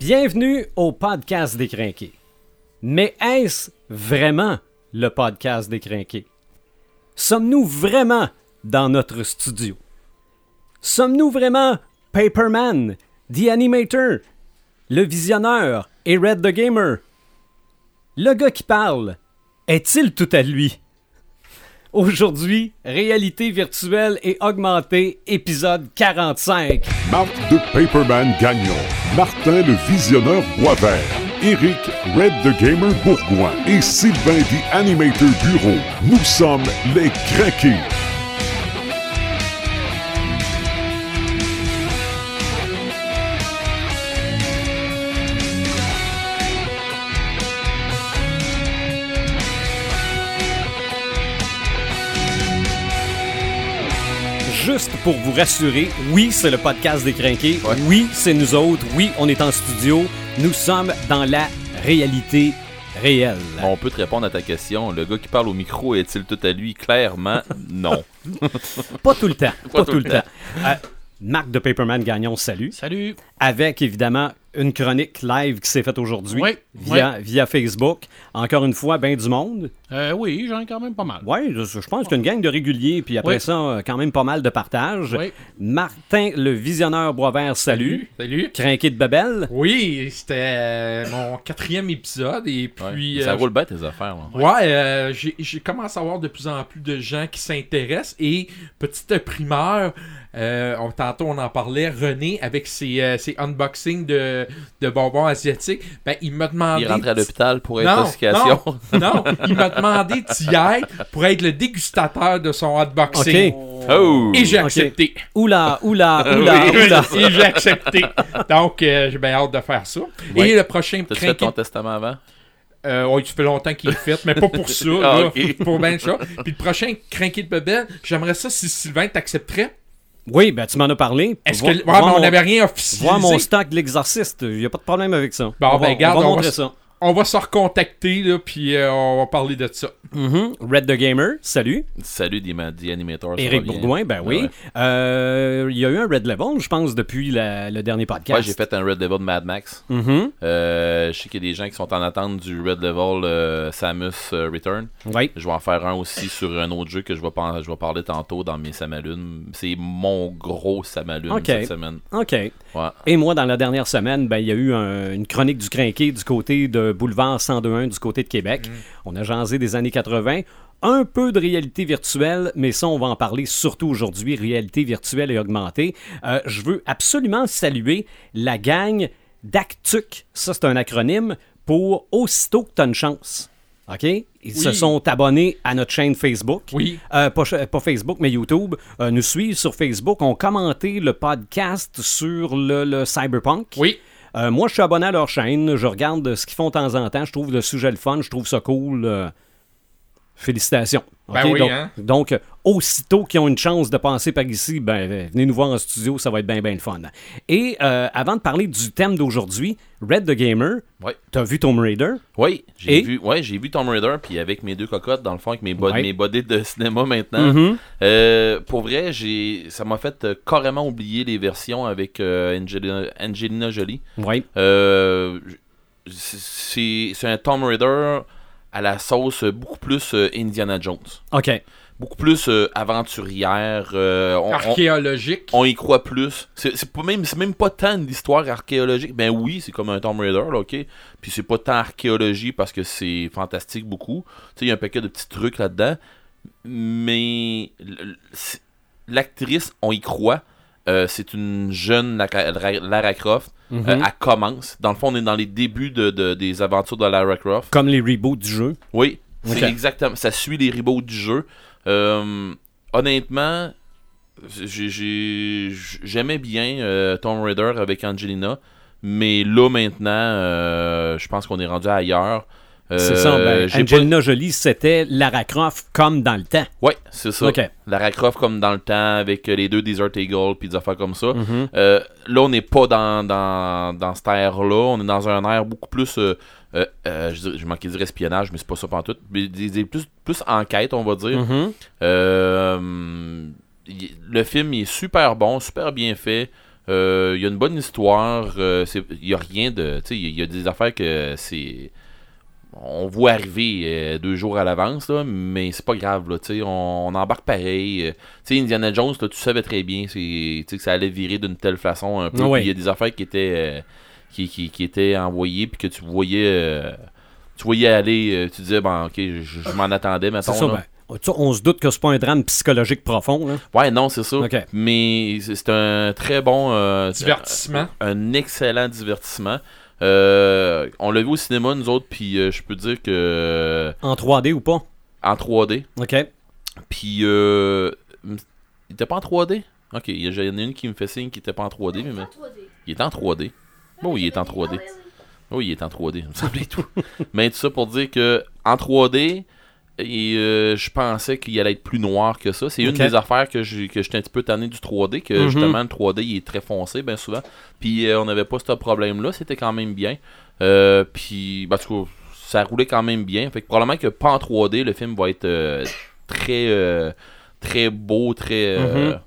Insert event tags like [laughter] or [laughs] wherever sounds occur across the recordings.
Bienvenue au podcast des Crinqués. Mais est-ce vraiment le podcast des Crinqués? Sommes-nous vraiment dans notre studio? Sommes-nous vraiment Paperman, The Animator, le visionneur et Red the Gamer? Le gars qui parle, est-il tout à lui? Aujourd'hui, réalité virtuelle et augmentée, épisode 45. Marc de Paperman Gagnon, Martin le Visionneur Boisvert, Eric Red the Gamer Bourgoin et Sylvain the Animator Bureau. Nous sommes les Craqués. Juste pour vous rassurer, oui, c'est le podcast des Crinqués. Oui, c'est nous autres. Oui, on est en studio. Nous sommes dans la réalité réelle. On peut te répondre à ta question. Le gars qui parle au micro est-il tout à lui? Clairement, [laughs] non. Pas tout le temps. Pas, tout, le temps. Euh, Marc de Paperman Gagnon, salut. Salut. Avec évidemment une chronique live qui s'est faite aujourd'hui Oui, via, via Facebook. Encore une fois, ben du monde. Euh, oui, j'en ai quand même pas mal. Oui, je, je pense qu'une gang de réguliers, puis après Oui. ça, euh, quand même pas mal de partage. Oui. Martin, le visionneur Boisvert, salut. Salut. Crinqué de Babel. Oui, c'était euh, mon quatrième épisode et Ouais. puis... ça euh, roule bien tes affaires. là. Ouais, euh, j'ai j'ai commencé à voir de plus en plus de gens qui s'intéressent et petite primeur, euh, on, tantôt on en parlait, René avec ses, euh, ses unboxings de, de bonbons asiatiques, ben il m'a demandé... Il rentre à l'hôpital pour Non, intoxication. non, non, il m'a demandé [laughs] d'y être pour être le dégustateur de son unboxing. Oh! Et j'ai accepté. Oula, oula, [laughs] oula, Oui, oula. et j'ai accepté. Donc, euh, j'ai bien hâte de faire ça. Ouais. Et le prochain T'as fait ton testament avant? Euh, ouais, tu fait longtemps qu'il est fait, mais pas pour ça. [laughs] Ah, là. Pour bien ça. Puis le prochain crinqué de bebelle, j'aimerais ça si Sylvain t'accepterait. Oui, ben tu m'en as parlé. Est-ce que... Ouais, vois mais on n'avait rien officialisé. Voir mon stock de l'exorciste, il n'y a pas de problème avec ça. Bon, on ben, va, regarde, on va on va montrer s- ça. On va se recontacter, là, puis euh, on va parler de ça. Mhm. Red the Gamer, salut. Salut, Animator. ça Eric? Bourgoin, ben oui. Ouais. Euh, Il y a eu un Red Level, je pense, depuis la- le dernier podcast. Ouais, j'ai fait un Red Level de Mad Max. Euh, je sais qu'il y a des gens qui sont en attente du Red Level euh, Samus euh, Return. Oui. Je vais en faire un aussi sur un autre jeu que je vais, par- je vais parler tantôt dans mes Samalunes. C'est mon gros Samalune Ok. cette semaine. OK. Ouais. Et moi, dans la dernière semaine, ben, il y a eu un- une chronique du Crinqué du côté de Boulevard 102.1 du côté de Québec. On a jasé des années 80. Un peu de réalité virtuelle, mais ça, on va en parler surtout aujourd'hui, réalité virtuelle et augmentée. Euh, je veux absolument saluer la gang d'Actuc. Ça, c'est un acronyme pour Aussitôt que tu une chance. OK? Ils se sont abonnés à notre chaîne Facebook. Oui. Euh, pas, ch- pas Facebook, mais YouTube. Euh, nous suivent sur Facebook. ont commenté le podcast sur le, le Cyberpunk. Oui. Euh, moi, je suis abonné à leur chaîne. Je regarde ce qu'ils font de temps en temps. Je trouve le sujet le fun. Je trouve ça cool. Félicitations. Ben OK? oui, donc, hein? donc, aussitôt qu'ils ont une chance de passer par ici, ben, euh, venez nous voir en studio. Ça va être bien, bien le fun. Et euh, avant de parler du thème d'aujourd'hui, Red the Gamer, t'as vu Tomb Raider? Oui, j'ai Et? vu, ouais, j'ai vu Tomb Raider, puis avec mes deux cocottes, dans le fond, avec mes, bod- Ouais. mes bodés de cinéma maintenant. Mhm. Euh, pour vrai, j'ai, ça m'a fait euh, carrément oublier les versions avec Angelina, Angelina Jolie. Oui. C'est, c'est un Tomb Raider à la sauce beaucoup plus euh, Indiana Jones. OK. Beaucoup plus euh, aventurière. euh, on- Archéologique. on y croit plus. C'est, même, c'est même pas tant de l'histoire archéologique. Ben oui, c'est comme un Tomb Raider, là, ok. Puis c'est pas tant archéologie parce que c'est fantastique beaucoup. Tu sais, il y a un paquet de petits trucs là-dedans. Mais l'actrice, on y croit. Euh, c'est une jeune Lara, Croft. Euh, elle commence. Dans le fond, on est dans les débuts de, de- des aventures de Lara Croft. Comme les reboots du jeu. Oui, c'est exactement. Ça suit les reboots du jeu. Euh, honnêtement, j'ai- j'ai- j'aimais bien Tomb Raider avec Angelina, mais là maintenant, je pense qu'on est rendu ailleurs. Euh, C'est ça. Ben, Angelina Jolie, c'était Lara Croft comme dans le temps. pas- Ouais, c'est ça. OK. Lara Croft comme dans le temps avec euh, les deux Desert Eagle puis des affaires comme ça. Mhm. Euh, là, on n'est pas dans, dans, dans cette ère-là. On est dans un air beaucoup plus. euh, euh, euh, je, manquais de dire espionnage, mais c'est pas ça tout. Des- des- plus, plus enquête, on va dire. Mhm. Euh, il- le film il est super bon, super bien fait. Euh, Il y a une bonne histoire. euh, Il y a rien de. Tu sais, il y a des affaires que c'est. On voit arriver euh, deux jours à l'avance, là, mais c'est pas grave. Là, tu sais, on, on embarque pareil. Euh, Tu sais, Indiana Jones, là, tu savais très bien c'est, tu sais, que ça allait virer d'une telle façon un peu. Ouais. Il y a des affaires qui étaient, euh, qui, qui, qui étaient envoyées, puis que tu voyais. euh, tu voyais aller, euh, tu disais, bon, ok, je, je m'en attendais, là. ben, on se doute que c'est pas un drame psychologique profond. Là. Ouais, non, c'est ça. Ok. Mais c'est un très bon. euh, Divertissement. Un excellent divertissement. Euh, on l'a vu au cinéma, nous autres, puis euh, je peux dire que. En 3D ou pas? En 3D. OK. Puis. Euh, il était pas en 3D Ok, il y en a une qui me fait signe qu'il était pas en 3D, mais. Il est en 3D. Bon, oui, il est en 3D. Oui, il est en 3D, il me semblait tout. [laughs] Mais tout ça pour dire que en 3D, et, euh, je pensais qu'il allait être plus noir que ça. C'est une des affaires que j'étais un petit peu tanné du 3D, que Mhm. justement le 3D il est très foncé bien souvent. Puis euh, on n'avait pas ce problème-là, c'était quand même bien. Euh, puis, bah, en tout cas, ça roulait quand même bien. Fait que probablement que pas en 3D, le film va être euh, très, euh, très beau, très, Mhm.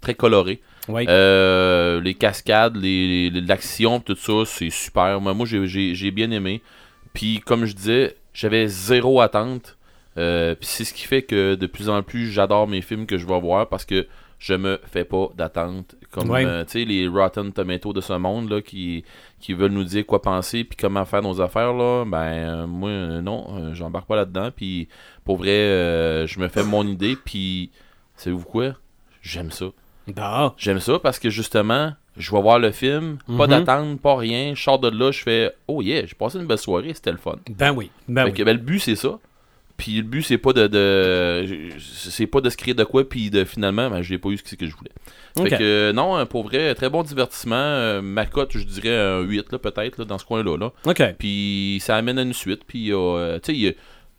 très coloré. Les cascades, les, les- l'action, tout ça, c'est super. Moi, moi j'ai bien aimé. Puis, comme je disais, j'avais zéro attente. Euh, puis c'est ce qui fait que de plus en plus, j'adore mes films que je vais voir parce que je me fais pas d'attente. Comme, Ouais. euh, tu sais, les Rotten Tomatoes de ce monde, là, qui, qui veulent nous dire quoi penser puis comment faire nos affaires, là, ben, euh, moi, non, j'embarque pas là-dedans. Puis, pour vrai, je me fais mon idée. Puis, savez-vous quoi? J'aime ça. Ah, J'aime ça parce que justement, je vais voir le film, pas Mhm. d'attente, pas rien. Je sors de là, je fais Oh yeah, j'ai passé une belle soirée, c'était le fun. ben oui. Ben Fait oui. que, ben, le but c'est ça. Puis le but c'est pas de, de c'est pas de se créer de quoi puis de finalement ben, j'ai pas eu ce que je voulais. Fait que non, pour vrai, très bon divertissement. Euh, ma cote, je dirais un 8 là peut-être là, dans ce coin-là là. OK. Puis ça amène à une suite puis euh, tu sais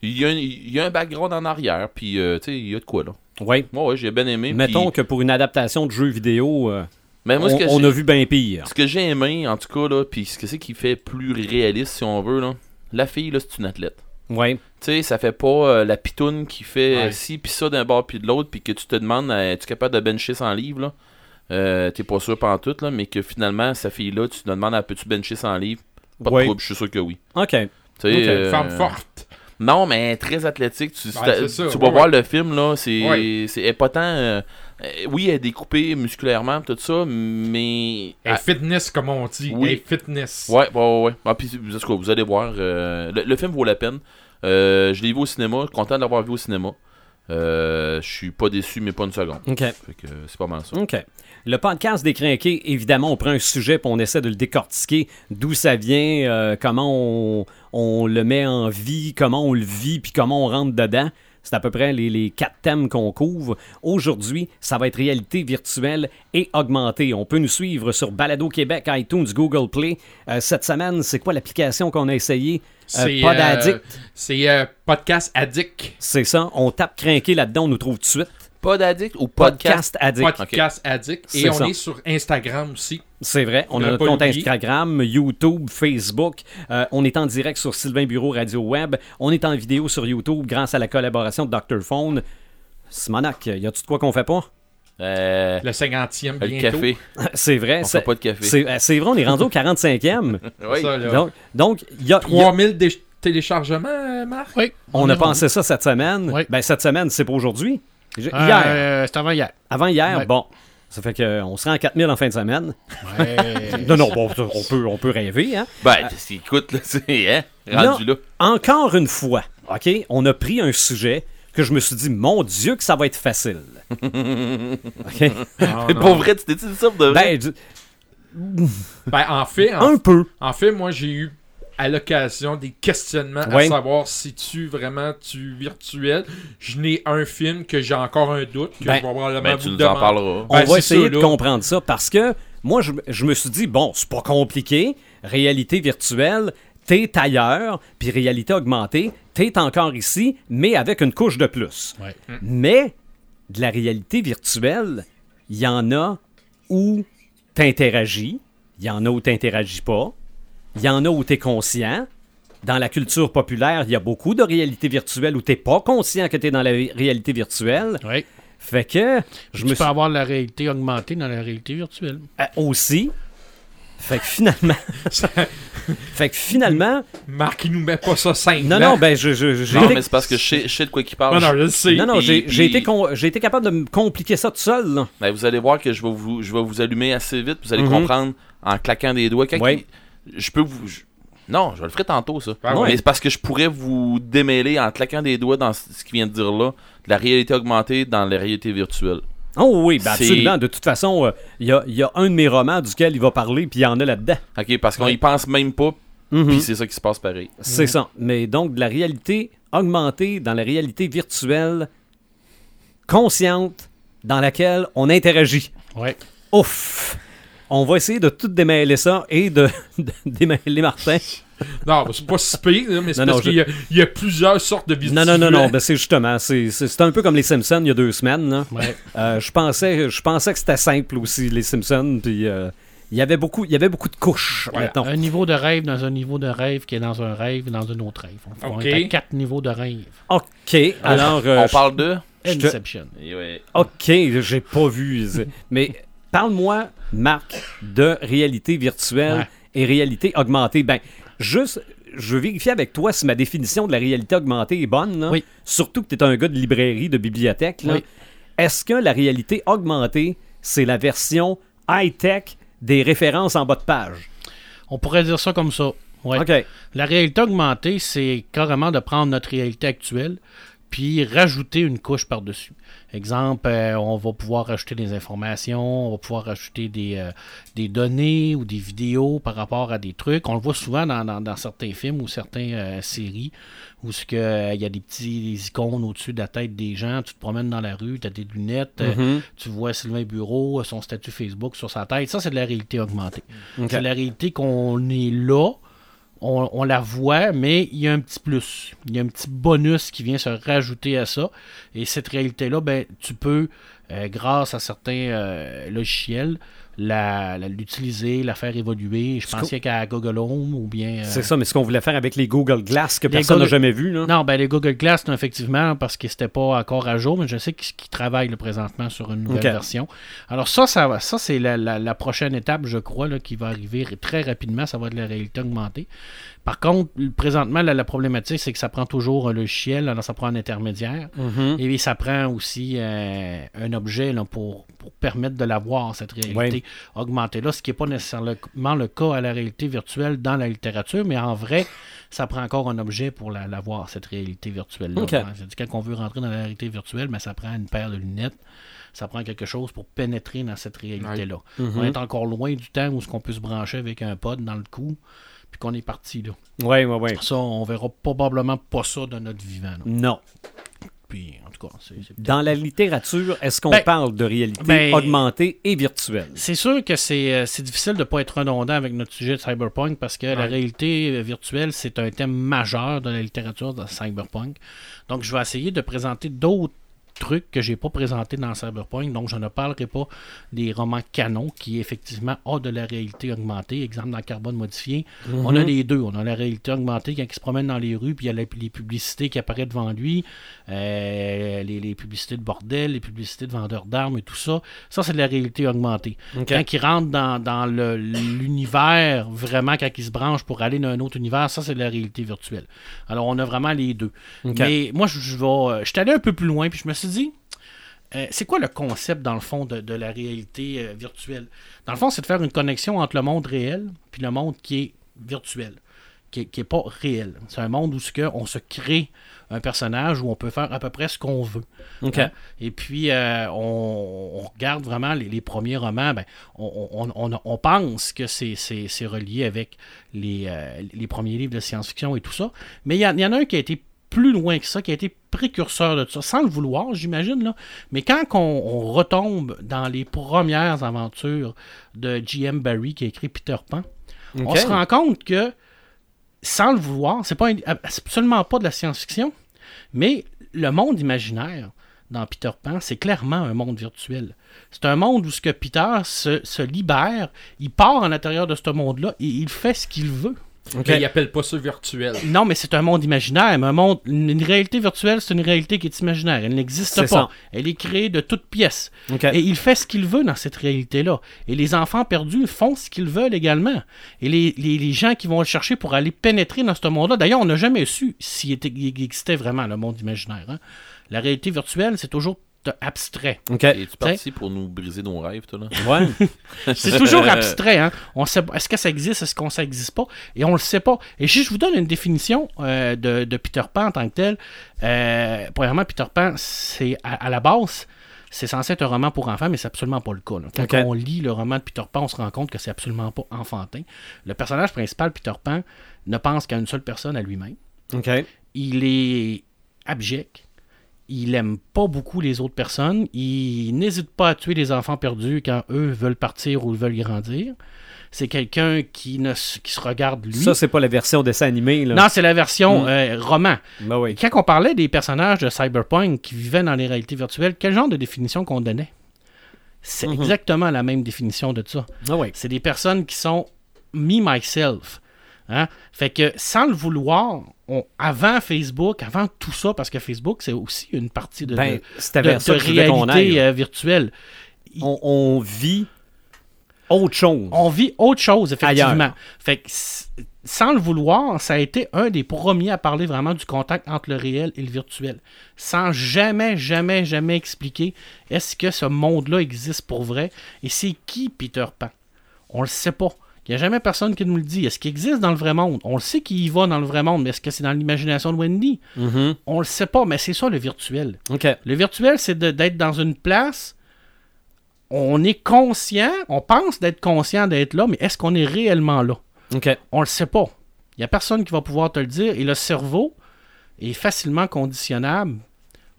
il y y, a un- il y a un background en arrière puis euh, tu sais il y a de quoi là. Oui. Moi ouais, j'ai bien aimé. Mettons que pour une adaptation de jeu vidéo, euh, mais moi, ce on, que on a vu bien pire. Ce que j'ai aimé, en tout cas, là, puis ce que c'est qui fait plus réaliste, si on veut, là, la fille, là, c'est une athlète. Oui. Tu sais, ça fait pas euh, la pitoune qui fait Ouais. euh, ci, puis ça d'un bord, puis de l'autre, puis que tu te demandes, euh, es-tu capable de bencher 100 livres, là? Euh, T'es pas sûr pendant tout, là, mais que finalement, sa fille-là, tu te demandes, elle peux-tu bencher 100 livres? Pas de trouble, je suis sûr que oui. OK. Tu sais, Ok, euh, Femme forte. Non, mais très athlétique. Tu, Ouais, tu ouais, vas voir ouais. le film, là, c'est Ouais. c'est elle est pas tant... euh, oui, elle est découpée musculairement, tout ça, mais... Et fitness, comme on dit. Oui. Et fitness. Ouais, ouais, ouais. ouais. Ah, puis, vous allez voir. euh, le, le film vaut la peine. Euh, je l'ai vu au cinéma. Content de l'avoir vu au cinéma. Euh, je suis pas déçu, mais pas une seconde. OK. Fait que c'est pas mal ça. OK. Le podcast des Crinqués, évidemment, on prend un sujet puis on essaie de le décortiquer, d'où ça vient, euh, comment on, on le met en vie, comment on le vit, puis comment on rentre dedans. C'est à peu près les, les quatre thèmes qu'on couvre. Aujourd'hui, ça va être réalité virtuelle et augmentée. On peut nous suivre sur Balado Québec, iTunes, Google Play. Euh, cette semaine, c'est quoi l'application qu'on a essayé? Euh, C'est Pod euh, Addict. C'est euh, Podcast Addict. C'est ça. On tape Crinqué là-dedans, on nous trouve tout de suite. Pod addict ou podcast? Podcast Addict. Podcast Addict. Et C'est on ça. est sur Instagram aussi. C'est vrai. On a notre compte. Instagram, YouTube, Facebook. Euh, on est en direct sur Sylvain Bureau Radio Web. On est en vidéo sur YouTube grâce à la collaboration de Dr. Phone. Simonac, y a-tu de quoi qu'on fait pas? Euh, Le 50e le bientôt. café. [laughs] C'est vrai. On C'est fait pas de café. c'est- euh, c'est vrai, on est rendu au 45e. [laughs] Oui. Ça, donc, donc il y a, il y a- 3000 dé- téléchargements, Marc? Oui. on a pensé ça cette semaine. Oui. Ben, cette semaine, c'est pas aujourd'hui. Hier. Euh, c'est avant hier. Avant hier, ouais. bon. Ça fait qu'on se rend à 4000 en fin de semaine. Ouais. [laughs] Non, non, bon, on peut, on peut rêver, hein? Ben, c'est- écoute, là, c'est hein, rendu là. Encore une fois, OK, on a pris un sujet que je me suis dit, mon Dieu, que ça va être facile. [laughs] OK? Mais pour vrai, tu t'es dit ça pour de vrai? Ben, du- Ben, en fait, en, un peu. en fait, moi, j'ai eu à l'occasion des questionnements Ouais. à savoir si tu vraiment tu virtuel. Je n'ai un film que j'ai encore un doute que Ben, je vais probablement Ben, vous tu nous en demander. parleras. On Ben, va c'est essayer ça, de comprendre ça parce que moi, je, je me suis dit, bon, c'est pas compliqué. Réalité virtuelle, t'es ailleurs, puis réalité augmentée, t'es encore ici, mais avec une couche de plus. Ouais. Mais de la réalité virtuelle, il y en a où t'interagis, il y en a où t'interagis pas, il y en a où t'es conscient. Dans la culture populaire, il y a beaucoup de réalité virtuelle où t'es pas conscient que t'es dans la ré- réalité virtuelle. Ouais. Fait que je tu me peux suis avoir la réalité augmentée dans la réalité virtuelle. euh, aussi. Fait que finalement, [laughs] [laughs] fait que finalement, Marc, il nous met pas ça simple. non non ben je je- j'ai Non, été- mais c'est parce que je sais, je sais de quoi il parle. Non, non, je le sais. non non j'ai puis- été con- été capable de me compliquer ça tout seul. là. Ben, vous allez voir que je vais vous, je vais vous allumer assez vite. Vous allez Mhm. comprendre en claquant des doigts. Quand il- je peux vous. je- Non, je le ferai tantôt, ça. Ah. Mais c'est parce que je pourrais vous démêler en claquant des doigts dans ce qu'il vient de dire là, de la réalité augmentée dans la réalité virtuelle. Oh oui, ben absolument. De toute façon, euh, il y, a, il y a un de mes romans duquel il va parler, puis il y en a là-dedans. Ok, parce qu'on y pense même pas, Mhm. puis c'est ça qui se passe pareil. C'est ça. Mais donc, de la réalité augmentée dans la réalité virtuelle consciente dans laquelle on interagit. Ouais. Ouf! On va essayer de tout démêler ça et de, [laughs] de démêler Martin. Non, c'est pas si pire, mais c'est parce qu'il y, a- il y a plusieurs sortes de visuels. Non, non, non, non, ben c'est justement, c'est un peu comme les Simpsons il y a deux semaines. Ouais. Euh, je pensais, je pensais que c'était simple aussi, les Simpsons, puis euh, il y avait beaucoup, il y avait beaucoup de couches. Un niveau de rêve dans un niveau de rêve qui est dans un rêve et dans un autre rêve. On, on Ok. est à quatre niveaux de rêve. OK, alors... euh, On parle de. te- Inception. Ouais. OK, j'ai pas vu. Mais parle-moi, Marc, de réalité virtuelle Ouais. et réalité augmentée. Ben, juste, je veux vérifier avec toi si ma définition de la réalité augmentée est bonne. là. Oui. Surtout que tu es un gars de librairie, de bibliothèque. Oui. Est-ce que la réalité augmentée, c'est la version high-tech des références en bas de page? On pourrait dire ça comme ça. Ouais. La réalité augmentée, c'est carrément de prendre notre réalité actuelle puis rajouter une couche par-dessus. Exemple, euh, on va pouvoir rajouter des informations, on va pouvoir rajouter des, euh, des données ou des vidéos par rapport à des trucs. On le voit souvent dans, dans- dans certains films ou certaines euh, séries où que, il y a des petits des icônes au-dessus de la tête des gens, tu te promènes dans la rue, tu as des lunettes, Mhm. tu vois Sylvain Bureau, son statut Facebook sur sa tête. Ça, c'est de la réalité augmentée. OK. C'est la réalité qu'on est là, on, la voit, mais il y a un petit plus. Il y a un petit bonus qui vient se rajouter à ça. Et cette réalité-là, ben, tu peux, euh, grâce à certains euh, logiciels, la- l'utiliser, la, faire évoluer. Je a qu'à Google Home ou bien. euh, C'est ça, mais ce qu'on voulait faire avec les Google Glass que Les personne n'a Google- jamais vu. Là. Non, ben les Google Glass, non, effectivement, parce que c'était pas encore à jour, mais je sais qu'ils qu'ils travaillent là, présentement sur une nouvelle version. Alors ça, ça, ça c'est la, la- la prochaine étape, je crois, là, qui va arriver très rapidement. Ça va être la réalité augmentée. Par contre, présentement, la, la problématique, c'est que ça prend toujours un logiciel, alors ça prend un intermédiaire. Mhm. Et ça prend aussi euh, un objet là, pour, pour permettre de l'avoir, cette réalité augmentée-là, ce qui n'est pas nécessairement le cas à la réalité virtuelle dans la littérature, mais en vrai, ça prend encore un objet pour la- l'avoir, cette réalité virtuelle-là. Hein, c'est-à-dire, quand on veut rentrer dans la réalité virtuelle, mais ça prend une paire de lunettes, ça prend quelque chose pour pénétrer dans cette réalité-là. Mhm. On est encore loin du temps où ce qu'on peut se brancher avec un pod dans le cou, puis qu'on est parti là. Ouais, ouais, ouais. Ça, on verra probablement pas ça dans notre vivant. là. Non. Puis, en tout cas, c'est Dans la littérature, est-ce qu'on Ben, parle de réalité ben, augmentée et virtuelle? C'est sûr que c'est euh, c'est difficile de ne pas être redondant avec notre sujet de cyberpunk parce que la réalité euh, virtuelle, c'est un thème majeur de la littérature de cyberpunk. Donc, je vais essayer de présenter d'autres trucs que j'ai pas présentés dans Cyberpunk. Donc, je ne parlerai pas des romans canons qui, effectivement, ont de la réalité augmentée. Exemple, dans Carbone modifié, on a les deux. On a la réalité augmentée quand il se promène dans les rues, puis il y a la- les publicités qui apparaissent devant lui, euh, les, les publicités de bordel, les publicités de vendeurs d'armes et tout ça. Ça, c'est de la réalité augmentée. Quand il rentre dans, l'univers, vraiment, quand il se branche pour aller dans un autre univers, ça, c'est de la réalité virtuelle. Alors, on a vraiment les deux. Mais moi, je, je vais. euh, Je suis allé un peu plus loin, puis je me suis dit. euh, c'est quoi le concept, dans le fond, de, de la réalité euh, virtuelle? Dans le fond, c'est de faire une connexion entre le monde réel puis le monde qui est virtuel, qui n'est pas réel. C'est un monde où ce que on se crée un personnage où on peut faire à peu près ce qu'on veut. Hein? Et puis, euh, on, on regarde vraiment les, les premiers romans, ben, on, on- on- on pense que c'est- relié avec les, les premiers livres de science-fiction et tout ça. Mais il y, y en a un qui a été plus loin que ça, qui a été précurseur de tout ça, sans le vouloir, j'imagine. là. Mais quand on, on retombe dans les premières aventures de J.M. Barrie qui a écrit Peter Pan, on se rend compte que, sans le vouloir, c'est pas un- absolument pas de la science-fiction, mais le monde imaginaire dans Peter Pan, c'est clairement un monde virtuel. C'est un monde où ce que Peter se, se libère, il part en l'intérieur de ce monde-là et il fait ce qu'il veut. Ok. Mais ils appellent pas ça virtuel. Non, mais c'est un monde imaginaire. Mais un monde, une, réalité virtuelle, c'est une réalité qui est imaginaire. Elle n'existe pas. ça. Elle est créée de toutes pièces. Et il fait ce qu'il veut dans cette réalité-là. Et les enfants perdus font ce qu'ils veulent également. Et les, les- les gens qui vont le chercher pour aller pénétrer dans ce monde-là, d'ailleurs, on n'a jamais su s'il existait vraiment le monde imaginaire. hein. La réalité virtuelle, c'est toujours abstrait. Ok. Es-tu parti pour nous briser nos rêves, toi, là? Ouais. [laughs] C'est toujours abstrait. Hein? On sait, pas- est-ce que ça existe, est-ce qu'on ça existe pas? Et on le sait pas. Et si je vous donne une définition euh, de, de Peter Pan en tant que tel, euh, premièrement, Peter Pan, c'est à, à la base, c'est censé être un roman pour enfants, mais c'est absolument pas le cas. là. Quand on lit le roman de Peter Pan, on se rend compte que c'est absolument pas enfantin. Le personnage principal, Peter Pan, ne pense qu'à une seule personne, à lui-même. Ok. Il est abject. Il aime pas beaucoup les autres personnes. Il n'hésite pas à tuer les enfants perdus quand eux veulent partir ou veulent grandir. C'est quelqu'un qui, ne, s- qui se regarde lui. Ça, c'est pas la version dessin animé, là. non, c'est la version Mm. euh, roman. Ben oui. Quand on parlait des personnages de Cyberpunk qui vivaient dans les réalités virtuelles, quel genre de définition qu'on donnait? C'est Mhm. exactement la même définition de ça. Ah oui. C'est des personnes qui sont me, myself. Hein? Fait que sans le vouloir, on- avant Facebook, avant tout ça, parce que Facebook, c'est aussi une partie de, Ben, de- réalité euh, virtuelle. On, on vit autre chose. On vit autre chose, effectivement. Ailleurs. Fait que s- sans le vouloir, ça a été un des premiers à parler vraiment du contact entre le réel et le virtuel. Sans jamais, jamais, jamais expliquer est-ce que ce monde-là existe pour vrai? Et c'est qui Peter Pan? On le sait pas. Il n'y a jamais personne qui nous le dit. Est-ce qu'il existe dans le vrai monde? On le sait qu'il y va dans le vrai monde, mais est-ce que c'est dans l'imagination de Wendy? Mhm. On le sait pas, mais c'est ça le virtuel. OK. Le virtuel, c'est d'être dans une place. On est conscient, on pense d'être conscient d'être là, mais est-ce qu'on est réellement là? OK. On le sait pas. Il n'y a personne qui va pouvoir te le dire. Et le cerveau est facilement conditionnable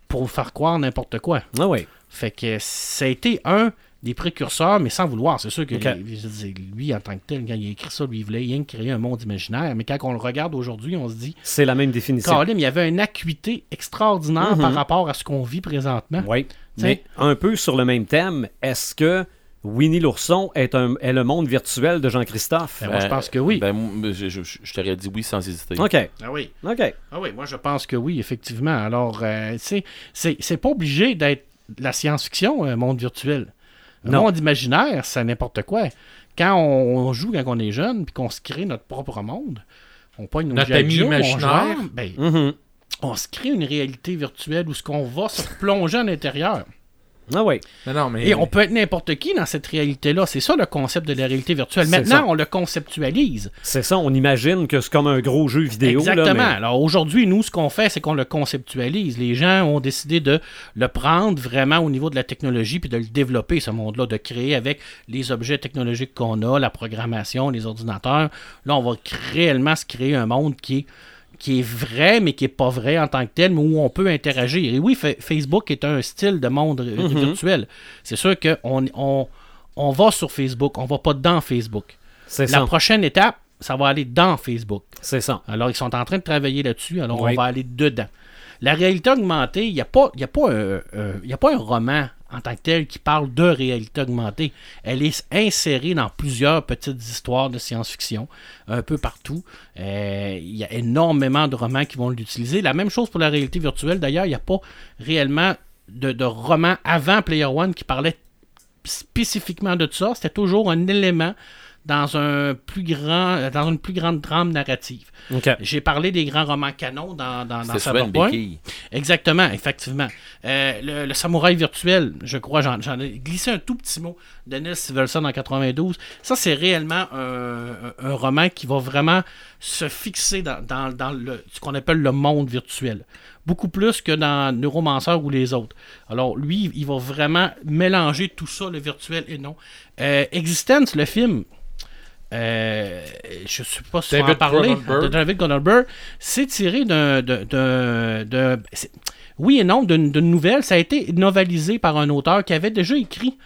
pour vous faire croire n'importe quoi. Ah oui. Fait que ça a été un des précurseurs, mais sans vouloir. C'est sûr que lui, je en tant que tel, quand il a écrit ça, lui, il voulait rien créer un monde imaginaire. Mais quand on le regarde aujourd'hui, on se dit, C'est la même définition. Il y avait une acuité extraordinaire Mhm. par rapport à ce qu'on vit présentement. Oui. T'sais? Mais un peu sur le même thème, est-ce que Winnie l'ourson est, un, est le monde virtuel de Jean-Christophe? Ben, moi, je pense que oui. Ben, moi, je, je- je t'aurais dit oui sans hésiter. OK. Ah oui. OK. Ah oui, moi je pense que oui, effectivement. Alors, euh, tu sais, c'est c'est pas obligé d'être de la science-fiction, un monde virtuel. Un Non. monde imaginaire, c'est n'importe quoi. Quand on, on joue quand on est jeune, puis qu'on se crée notre propre monde, on pogne nos Notre ami on imaginaire. joue, ben, Mhm. on se crée une réalité virtuelle où ce qu'on va se plonger à l'intérieur. Ah oui. Mais non, mais. Et on peut être n'importe qui dans cette réalité-là. C'est ça le concept de la réalité virtuelle. Maintenant, on le conceptualise. C'est ça, on imagine que c'est comme un gros jeu vidéo. là, Exactement. mais- Alors aujourd'hui, nous, ce qu'on fait, c'est qu'on le conceptualise. Les gens ont décidé de le prendre vraiment au niveau de la technologie puis de le développer, ce monde-là, de créer avec les objets technologiques qu'on a, la programmation, les ordinateurs. Là, on va réellement se créer un monde qui est qui est vrai, mais qui est pas vrai en tant que tel, mais où on peut interagir. Et oui, Fa- Facebook est un style de monde euh, Mhm. virtuel. C'est sûr qu'on on, on va sur Facebook, on va pas dans Facebook. C'est La ça. prochaine étape, ça va aller dans Facebook. C'est ça. Alors, ils sont en train de travailler là-dessus. Alors, Oui. on va aller dedans. La réalité augmentée, il n'y a, pas- y a, pas un- y a pas un roman en tant que tel qui parle de réalité augmentée. Elle est insérée dans plusieurs petites histoires de science-fiction, un peu partout. Euh, il y a énormément de romans qui vont l'utiliser. La même chose pour la réalité virtuelle. D'ailleurs, il n'y a pas réellement de, de roman avant Player One qui parlait spécifiquement de ça. C'était toujours un élément dans un plus grand dans une plus grande trame narrative. J'ai parlé des grands romans canons dans, dans, dans Cyberpunk. Exactement, effectivement. Euh, le, le samouraï virtuel, je crois, j'en, ai glissé un tout petit mot de Neil Stevenson en 92. Ça, c'est réellement un, un- un roman qui va vraiment se fixer dans, dans- dans le, ce qu'on appelle le monde virtuel. Beaucoup plus que dans Neuromancer ou les autres. Alors, lui, il va vraiment mélanger tout ça, le virtuel et non. Euh, Existence, le film, euh, je ne sais pas si on va en David parler, de David Cronenberg, c'est tiré d'un... oui et non, d'une nouvelle. Ça a été novalisé par un auteur qui avait déjà écrit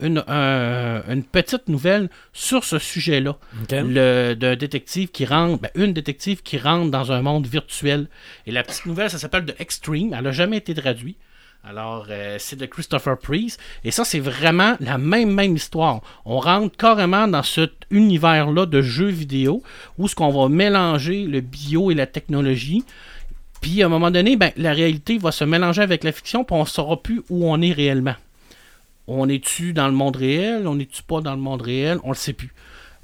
une, un- une petite nouvelle sur ce sujet-là. Le- D'un détective qui rentre, ben, une détective qui rentre dans un monde virtuel. Et la petite nouvelle, ça s'appelle The Extreme. Elle n'a jamais été traduite. Alors, euh, c'est de Christopher Priest. Et ça, c'est vraiment la même, même histoire. On rentre carrément dans cet univers-là de jeux vidéo où ce qu'on va mélanger le bio et la technologie. Puis, à un moment donné, ben, la réalité va se mélanger avec la fiction, puis on ne saura plus où on est réellement. On est-tu dans le monde réel? On n'est-tu pas dans le monde réel? On ne le sait plus.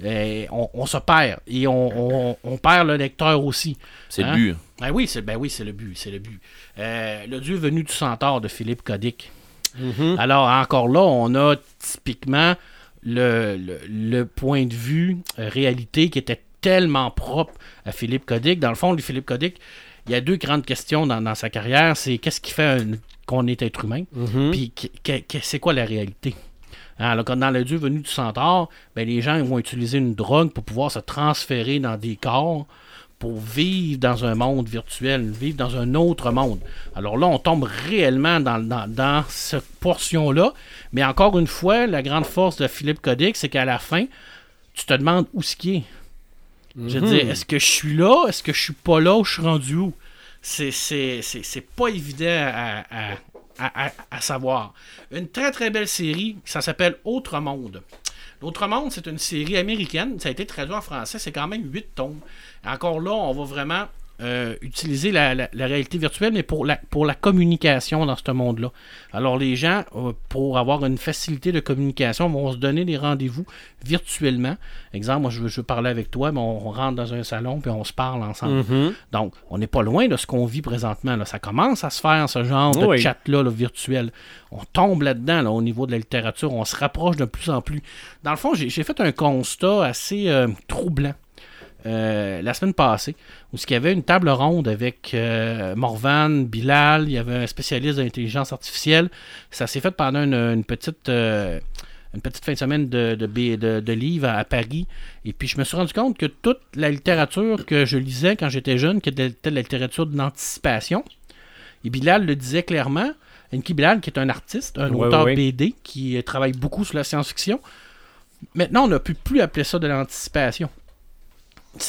Et on, on se perd. Et on, on- on perd le lecteur aussi. C'est Hein? le but. Ben oui, c'est ben oui, c'est le but, c'est le but. Euh, le Dieu venu du centaure de Philippe Codic. Alors encore là, on a typiquement le, le- le point de vue euh, réalité qui était tellement propre à Philippe Codic. Dans le fond, lui, Philippe Codic, il y a deux grandes questions dans, dans sa carrière. C'est qu'est-ce qui fait qu'on est être humain, puis que- que- c'est quoi la réalité? Hein, Alors, comme dans le Dieu venu du centaure, ben, les gens vont utiliser une drogue pour pouvoir se transférer dans des corps pour vivre dans un monde virtuel, vivre dans un autre monde. Alors là, on tombe réellement dans, dans, dans cette portion-là. Mais encore une fois, la grande force de Philippe Codic, c'est qu'à la fin, tu te demandes où ce qui est. Je veux dire, est-ce que je suis là? Est-ce que je suis pas là? Ou je suis rendu où? C'est, c'est, c'est, c'est pas évident à, à- à- à- à savoir. Une très très belle série, ça s'appelle Autre Monde. L'Autre Monde, c'est une série américaine. Ça a été traduit en français. C'est quand même 8 tomes. Encore là, on va vraiment euh, utiliser la, la- la réalité virtuelle, mais pour la, pour la communication dans ce monde-là. Alors, les gens, euh, pour avoir une facilité de communication, vont se donner des rendez-vous virtuellement. Exemple, moi, je veux, je veux parler avec toi, mais on, on rentre dans un salon puis on se parle ensemble. Donc, on n'est pas loin de ce qu'on vit présentement. Là. Ça commence à se faire, ce genre de chat-là là, virtuel. On tombe là-dedans là, au niveau de la littérature. On se rapproche de plus en plus. Dans le fond, j'ai j'ai fait un constat assez euh, troublant. Euh, la semaine passée, où il y avait une table ronde avec euh, Morvan, Bilal, il y avait un spécialiste d'intelligence artificielle. Ça s'est fait pendant une, une petite euh, une petite fin de semaine de, de, de- de livres à, à Paris. Et puis je me suis rendu compte que toute la littérature que je lisais quand j'étais jeune, qui était de la littérature d'anticipation, et Bilal le disait clairement, Enki Bilal, qui est un artiste, un auteur. BD, qui travaille beaucoup sur la science-fiction, maintenant on ne peut plus appeler ça de l'anticipation.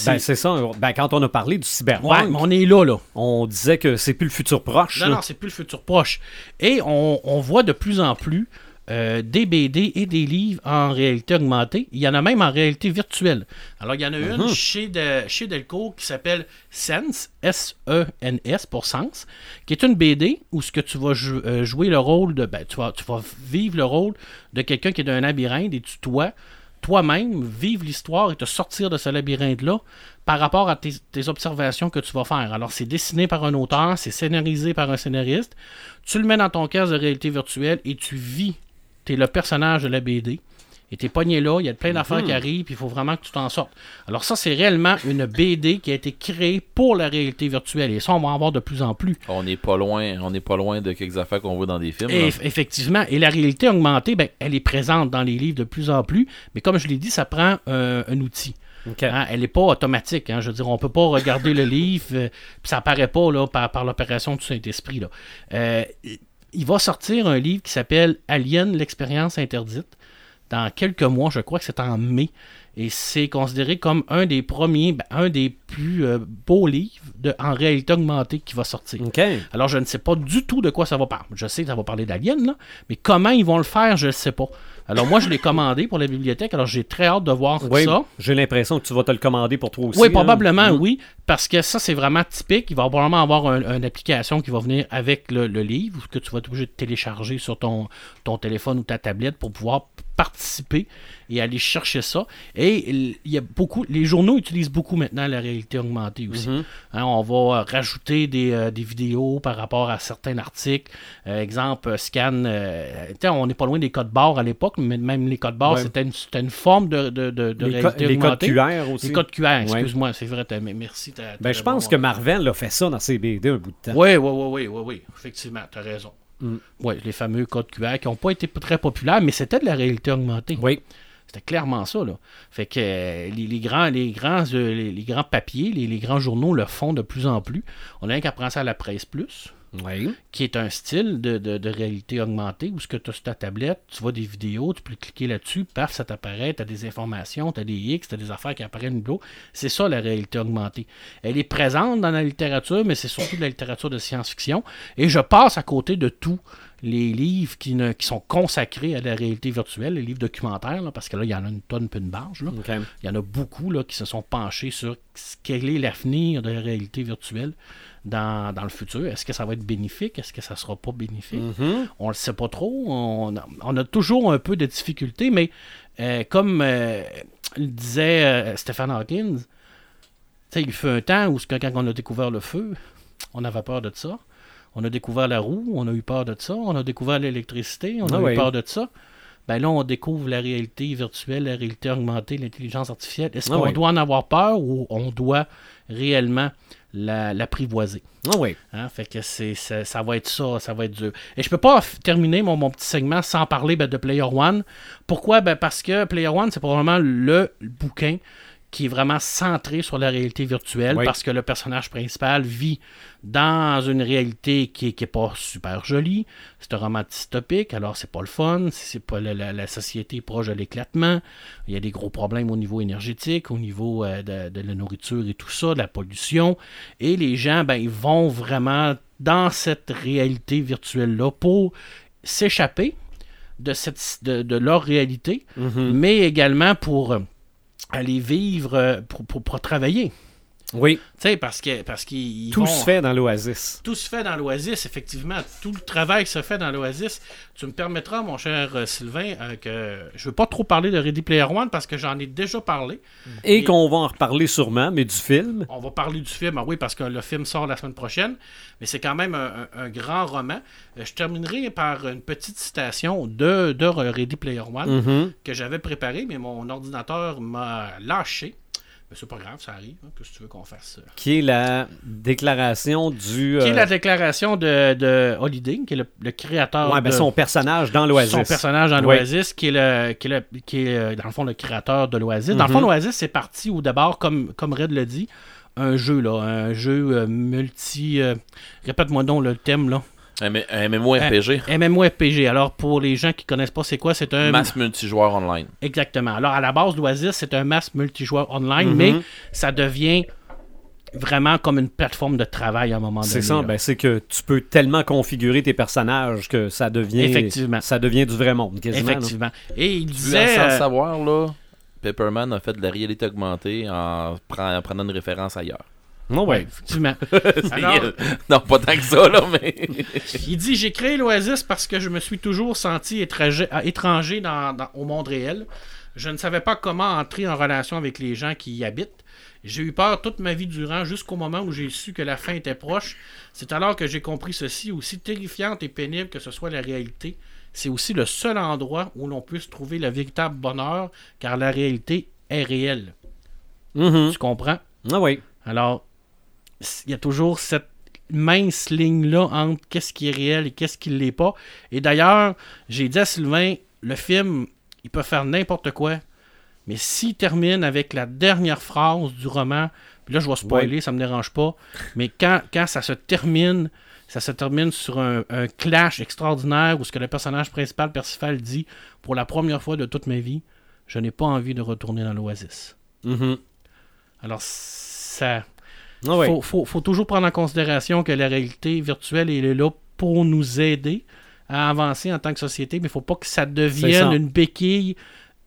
Ben, c'est ça. Ben, quand on a parlé du cyberpunk, on est là, là. on disait que c'est plus le futur proche. Non, là. non, c'est plus le futur proche. Et on, on voit de plus en plus euh, des BD et des livres en réalité augmentée. Il y en a même en réalité virtuelle. Alors, il y en a une chez, de- chez Delcourt qui s'appelle Sense, S-E-N-S pour Sens, qui est une BD où ce que tu vas jou- euh, jouer le rôle de. Ben, tu, vas, tu vas vivre le rôle de quelqu'un qui est dans un labyrinthe et tu dois toi-même vivre l'histoire et te sortir de ce labyrinthe-là par rapport à tes, observations que tu vas faire. Alors, c'est dessiné par un auteur, c'est scénarisé par un scénariste. Tu le mets dans ton casque de réalité virtuelle et tu vis. Tu es le personnage de la BD. Et t'es pogné là, il y a plein d'affaires qui arrivent, puis il faut vraiment que tu t'en sortes. Alors ça, c'est réellement une BD qui a été créée pour la réalité virtuelle. Et ça, on va en voir de plus en plus. On n'est pas loin, on n'est pas loin de quelques affaires qu'on voit dans des films. Et là. eff- effectivement, et la réalité augmentée, ben, elle est présente dans les livres de plus en plus, mais comme je l'ai dit, ça prend euh, un outil. Hein, elle n'est pas automatique. hein. Je veux dire, on peut pas regarder le [laughs] livre, euh, puis ça apparaît pas là, par, par l'opération du Saint-Esprit. Euh, il va sortir un livre qui s'appelle Alien, l'expérience interdite. Dans quelques mois, je crois que c'est en mai. Et c'est considéré comme un des premiers, ben, un des plus euh, beaux livres de, en réalité augmentée qui va sortir. Alors, je ne sais pas du tout de quoi ça va parler. Je sais que ça va parler d'Alien, là, mais comment ils vont le faire, je ne sais pas. Alors, moi, je l'ai commandé pour la bibliothèque, alors j'ai très hâte de voir Oui, ça. j'ai l'impression que tu vas te le commander pour toi aussi. Oui, hein. probablement, Mm. oui, parce que ça, c'est vraiment typique. Il va probablement avoir un- une application qui va venir avec le, le livre que tu vas être obligé de télécharger sur ton, ton téléphone ou ta tablette pour pouvoir participer et aller chercher ça. Et il y a beaucoup, les journaux utilisent beaucoup maintenant la réalité augmentée aussi. Mhm. Hein, on va euh, rajouter des, euh, des vidéos par rapport à certains articles. Euh, exemple, scan. tu on n'est pas loin des codes barres à l'époque, mais même les codes barres, Ouais. c'était une, forme de, de, de, de Les, réalité les codes augmentée. QR aussi. Les codes QR, excuse-moi, c'est vrai, mais merci. Ben, je pense bon- que Marvel a fait ça dans ses BD un bout de temps. Oui, oui, oui, oui, oui, oui, effectivement, t'as raison. Mm. Oui, les fameux codes QR qui n'ont pas été très populaires, mais c'était de la réalité augmentée. Oui. C'était clairement ça, là. Fait que euh, les, les grands, les, grands, euh, les, les grands papiers, les, les grands journaux le font de plus en plus. On a rien qu'à prendre ça à la presse plus. Oui. qui est un style de, de- de réalité augmentée où ce que tu as sur ta tablette, tu vois des vidéos, tu peux cliquer là-dessus, paf, ça t'apparaît, tu as des informations, tu as des X, tu as des affaires qui apparaissent au C'est ça la réalité augmentée. Elle est présente dans la littérature, mais c'est surtout de la littérature de science-fiction. Et je passe à côté de tous les livres qui, ne- qui sont consacrés à la réalité virtuelle, les livres documentaires, là, parce que là, il y en a une tonne peu une barge. Là. Il y en a beaucoup là, qui se sont penchés sur quel est l'avenir de la réalité virtuelle dans, dans le futur. Est-ce que ça va être bénéfique? Est-ce que ça sera pas bénéfique? Mhm. On le sait pas trop. On a, on a toujours un peu de difficultés, mais euh, comme euh, le disait euh, Stephen Hawkins, il fait un temps où quand on a découvert le feu, on avait peur de ça. On a découvert la roue, on a eu peur de ça. On a découvert l'électricité, on a Ah eu oui. peur de ça. Ben là, on découvre la réalité virtuelle, la réalité augmentée, l'intelligence artificielle. Est-ce Ah qu'on oui. doit en avoir peur ou on doit réellement la- l'apprivoiser? Ah oui. Hein, fait que c'est, ça, ça va être ça, ça va être dur. Et je peux pas terminer mon, mon petit segment sans parler ben, de Player One. Pourquoi? Ben, parce que Player One, c'est probablement le bouquin qui est vraiment centré sur la réalité virtuelle Oui. parce que le personnage principal vit dans une réalité qui est, qui est pas super jolie. C'est un roman dystopique, alors c'est pas le fun. C'est pas la, la- la société est proche de l'éclatement. Il y a des gros problèmes au niveau énergétique, au niveau euh, de, de la nourriture et tout ça, de la pollution. Et les gens, ben, ils vont vraiment dans cette réalité virtuelle-là pour s'échapper de, cette, de, de leur réalité, Mhm. mais également pour euh, aller vivre, euh, pour, pour, pour travailler. Oui. Tu sais, parce que parce qu'ils Tout vont- se fait dans l'Oasis. tout se fait dans l'Oasis, effectivement. Tout le travail se fait dans l'Oasis. Tu me permettras, mon cher euh, Sylvain, euh, que je veux pas trop parler de Ready Player One parce que j'en ai déjà parlé. Et Et- qu'on va en reparler sûrement, mais du film. On va parler du film, ah oui, parce que le film sort la semaine prochaine, mais c'est quand même un, un- un grand roman. Euh, Je terminerai par une petite citation de, de Ready Player One Mhm. que j'avais préparé, mais mon ordinateur m'a lâché. Mais c'est pas grave, ça arrive. hein, que tu veux qu'on fasse? euh? Qui est la déclaration du. Qui est euh, la déclaration de, de Holiday, qui est le, le créateur ouais, ben, de son personnage dans l'Oasis. son personnage dans Oui. l'Oasis, qui est, le, qui, est le- qui est, euh, dans le fond le créateur de l'Oasis. Dans le Mhm. fond, l'Oasis, c'est parti au d'abord, comme, comme Red l'a dit, un jeu, là, un jeu euh, multi... euh, Répète-moi donc le thème, là. MMORPG. MMORPG. Alors, pour les gens qui connaissent pas c'est quoi, c'est un... Masse multijoueur online. Exactement. Alors, à la base, l'Oasis, c'est un mass multijoueur online, Mhm. mais ça devient vraiment comme une plateforme de travail à un moment donné. C'est ça, ben, c'est que tu peux tellement configurer tes personnages que ça devient. Effectivement. Ça devient du vrai monde, quasiment. là. Effectivement. Et il Tu disait... sans euh, savoir, là, Pepperman a fait de la réalité augmentée en prenant une référence ailleurs. Non, ouais, effectivement. [laughs] Alors- non, pas tant que ça, là, mais. [laughs] Il dit J'ai créé l'Oasis parce que je me suis toujours senti étranger, à- étranger dans- dans- au monde réel. Je ne savais pas comment entrer en relation avec les gens qui y habitent. J'ai eu peur toute ma vie durant jusqu'au moment où j'ai su que la fin était proche. C'est alors que j'ai compris ceci, aussi terrifiante et pénible que ce soit la réalité. C'est aussi le seul endroit où l'on puisse trouver le véritable bonheur, car la réalité est réelle. Mhm. Tu comprends? Ah oui. alors, il y a toujours cette mince ligne-là entre qu'est-ce qui est réel et qu'est-ce qui ne l'est pas. Et d'ailleurs, j'ai dit à Sylvain, le film, il peut faire n'importe quoi, mais s'il termine avec la dernière phrase du roman, puis là je vais spoiler, ça me dérange pas, mais quand, quand ça se termine, ça se termine sur un, un clash extraordinaire où ce que le personnage principal, Percival, dit, pour la première fois de toute ma vie, je n'ai pas envie de retourner dans l'oasis. Mhm. Alors, ça, Ah oui. faut, faut, faut toujours prendre en considération que la réalité virtuelle elle est là pour nous aider à avancer en tant que société, mais il faut pas que ça devienne une béquille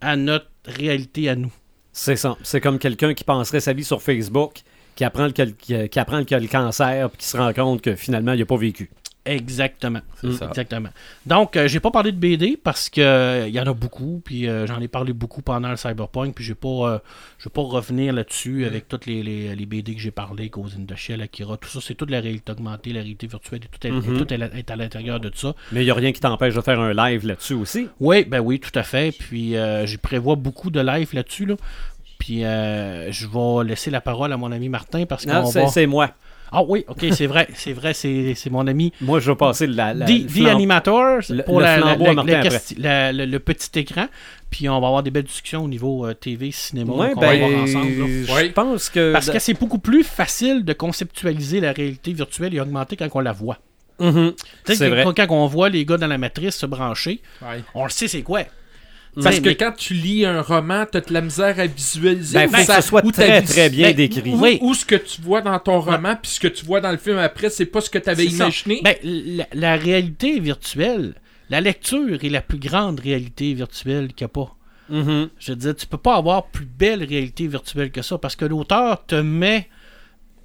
à notre réalité à nous. C'est ça. C'est comme quelqu'un qui penserait sa vie sur Facebook, qui apprend, le, qui, qui apprend qu'il a le cancer, puis qui se rend compte que finalement, il n'a pas vécu. Exactement. Mm, ça. Exactement. Donc, euh, j'ai pas parlé de BD parce que euh, y en a beaucoup, puis euh, j'en ai parlé beaucoup pendant le Cyberpunk, puis j'ai pas, euh, je vais pas revenir là-dessus avec toutes les, les, les BD que j'ai parlé, Ghost in the Shell, Akira, tout ça, c'est toute la réalité augmentée, la réalité virtuelle, et tout est, Mhm. tout est, est à l'intérieur de ça. Mais il n'y a rien qui t'empêche de faire un live là-dessus aussi. Oui, ben oui, tout à fait. Puis j'y prévois beaucoup de live là-dessus. Là. Puis euh, je vais laisser la parole à mon ami Martin parce Non, qu'on c'est va... c'est moi. Ah oui, ok, c'est vrai, c'est vrai, c'est c'est mon ami Moi, je vais passer la, la, The, pour le la- le, le petit écran. Puis on va avoir des belles discussions au niveau euh, TV, cinéma Ouais, qu'on va ben, avoir ensemble. je pense que... Parce que c'est beaucoup plus facile de conceptualiser la réalité virtuelle et augmentée quand on la voit. Tu sais, C'est vrai. quand, quand on voit les gars dans la matrice se brancher, Ouais. on le sait c'est quoi. Parce que mais- quand tu lis un roman, t'as de la misère à visualiser. Ben, où ça- ce soit très, très bien ben, décrit. oui. Ou ce que tu vois dans ton roman, puis ce que tu vois dans le film après, c'est pas ce que tu avais imaginé. Ben, la, la réalité virtuelle, la lecture est la plus grande réalité virtuelle qu'il n'y a pas. Mhm. Je veux dire, tu peux pas avoir plus belle réalité virtuelle que ça parce que l'auteur te met,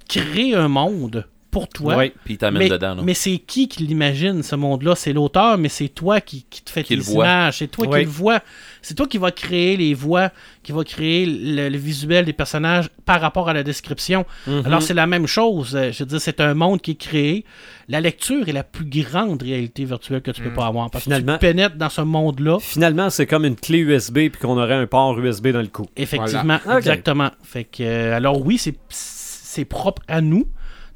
crée un monde pour toi. Ouais. Puis il t'amène mais, dedans. là. mais c'est qui qui l'imagine, ce monde-là? C'est l'auteur, mais c'est toi qui, qui te fais Qui tes le images. C'est toi Oui. qui le vois. C'est toi qui va créer les voix, qui va créer le, le visuel des personnages par rapport à la description. Mhm. Alors, c'est la même chose. Euh, Je veux dire, c'est un monde qui est créé. La lecture est la plus grande réalité virtuelle que tu peux pas avoir. Parce Finalement- que tu pénètres dans ce monde-là. Finalement, c'est comme une clé USB puis qu'on aurait un port USB dans le cou. Effectivement, Voilà. Exactement. Fait que, euh, alors oui, c'est propre à nous,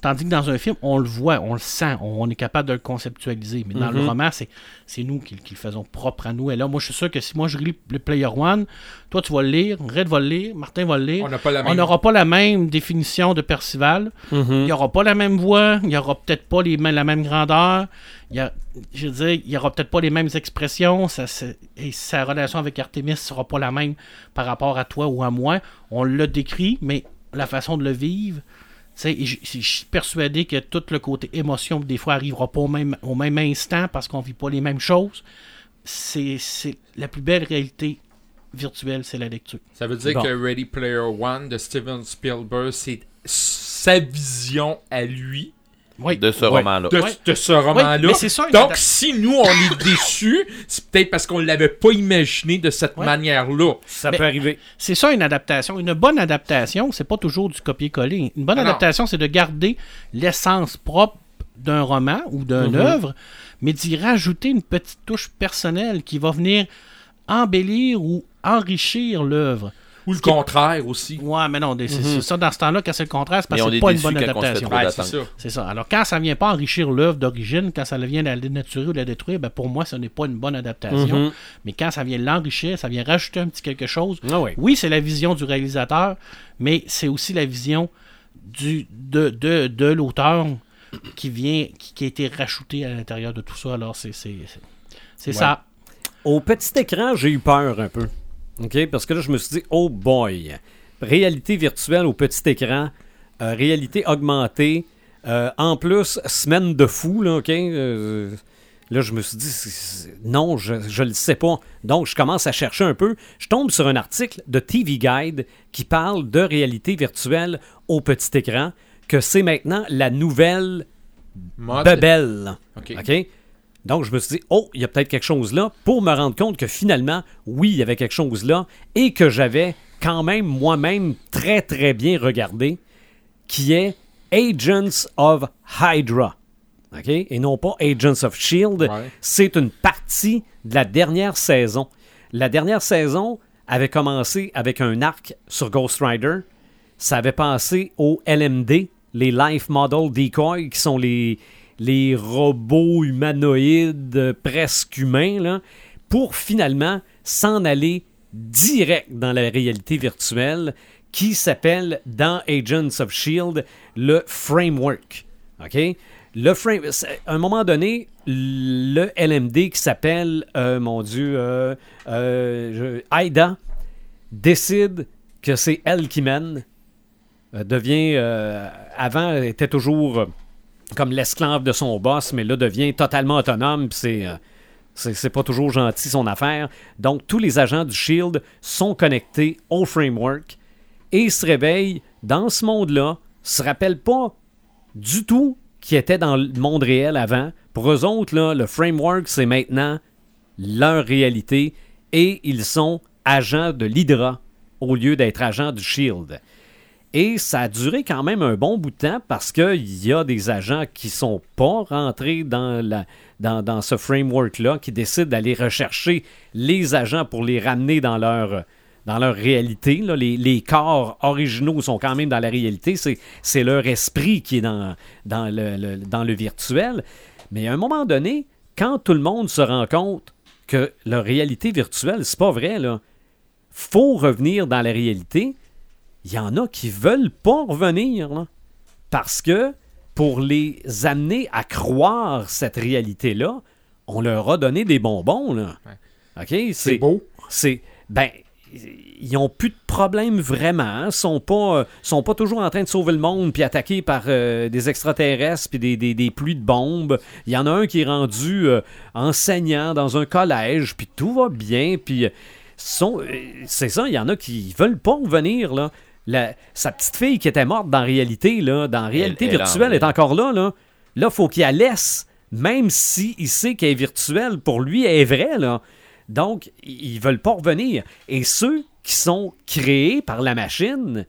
tandis que dans un film, on le voit, on le sent, on, est capable de le conceptualiser. Mais dans le Mhm. roman, c'est, nous qui, qui le faisons propre à nous. Et là, moi, je suis sûr que si moi je relis le Player One, toi, tu vas le lire, Red va le lire, Martin va le lire. on pas n'aura pas la même définition de Percival. Il Mhm. n'y aura pas la même voix. Il n'y aura peut-être pas les, la même grandeur. Il y a, je veux dire, il n'y aura peut-être pas les mêmes expressions. Ça, et sa relation avec Artemis ne sera pas la même par rapport à toi ou à moi. On l'a décrit, mais la façon de le vivre. Je suis persuadé que tout le côté émotion, des fois, arrivera pas au même, au même instant parce qu'on vit pas les mêmes choses. C'est c'est la plus belle réalité virtuelle, c'est la lecture. Ça veut dire Bon. que Ready Player One de Steven Spielberg, c'est sa vision à lui Oui. De ce roman-là. de, ce roman-là. mais c'est ça, une Donc, si nous, on est déçus, c'est peut-être parce qu'on l'avait pas imaginé de cette manière-là. Ça Mais- peut arriver. C'est ça une adaptation. Une bonne adaptation, c'est pas toujours du copier-coller. Une bonne Ah adaptation, c'est de garder l'essence propre d'un roman ou d'une Mhm. œuvre, mais d'y rajouter une petite touche personnelle qui va venir embellir ou enrichir l'œuvre. Ou le contraire aussi. Ouais, mais non, c'est c'est ça dans ce temps-là, quand c'est le contraire, c'est parce que c'est est pas une bonne adaptation. Ouais, c'est ça. C'est ça. Alors, quand ça vient pas enrichir l'œuvre d'origine, quand ça vient la dénaturer ou la détruire, ben pour moi, ce n'est pas une bonne adaptation. Mhm. Mais quand ça vient l'enrichir, ça vient rajouter un petit quelque chose, Ah oui. oui, c'est la vision du réalisateur, mais c'est aussi la vision du, de, de, de l'auteur qui vient, qui, qui a été rajoutée à l'intérieur de tout ça. Alors, c'est, c'est, c'est, c'est ça. Au petit écran, j'ai eu peur un peu. OK? Parce que là, je me suis dit, oh boy, réalité virtuelle au petit écran, euh, réalité augmentée, euh, en plus, semaine de fou, là, OK? Euh, là, je me suis dit, non, je ne le sais pas. Donc, je commence à chercher un peu. Je tombe sur un article de TV Guide qui parle de réalité virtuelle au petit écran, que c'est maintenant la nouvelle Mode. OK? Donc, je me suis dit, oh, il y a peut-être quelque chose là, pour me rendre compte que finalement, oui, il y avait quelque chose là, et que j'avais quand même moi-même très, très bien regardé, qui est Agents of Hydra. OK? Et non pas Agents of Shield. Ouais. C'est une partie de la dernière saison. La dernière saison avait commencé avec un arc sur Ghost Rider. Ça avait passé au LMD, les Life Model Decoy, qui sont les, les robots humanoïdes presque humains, là, pour finalement s'en aller direct dans la réalité virtuelle qui s'appelle dans Agents of Shield le framework. OK? Le frame, à un moment donné, le LMD qui s'appelle, euh, mon Dieu, euh, euh, Aida, décide que c'est elle qui mène, devient, avant, était toujours comme l'esclave de son boss, mais là, devient totalement autonome, euh, c'est c'est pas toujours gentil son affaire. Donc, tous les agents du Shield sont connectés au framework et se réveillent dans ce monde-là, se rappellent pas du tout qui était dans le monde réel avant. Pour eux autres, le framework, c'est maintenant leur réalité et ils sont agents de l'Hydra au lieu d'être agents du Shield. Et ça a duré quand même un bon bout de temps parce qu'il y a des agents qui sont pas rentrés dans, la, dans, dans ce framework-là, qui décident d'aller rechercher les agents pour les ramener dans leur, dans leur réalité. là. Les, les corps originaux sont quand même dans la réalité. C'est, leur esprit qui est dans, dans, le, dans le virtuel. Mais à un moment donné, quand tout le monde se rend compte que leur réalité virtuelle, c'est pas vrai, là. faut revenir dans la réalité il y en a qui veulent pas revenir, là. Parce que pour les amener à croire cette réalité-là, on leur a donné des bonbons, là. OK? C'est beau. C'est. Ben. Ils ont plus de problèmes vraiment. hein. Sont pas, euh, sont pas toujours en train de sauver le monde puis attaqués par euh, des extraterrestres puis des, des- des pluies de bombes. Il y en a un qui est rendu euh, enseignant dans un collège puis tout va bien puis sont, c'est ça. Il y en a qui veulent pas revenir là. La- sa petite fille qui était morte dans la réalité là, dans la réalité elle virtuelle est encore là là. Là faut qu'il la laisse même si il sait qu'elle est virtuelle pour lui elle est vraie là. Donc, ils veulent pas revenir. Et ceux qui sont créés par la machine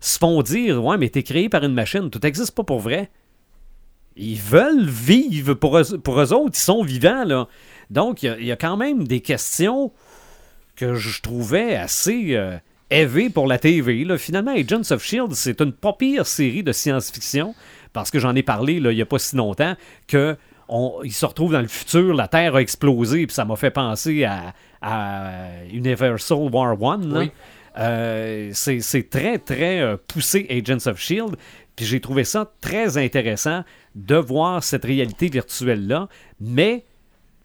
se font dire Ouais, mais t'es créé par une machine, tout n'existe pas pour vrai. Ils veulent vivre. Pour eux, pour eux autres, ils sont vivants, là. Donc, il y a- il y, a quand même des questions que je trouvais assez euh, élevées pour la TV. Là. Finalement, Agents of Shield, c'est une pas pire série de science-fiction, parce que j'en ai parlé là, il n'y a pas si longtemps, que on, il se retrouve dans le futur, la Terre a explosé, puis ça m'a fait penser à, à Universal War One. Oui. Euh, c'est c'est très, très euh, poussé Agents of Shield. Puis j'ai trouvé ça très intéressant de voir cette réalité virtuelle-là. Mais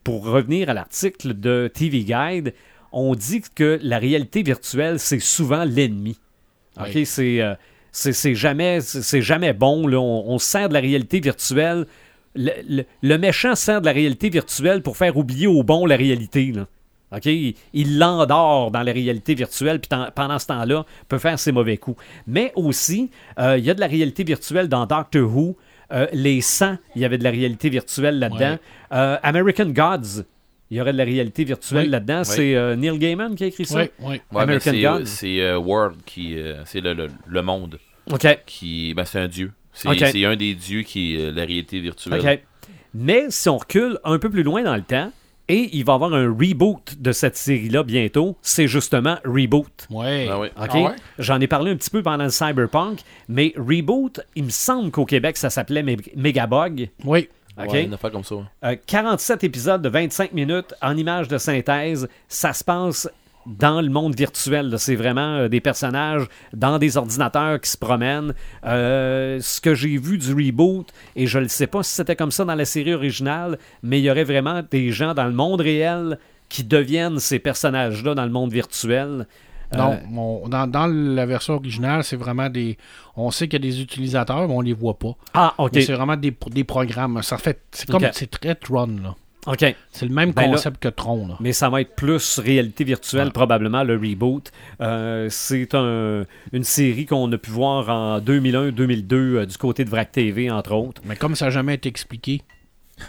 pour revenir à l'article de TV Guide, on dit que la réalité virtuelle, c'est souvent l'ennemi. OK? Oui. C'est euh, c'est jamais, c'est c'est jamais bon. Là. On, on sert de la réalité virtuelle. Le, le- le méchant sert de la réalité virtuelle pour faire oublier au bon la réalité. Là. Il- l'endort dans la réalité virtuelle, puis pendant ce temps-là, peut faire ses mauvais coups. Mais aussi, euh, il y a de la réalité virtuelle dans Doctor Who. Euh, les 100, il y avait de la réalité virtuelle là-dedans. Ouais. Euh, American Gods, il y aurait de la réalité virtuelle Oui. là-dedans. Oui. C'est euh, Neil Gaiman qui a écrit ça? Oui, oui. Ouais, c'est, God. euh, c'est euh, World qui. euh, c'est le, le, le monde OK. qui. Ben, c'est un dieu. C'est, Ok. c'est un des dieux qui est euh, la réalité virtuelle. OK. Mais si on recule un peu plus loin dans le temps, et il va y avoir un reboot de cette série-là bientôt, c'est justement Reboot. Ouais. Ah ouais. OK? Ah ouais? J'en ai parlé un petit peu pendant le Cyberpunk, mais Reboot, il me semble qu'au Québec, ça s'appelait Meg- Megabug. Oui. OK? Ouais, une affaire comme ça. ouais. Euh, 47 épisodes de 25 minutes en images de synthèse. Ça se passe dans le monde virtuel. C'est vraiment euh, des personnages dans des ordinateurs qui se promènent. Euh, ce que j'ai vu du reboot, et je ne sais pas si c'était comme ça dans la série originale, mais il y aurait vraiment des gens dans le monde réel qui deviennent ces personnages-là dans le monde virtuel. Euh, Non, on- dans, dans la version originale, c'est vraiment des. On sait qu'il y a des utilisateurs, mais on les voit pas. Ah, ok. C'est vraiment des, des programmes. Ça fait. C'est comme. C'est très Tron, là. ok. C'est le même Ben là- concept que Tron, là. Mais ça va être plus réalité virtuelle, Ouais. probablement, le reboot. Euh, c'est un- une série qu'on a pu voir en 2001-2002 euh, du côté de VRAC TV, entre autres. Mais comme ça n'a jamais été expliqué,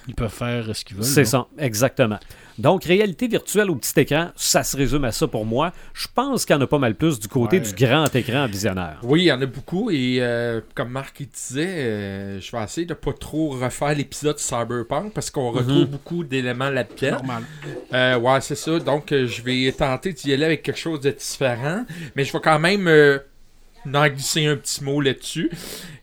ils peuvent faire ce qu'ils veulent. C'est ça, exactement. Donc, réalité virtuelle au petit écran, ça se résume à ça pour moi. Je pense qu'il y en a pas mal plus du côté Ouais. du grand écran visionneur. Oui, il y en a beaucoup et euh, comme Marc il disait, euh, je vais essayer de pas trop refaire l'épisode Cyberpunk parce qu'on retrouve beaucoup d'éléments là-dedans. Normal. Euh, ouais, c'est ça. Donc, euh, je vais tenter d'y aller avec quelque chose de différent. Mais je vais quand même euh, en glisser un petit mot là-dessus.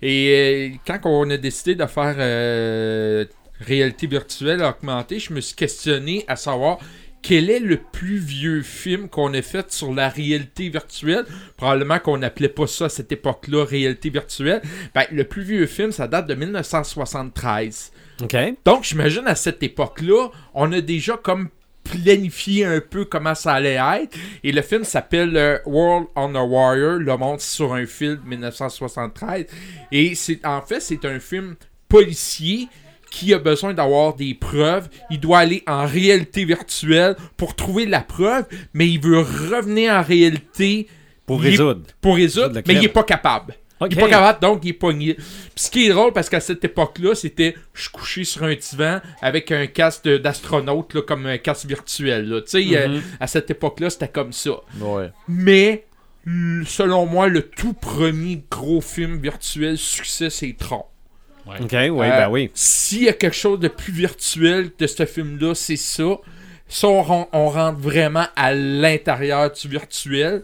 Et euh, quand on a décidé de faire euh, réalité virtuelle augmentée, je me suis questionné à savoir quel est le plus vieux film qu'on a fait sur la réalité virtuelle. Probablement qu'on n'appelait pas ça à cette époque-là réalité virtuelle. Ben, le plus vieux film, ça date de 1973. OK? Donc, j'imagine à cette époque-là, on a déjà comme planifié un peu comment ça allait être. Et le film s'appelle euh, World on a Wire, Le monde sur un fil de 1973. Et c'est en fait, c'est un film policier qui a besoin d'avoir des preuves. Il doit aller en réalité virtuelle pour trouver la preuve, mais il veut revenir en réalité Pour est- résoudre. pour Résoudre mais il crime. est pas capable. Il est pas capable, donc il est pogné. Puis ce qui est drôle, parce qu'à cette époque-là, c'était je suis couché sur un divan avec un casque d'astronaute, comme un casque virtuel. là. Tu sais, euh, Mhm. à cette époque-là, c'était comme ça. Ouais. Mais, selon moi, le tout premier gros film virtuel succès, c'est Tron. OK, oui, Euh, ben oui. S'il y a quelque chose de plus virtuel de ce film-là, c'est ça. Ça, on, ren- on rentre vraiment à l'intérieur du virtuel.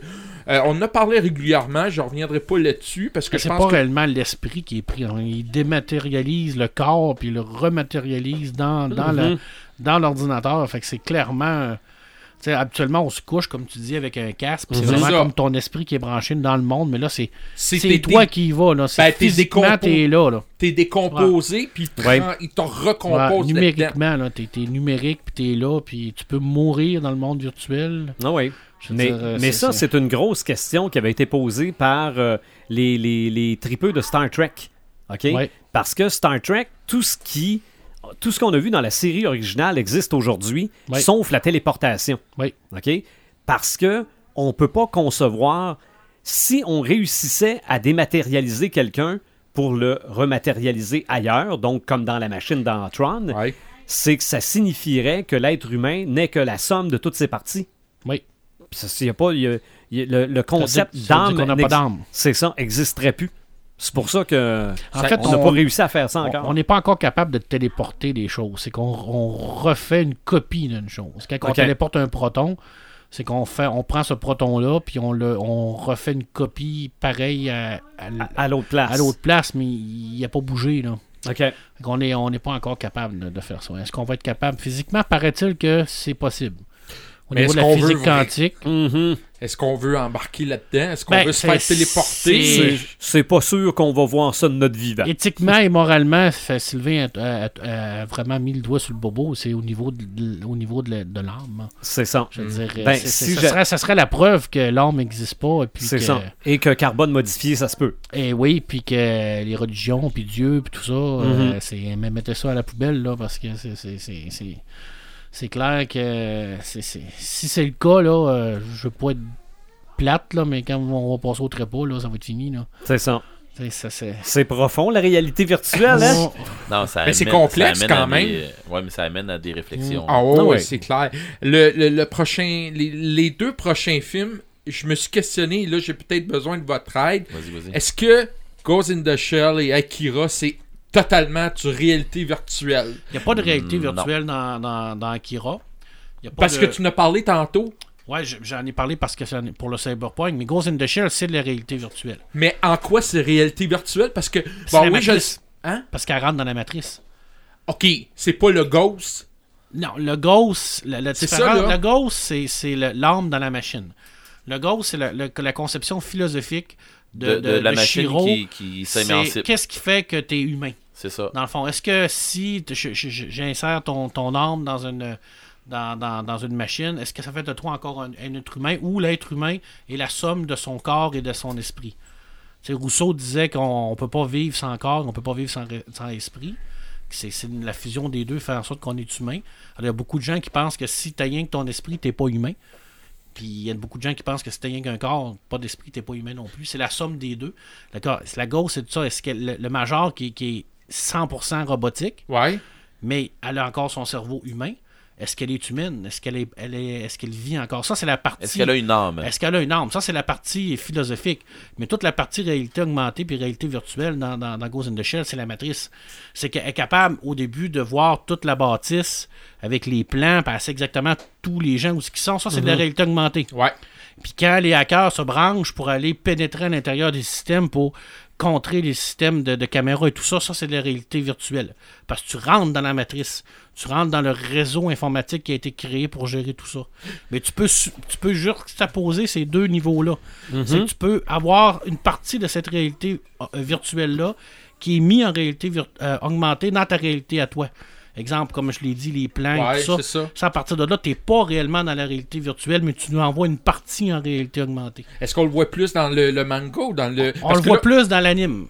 Euh, on en a parlé régulièrement, je reviendrai pas là-dessus parce que Mais je c'est pas que réellement l'esprit qui est pris. hein. Il dématérialise le corps puis il le rematérialise dans, dans, Mhm. dans l'ordinateur. Fait que c'est clairement. Tu sais, habituellement, on se couche, comme tu dis, avec un casque. puis. C'est vraiment ça. comme ton esprit qui est branché dans le monde. Mais là, c'est C'est c'est t'es- toi qui y vas. Là. C'est Ben, t'es physiquement, décompo- t'es là. là. T'es décomposé, puis il te Ouais. rend- il te Ouais, recompose numériquement, là, t'es, t'es numérique, puis t'es là, puis tu peux mourir dans le monde virtuel. Ah oui. Mais, dire, euh, mais c'est- ça, c'est- c'est une grosse question qui avait été posée par euh, les, les, les tripeux de Star Trek. OK? Ouais. Parce que Star Trek, tout ce qui. Tout ce qu'on a vu dans la série originale existe aujourd'hui, sauf la téléportation. Oui. OK? Parce que on peut pas concevoir si on réussissait à dématérialiser quelqu'un pour le rematérialiser ailleurs, donc comme dans la machine dans Tron, c'est que ça signifierait que l'être humain n'est que la somme de toutes ses parties. Oui. Puis ça, il y a pas, il y a- il y a- le, le concept d'âme, dire qu'on n'a pas n'ex- d'âme. c'est ça, existerait plus. C'est pour ça que En ça- fait, on n'a on- pas réussi à faire ça On- encore. On n'est pas encore capable de téléporter des choses. C'est qu'on on refait une copie d'une chose. Quand on téléporte un proton, c'est qu'on fait, on prend ce proton-là, puis on, le, on refait une copie pareille à, à l'autre place. à l'autre place, mais il n'a pas bougé. Là. OK. On n'est pas encore capable de, de faire ça. Est-ce qu'on va être capable? Physiquement Paraît-il que c'est possible. Au Mais niveau de est-ce la qu'on veut physique quantique, Mhm. Est-ce qu'on veut embarquer là-dedans? Est-ce qu'on Ben, veut se faire téléporter? c'est- C'est- C'est pas sûr qu'on va voir ça de notre vivant. éthiquement et moralement, fait- Sylvain a, a- a- a vraiment mis le doigt sur le bobo. C'est au niveau de, de- au niveau de l'âme. C'est ça. Je veux dire, Ben, c'est- c'est- si ça, je- serait, ça serait la preuve que l'âme n'existe pas. Et puis C'est que- ça. Et que carbone modifié, ça se peut. Et oui, puis que les religions, puis Dieu, puis tout ça, euh, c'est mais mettez ça à la poubelle, là, parce que c'est- c'est- clair que c'est- c'est- si c'est le cas, là, euh, je veux pas être plate, là, mais quand on va passer au trépas, là, ça va être fini. Là. C'est ça. C'est... C'est profond, la réalité virtuelle, hein? Non, ça Mais c'est amène- complexe ça amène quand même. des- ouais, mais ça amène à des réflexions. Ah ouais, Ah ouais. c'est clair. Le, le, le prochain, les, les deux prochains films, je me suis questionné, là j'ai peut-être besoin de votre aide. Vas-y, vas-y. Est-ce que Ghost in the Shell et Akira, c'est totalement du réalité virtuelle? Il n'y a pas de réalité Mm, non. virtuelle dans, dans, dans Akira. Y a pas Parce de- que tu en as parlé tantôt, Ouais, j'en ai parlé parce que c'est pour le Cyberpunk, mais Ghost in the Shell, c'est de la réalité virtuelle. mais en quoi c'est réalité virtuelle? Parce que, bon, la oui, je. Hein? Parce qu'elle rentre dans la matrice. Ok, c'est pas le Ghost. Non, le Ghost, le, le ça, le Ghost, c'est, l'âme dans la machine. Le Ghost, c'est la conception philosophique de, de, de la machine Shiro. qui, qui s'émancipe. qu'est-ce qui fait que tu es humain, C'est ça. dans le fond? Est-ce que si j'insère ton, ton âme dans une, dans, dans- dans une machine, est-ce que ça fait de toi encore un, un être humain ou l'être humain est la somme de son corps et de son esprit? Tu sais, Rousseau disait qu'on ne peut pas vivre sans corps, on ne peut pas vivre sans, sans esprit. C'est, c'est la fusion des deux fait en sorte qu'on est humain. Alors, il y a beaucoup de gens qui pensent que si tu rien que ton esprit, tu pas humain. Puis il y a beaucoup de gens qui pensent que tu rien qu'un corps, pas d'esprit, tu pas humain non plus. C'est la somme des deux. D'accord. La gauche, c'est tout ça. Est-ce que le, le major qui, qui est 100% robotique, Ouais. mais elle a encore son cerveau humain, est-ce qu'elle est humaine? Est-ce qu'elle est, elle est, est-ce qu'elle vit encore? Ça, c'est la partie. Est-ce qu'elle a une âme? Est-ce qu'elle a une âme? Ça, c'est la partie philosophique. Mais toute la partie réalité augmentée puis réalité virtuelle dans, dans, dans Ghost in the Shell, c'est la matrice. C'est qu'elle est capable, au début, de voir toute la bâtisse avec les plans, sait exactement tous les gens où ce qu'ils sont. Ça, c'est de la réalité augmentée. Ouais. Puis quand les hackers se branchent pour aller pénétrer à l'intérieur des systèmes pour contrer les systèmes de, de caméras et tout ça, ça c'est de la réalité virtuelle. Parce que tu rentres dans la matrice, tu rentres dans le réseau informatique qui a été créé pour gérer tout ça. Mais tu peux, tu peux juxtaposer ces deux niveaux-là. Que tu peux avoir une partie de cette réalité euh, virtuelle-là qui est mise en réalité euh, augmentée dans ta réalité à toi. Exemple, comme je l'ai dit, les plans Ouais, et tout ça. ça. Ça, à partir de là, tu n'es pas réellement dans la réalité virtuelle, mais tu nous envoies une partie en réalité augmentée. Est-ce qu'on le voit plus dans le, le manga ou dans le. On parce le voit là- plus dans l'anime.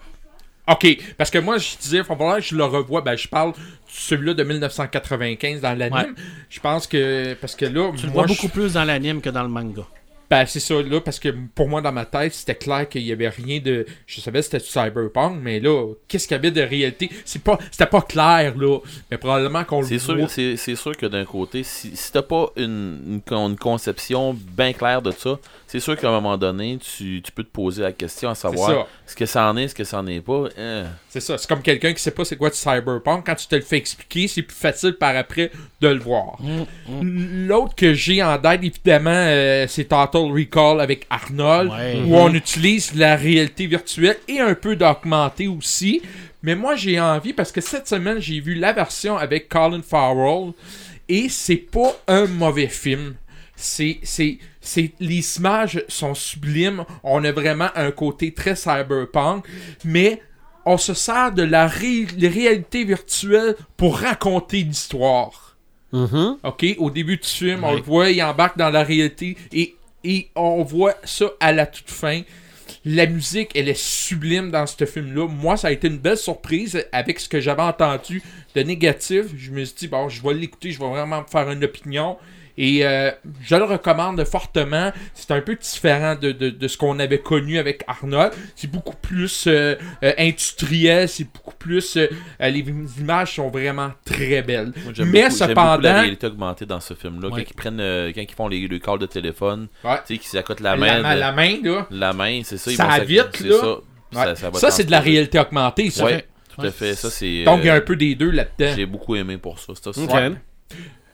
Ok, parce que moi, je disais, je le revois. Ben, je parle de celui-là de 1995 dans l'anime. Ouais. Je pense que. Parce que là, Tu le vois je- beaucoup plus dans l'anime que dans le manga. Ben, c'est ça, là, parce que pour moi, dans ma tête, c'était clair qu'il y avait rien de. Je savais que c'était du cyberpunk, mais là, qu'est-ce qu'il y avait de réalité? C'est pas, C'était pas clair, là. Mais probablement qu'on le C'est voit. sûr, c'est, c'est sûr que d'un côté, si, si t'as pas une, une, con- une conception bien claire de ça, c'est sûr qu'à un moment donné, tu, tu peux te poser la question à savoir ce que ça en est, ce que ça en est pas. hein. C'est ça. C'est comme quelqu'un qui sait pas c'est quoi du cyberpunk. Quand tu te le fais expliquer, c'est plus facile par après de le voir. L'autre que j'ai en tête, évidemment, euh, c'est Total Recall avec Arnold, Ouais. où on utilise la réalité virtuelle et un peu d'augmenté aussi. Mais moi, j'ai envie, parce que cette semaine, j'ai vu la version avec Colin Farrell, et c'est pas un mauvais film. C'est, c'est, c'est, les images sont sublimes. On a vraiment un côté très cyberpunk, mais on se sert de la ré- la réalité virtuelle pour raconter l'histoire. Mhm. OK? Au début du film, on le voit, il embarque dans la réalité et, et on voit ça à la toute fin. La musique, elle est sublime dans ce film-là. Moi, ça a été une belle surprise avec ce que j'avais entendu de négatif. Je me suis dit, bon, je vais l'écouter, je vais vraiment me faire une opinion. Et euh, je le recommande fortement. C'est un peu différent de, de- de ce qu'on avait connu avec Arnold. C'est beaucoup plus euh, euh, industriel, c'est beaucoup plus... euh, les images sont vraiment très belles. Moi, j'aime Mais beaucoup- cependant- beaucoup la réalité augmentée dans ce film-là. Ouais. Quand ils prennent, euh, quand ils font les, le call de téléphone, Ouais. tu sais, qu'ils s'accotent la La, main. de- la main, là. la main, c'est ça. ils Ça vite, là. Ça, Ouais. ça, Ça, c'est de la réalité augmentée, ça. Ouais, tout à fait. Ça, c'est. Donc, il y a un peu des deux là-dedans. J'ai beaucoup aimé pour ça. ça, c'est- Ok. Ouais.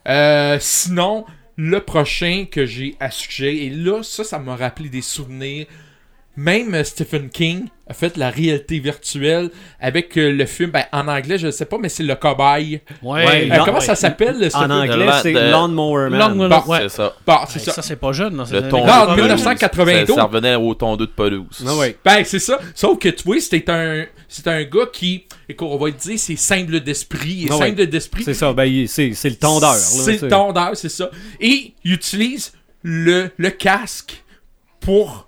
Euh, sinon, le prochain que j'ai à suggérer, et là, ça, ça m'a rappelé des souvenirs. Même euh, Stephen King a fait la réalité virtuelle avec euh, le film, ben, en anglais, je ne sais pas, mais c'est Le Cobaye. Ouais. Ouais, Euh, non, comment ouais. ça s'appelle le En anglais, c'est de- Lawnmower Man. Lawnmower- Bon, ouais. C'est ça. Bon, c'est ça. ça, c'est pas jeune. Non, c'est Le ton Non, 80. 1992. Ça, ça revenait au ton 2 de pelouse. Ah ouais. Ben, c'est ça. Sauf que tu vois, c'était un, c'est un gars qui, écoute, on va te dire, c'est simple d'esprit. Ah ouais. simple d'esprit. C'est ça, ben, c'est c'est le tondeur. c'est- le tondeur, c'est ça. Et il utilise le, le casque pour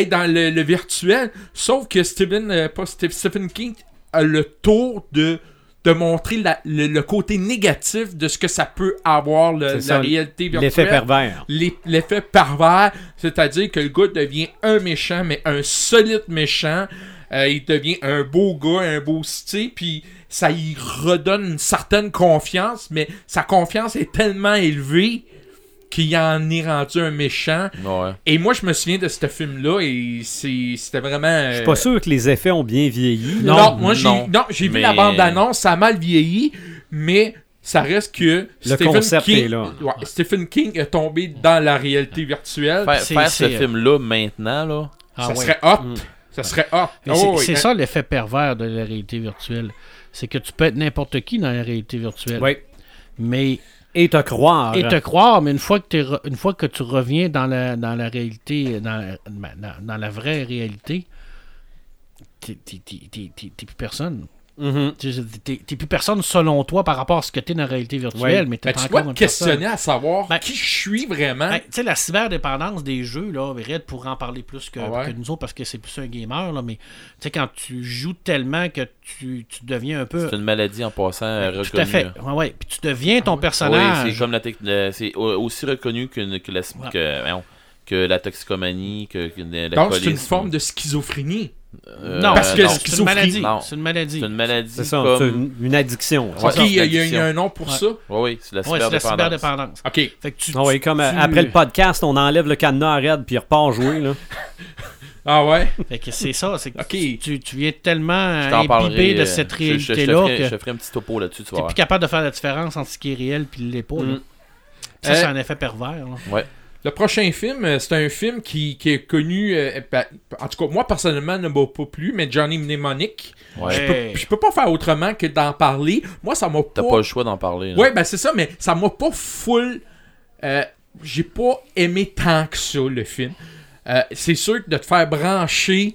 être dans le, le virtuel. Sauf que Stephen, euh, pas Steve- Stephen King a le tour de, de montrer la- le, le côté négatif de ce que ça peut avoir, le- la ça, réalité virtuelle. L'effet pervers. L'effet pervers, c'est-à-dire que le gars devient un méchant, mais un solide méchant. Euh, il devient un beau gars, un beau style, puis ça y redonne une certaine confiance, mais sa confiance est tellement élevée qu'il en est rendu un méchant. Ouais. Et moi, je me souviens de ce film-là, et c'est- c'était vraiment... Je suis pas sûr que les effets ont bien vieilli. Non, Non, moi, j'ai non. non, j'ai vu la bande-annonce, ça a mal vieilli, mais ça reste que Stephen concept King, est là. Ouais, Stephen King est tombé dans la réalité virtuelle. Faire, ce film-là maintenant, là. Ah ça ouais. serait hot. Mm. Ça serait hot. Oh, c'est oui. c'est ça l'effet pervers de la réalité virtuelle. C'est que tu peux être n'importe qui dans la réalité virtuelle. Oui. Mais Et te croire. et te croire, mais une fois que, re- une fois que tu reviens dans la, dans la réalité, dans, la- dans, dans la vraie réalité, t'es plus personne. Tu sais, T'es plus personne selon toi par rapport à ce que t'es dans la réalité virtuelle, Ouais. mais t'es Ben, tu encore dois une te questionner personne. à savoir Ben, qui je suis vraiment. Ben, tu sais, la cyberdépendance des jeux, là, Red pourrait en parler plus que, Ah ouais? que nous autres parce que c'est plus un gamer, là, mais tu sais, quand tu joues tellement que tu, tu deviens un peu. C'est une maladie en passant reconnue. Tout à fait. Ouais, ouais. Puis tu deviens ton Oui, personnage. c'est comme la tec- le- c'est au- aussi reconnu que, que, la, Ouais. que, que la toxicomanie, que, que Donc, c'est une forme de schizophrénie. Euh, non, parce que c'est une maladie. C'est une maladie. C'est une maladie. C'est ça, comme... c'est une, une addiction. Ouais. ok, il y, a- y un nom pour Ouais. ça? Oui, oui, c'est la Ouais, c'est la cyberdépendance. cyberdépendance. Ok. Fait que tu, Ah ouais, tu- comme euh, tu- après le podcast, on enlève le cadenas à Red puis il repart jouer. Là. [laughs] Ah ouais? Fait que c'est ça, c'est que Ok. tu, viens tellement Je t'en imbibé parlerai. de euh, cette je- je- je te réalité-là Je te ferai un petit topo là-dessus, tu vas plus capable de faire la différence entre ce qui est réel et l'est pas. Mm. Ça, Euh, c'est un effet pervers. là. Le prochain film, euh, c'est un film qui, qui est connu. euh, en tout cas, moi personnellement, ne m'a pas plu, mais Johnny Mnemonic. Ouais. Je, peux, je peux pas faire autrement que d'en parler. Moi, ça m'a T'as pas. pas le choix d'en parler. là. Ouais, ben c'est ça, mais ça m'a pas full. euh, J'ai pas aimé tant que ça le film. Euh, c'est sûr que de te faire brancher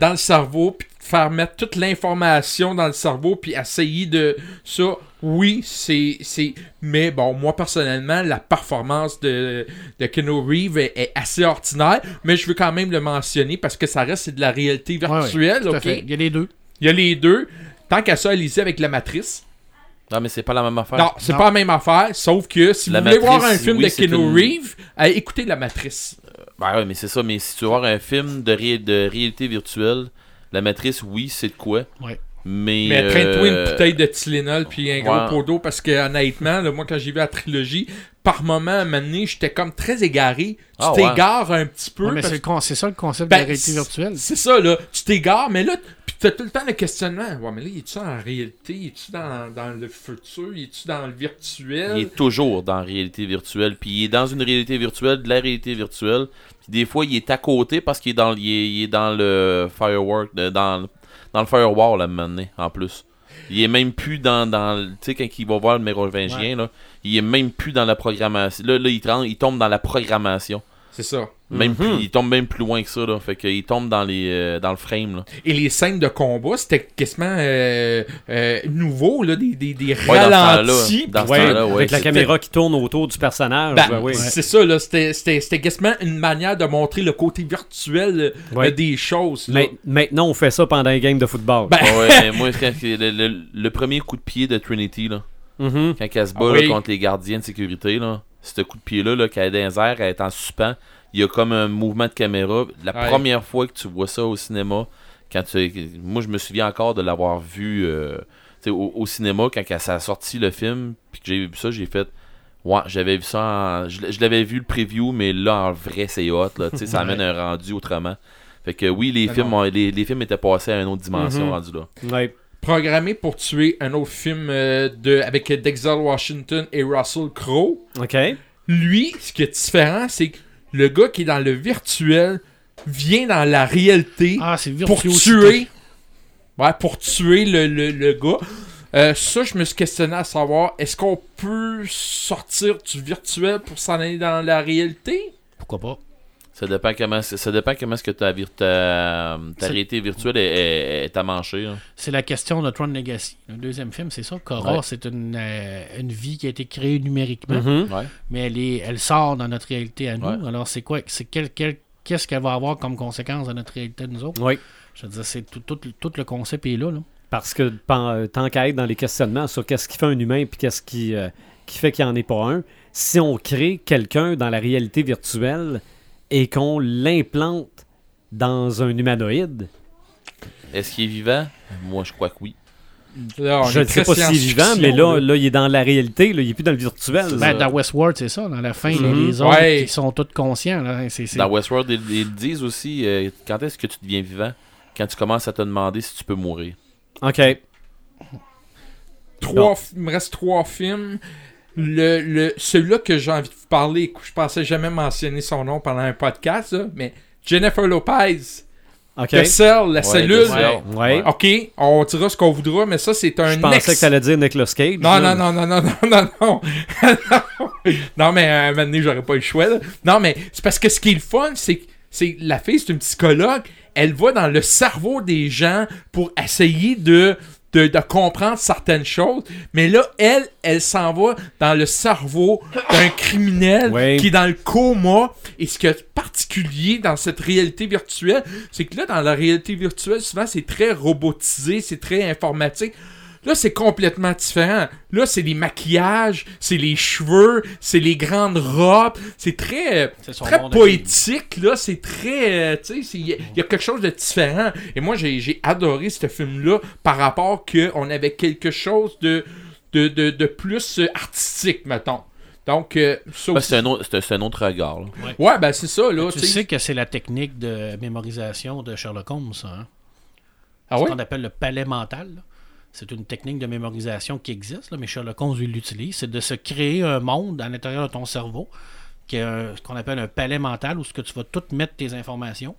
dans le cerveau, puis de te faire mettre toute l'information dans le cerveau, puis essayer de ça. Oui, c'est. Mais bon, moi personnellement, la performance de, de Keanu Reeves est, est assez ordinaire, mais je veux quand même le mentionner parce que ça reste c'est de la réalité Ouais, ouais, virtuelle, fait. Il y a les deux. Il y a les deux. Tant qu'à ça, allez-y avec la matrice. Non, mais c'est pas la même affaire. Non, c'est pas la même affaire, sauf que si La vous voulez voir un film oui, de Keanu une- Reeves, euh, écoutez La Matrice. Ben ouais, mais c'est ça. Mais si tu veux voir un film de, ré- de réalité virtuelle, La Matrice, oui, c'est de quoi? Ouais. Mais. Mais traîne-toi euh, une bouteille de Tylenol puis un gros ouais. pot d'eau parce que honnêtement, là, moi quand j'ai vu la trilogie, par moment, à un moment donné, j'étais comme très égaré. Tu Ah ouais. t'égares un petit peu. Ouais, mais c'est ça le concept Ben, de la réalité virtuelle. C'est ça, là. Tu t'égares, mais là, puis t'as tout le temps le questionnement. Ouais, mais là, es-tu en réalité? Es-tu dans, dans le futur? Es-tu dans le virtuel? Il est toujours dans la réalité virtuelle. Puis il est dans une réalité virtuelle, de la réalité virtuelle. Puis des fois, il est à côté parce qu'il est dans, il est, il est dans le firework, de- dans, dans le firewall, à donné, en plus. Il est même plus dans, dans tu sais, quand il va voir le mérovingien, là, il est même plus dans la programmation. Là, là il tombe dans la programmation. C'est ça. Même Mhm. plus, il tombe même plus loin que ça, là. Fait qu'il tombe dans les euh, dans le frame, là. Et les scènes de combat, c'était quasiment euh, euh, nouveau, là, des, des, des Ouais, dans ce temps-là, ralentis. dans ce Ouais, temps-là, ouais, avec la caméra qui tourne autour du personnage. Ben, ben oui. C'est ça, là. C'était, c'était, c'était quasiment une manière de montrer le côté virtuel Ouais. des choses. là. Maintenant, on fait ça pendant un game de football. Ben, [laughs] moi, le, le- le premier coup de pied de Trinity, là, Mhm. quand elle se bat Ah là, oui. contre les gardiens de sécurité, là, ce coup de pied-là, là, qu'elle est dans les airs, elle est en suspens, il y a comme un mouvement de caméra. La Ouais. première fois que tu vois ça au cinéma, quand tu, moi, je me souviens encore de l'avoir vu euh, au, au cinéma quand ça a sorti le film, puis que j'ai vu ça, j'ai fait. Ouais, j'avais vu ça en- Je, l'avais vu le preview, mais là, en vrai, c'est hot. Là, tu sais, ça amène un rendu autrement. Fait que oui, les, Ben films, ont- les, les films étaient passés à une autre dimension Mhm. rendu là. Ouais. programmé pour tuer un autre film euh, de, avec Dexter Washington et Russell Crowe. OK. Lui, ce qui est différent, c'est que le gars qui est dans le virtuel vient dans la réalité Ah, pour tuer. Ouais, pour tuer le, le, le gars. Euh, ça, je me suis questionné à savoir, est-ce qu'on peut sortir du virtuel pour s'en aller dans la réalité? Pourquoi pas? Ça dépend comment, ça dépend comment est-ce que ta, réalité virtuelle est, est, est amanchée. hein. C'est la question de Tron Legacy. Le deuxième film, c'est ça. Cora, Ouais. c'est une, euh, une vie qui a été créée numériquement, Mhm. Ouais. mais elle, est, elle sort dans notre réalité à nous. Ouais. Alors, c'est quoi c'est quel, quel- Qu'est-ce qu'elle va avoir comme conséquence dans notre réalité à nous autres? Oui. Je veux dire, c'est tout, tout, tout le concept est là. là. Parce que pan- euh, tant qu'à être dans les questionnements sur qu'est-ce qui fait un humain puis qu'est-ce qui, euh, qui fait qu'il n'y en ait pas un, si on crée quelqu'un dans la réalité virtuelle et qu'on l'implante dans un humanoïde, Est-ce qu'il est vivant? Moi, je crois que oui. Là, je ne sais pas s'il est vivant, mais là, là, il est dans la réalité, là, il n'est plus dans le virtuel. Ben, dans Westworld, c'est ça. Dans la fin, Mhm. les autres Ouais. qui sont tous conscients. Là, c'est- Dans Westworld, ils, ils disent aussi euh, quand est-ce que tu deviens vivant? Quand tu commences à te demander si tu peux mourir. OK. Trois, il me reste trois films. Le, le, celui-là que j'ai envie de vous parler, je pensais jamais mentionner son nom pendant un podcast, là, mais Jennifer Lopez, OK. The Cell, la Ouais, cellule. Ouais. Ok, on dira ce qu'on voudra, mais ça, c'est un Je pensais ex- que tu allais dire Nicolas Cage. Non, non, non, non, non, non, non, non. [laughs] non, mais à un moment donné, j'aurais pas eu le choix. là. Non, mais c'est parce que ce qui est le fun, c'est que c'est la fille, c'est une psychologue. Elle va dans le cerveau des gens pour essayer de, de, de comprendre certaines choses. Mais là, elle, elle s'en va dans le cerveau d'un criminel Ouais. qui est dans le coma. Et ce qui est particulier dans cette réalité virtuelle, c'est que là, dans la réalité virtuelle, souvent, c'est très robotisé, c'est très informatique. Là, c'est complètement différent. Là, c'est les maquillages, c'est les cheveux, c'est les grandes robes. C'est très, poétique. Là, c'est très. euh, tu sais, c'est- il y, a- il y a quelque chose de différent. Et moi, j'ai adoré ce film-là par rapport qu'on avait quelque chose de, de, de, de plus euh, artistique, mettons. Donc, euh, aussi- c'est un, autre- un- regard. là. Ouais, ben c'est ça, là. Tu tu sais. que c'est la technique de mémorisation de Sherlock Holmes, ça. hein? Ah ce qu'on appelle le palais mental. là. C'est une technique de mémorisation qui existe, là, mais Sherlock Holmes il l'utilise. C'est de se créer un monde à l'intérieur de ton cerveau, qui est un- ce qu'on appelle un palais mental, où ce que tu vas tout mettre tes informations.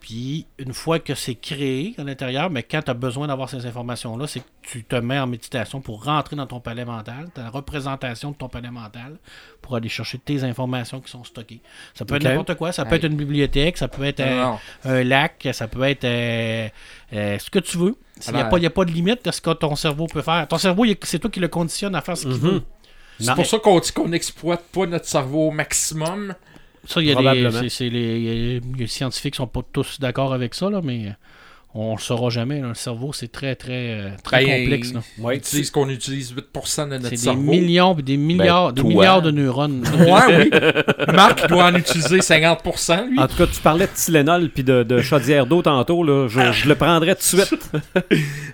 Puis, une fois que c'est créé à l'intérieur, mais quand tu as besoin d'avoir ces informations-là, c'est que tu te mets en méditation pour rentrer dans ton palais mental, ta représentation de ton palais mental, pour aller chercher tes informations qui sont stockées. Ça peut être n'importe quoi. Ça peut être une bibliothèque, ça peut être un lac, ça peut être euh, euh, ce que tu veux. Il n'y a, a pas de limite de ce que ton cerveau peut faire. Ton cerveau, c'est toi qui le conditionne à faire ce qu'il Mhm. veut. C'est pour ça qu'on dit qu'on n'exploite pas notre cerveau au maximum. Ça, il y a des, les, les scientifiques sont pas tous d'accord avec ça, là, mais on le saura jamais. là. Le cerveau, c'est très, très, euh, très Ben, complexe. là. On Ouais, utilise qu'on utilise 8% de notre C'est des cerveau. millions, puis des milliards, des milliards de neurones. [laughs] Ouais, oui. Marc doit en utiliser 50%, lui. En tout cas, tu parlais de Tylenol puis de, de chaudière d'eau tantôt. Là. Je, je le prendrais tout de suite. [laughs]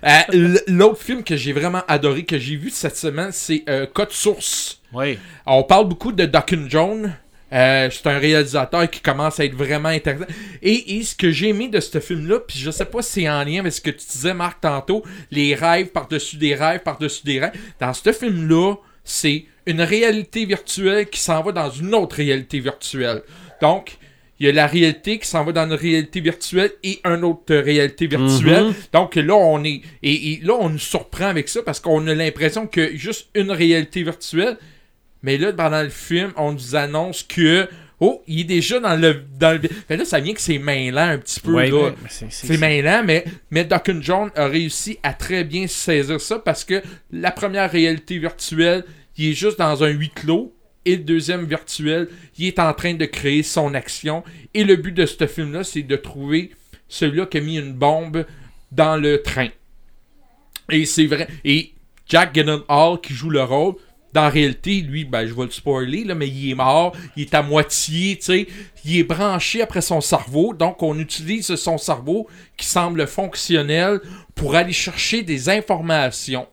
Euh, L'autre film que j'ai vraiment adoré, que j'ai vu cette semaine, c'est euh, Code Source. oui. On parle beaucoup de Duncan Jones. Euh, c'est un réalisateur qui commence à être vraiment intéressant. Et, et ce que j'ai aimé de ce film-là, puis je sais pas si c'est en lien avec ce que tu disais, Marc, tantôt, les rêves par-dessus des rêves par-dessus des rêves. Dans ce film-là, c'est une réalité virtuelle qui s'en va dans une autre réalité virtuelle. Donc, il y a la réalité qui s'en va dans une réalité virtuelle et une autre réalité virtuelle. Mhm. Donc là, on est. Et, et là, on nous surprend avec ça parce qu'on a l'impression que juste une réalité virtuelle. Mais là, pendant le film, on nous annonce que. Oh, il est déjà dans le. Dans le... Fait là, ça vient que c'est mêlant un petit peu. Ouais, là. C'est mêlant, mais, mais Duncan Jones a réussi à très bien saisir ça parce que la première réalité virtuelle, il est juste dans un huis clos. Et le deuxième virtuel, il est en train de créer son action. Et le but de ce film-là, c'est de trouver celui-là qui a mis une bombe dans le train. Et c'est vrai. Et Jack Gyllenhaal qui joue le rôle, dans la réalité, lui, ben, je vais le spoiler, là, mais il est mort, il est à moitié, tu sais, il est branché après son cerveau, donc on utilise son cerveau qui semble fonctionnel pour aller chercher des informations.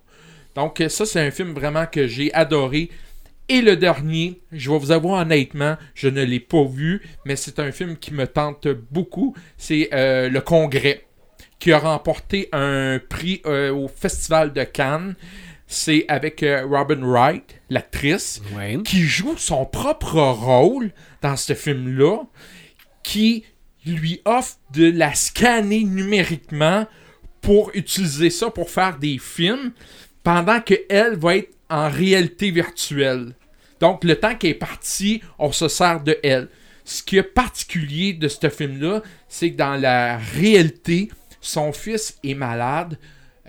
Donc ça, c'est un film vraiment que j'ai adoré. Et le dernier, je vais vous avouer honnêtement, je ne l'ai pas vu, mais c'est un film qui me tente beaucoup. C'est euh, Le Congrès, qui a remporté un prix euh, au Festival de Cannes. C'est avec euh, Robin Wright, l'actrice, qui joue son propre rôle dans ce film-là, qui lui offre de la scanner numériquement pour utiliser ça pour faire des films, pendant qu'elle va être en réalité virtuelle. Donc, le temps qu'elle est partie, on se sert de elle. Ce qui est particulier de ce film-là, c'est que dans la réalité, son fils est malade,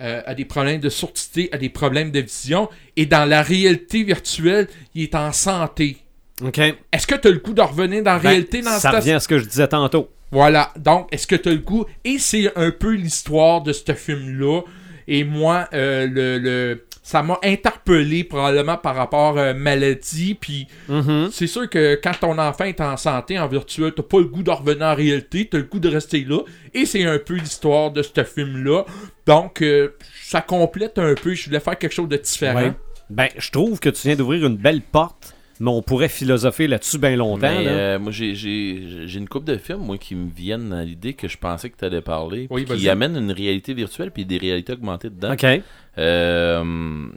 euh, a des problèmes de surdité, a des problèmes de vision, et dans la réalité virtuelle, il est en santé. OK. Est-ce que tu as le coup de revenir dans la Ben, réalité dans ça cette revient à ce que je disais tantôt. voilà, donc est-ce que tu as le goût? Et c'est un peu l'histoire de ce film-là. Et moi, euh, le, le- ça m'a interpellé probablement par rapport à maladie. Puis Mhm. c'est sûr que quand ton enfant est en santé, en virtuel, t'as pas le goût de revenir en réalité, t'as le goût de rester là. Et c'est un peu l'histoire de ce film-là. Donc, euh, ça complète un peu. Je voulais faire quelque chose de différent. Ouais. Ben, je trouve que tu viens d'ouvrir une belle porte, mais on pourrait philosopher là-dessus bien longtemps. Mais, là. euh, moi, j'ai- j'ai j'ai une coupe de films, moi, qui me viennent à l'idée que je pensais que tu allais parler. Oui, qui amènent une réalité virtuelle puis des réalités augmentées dedans. OK. Euh,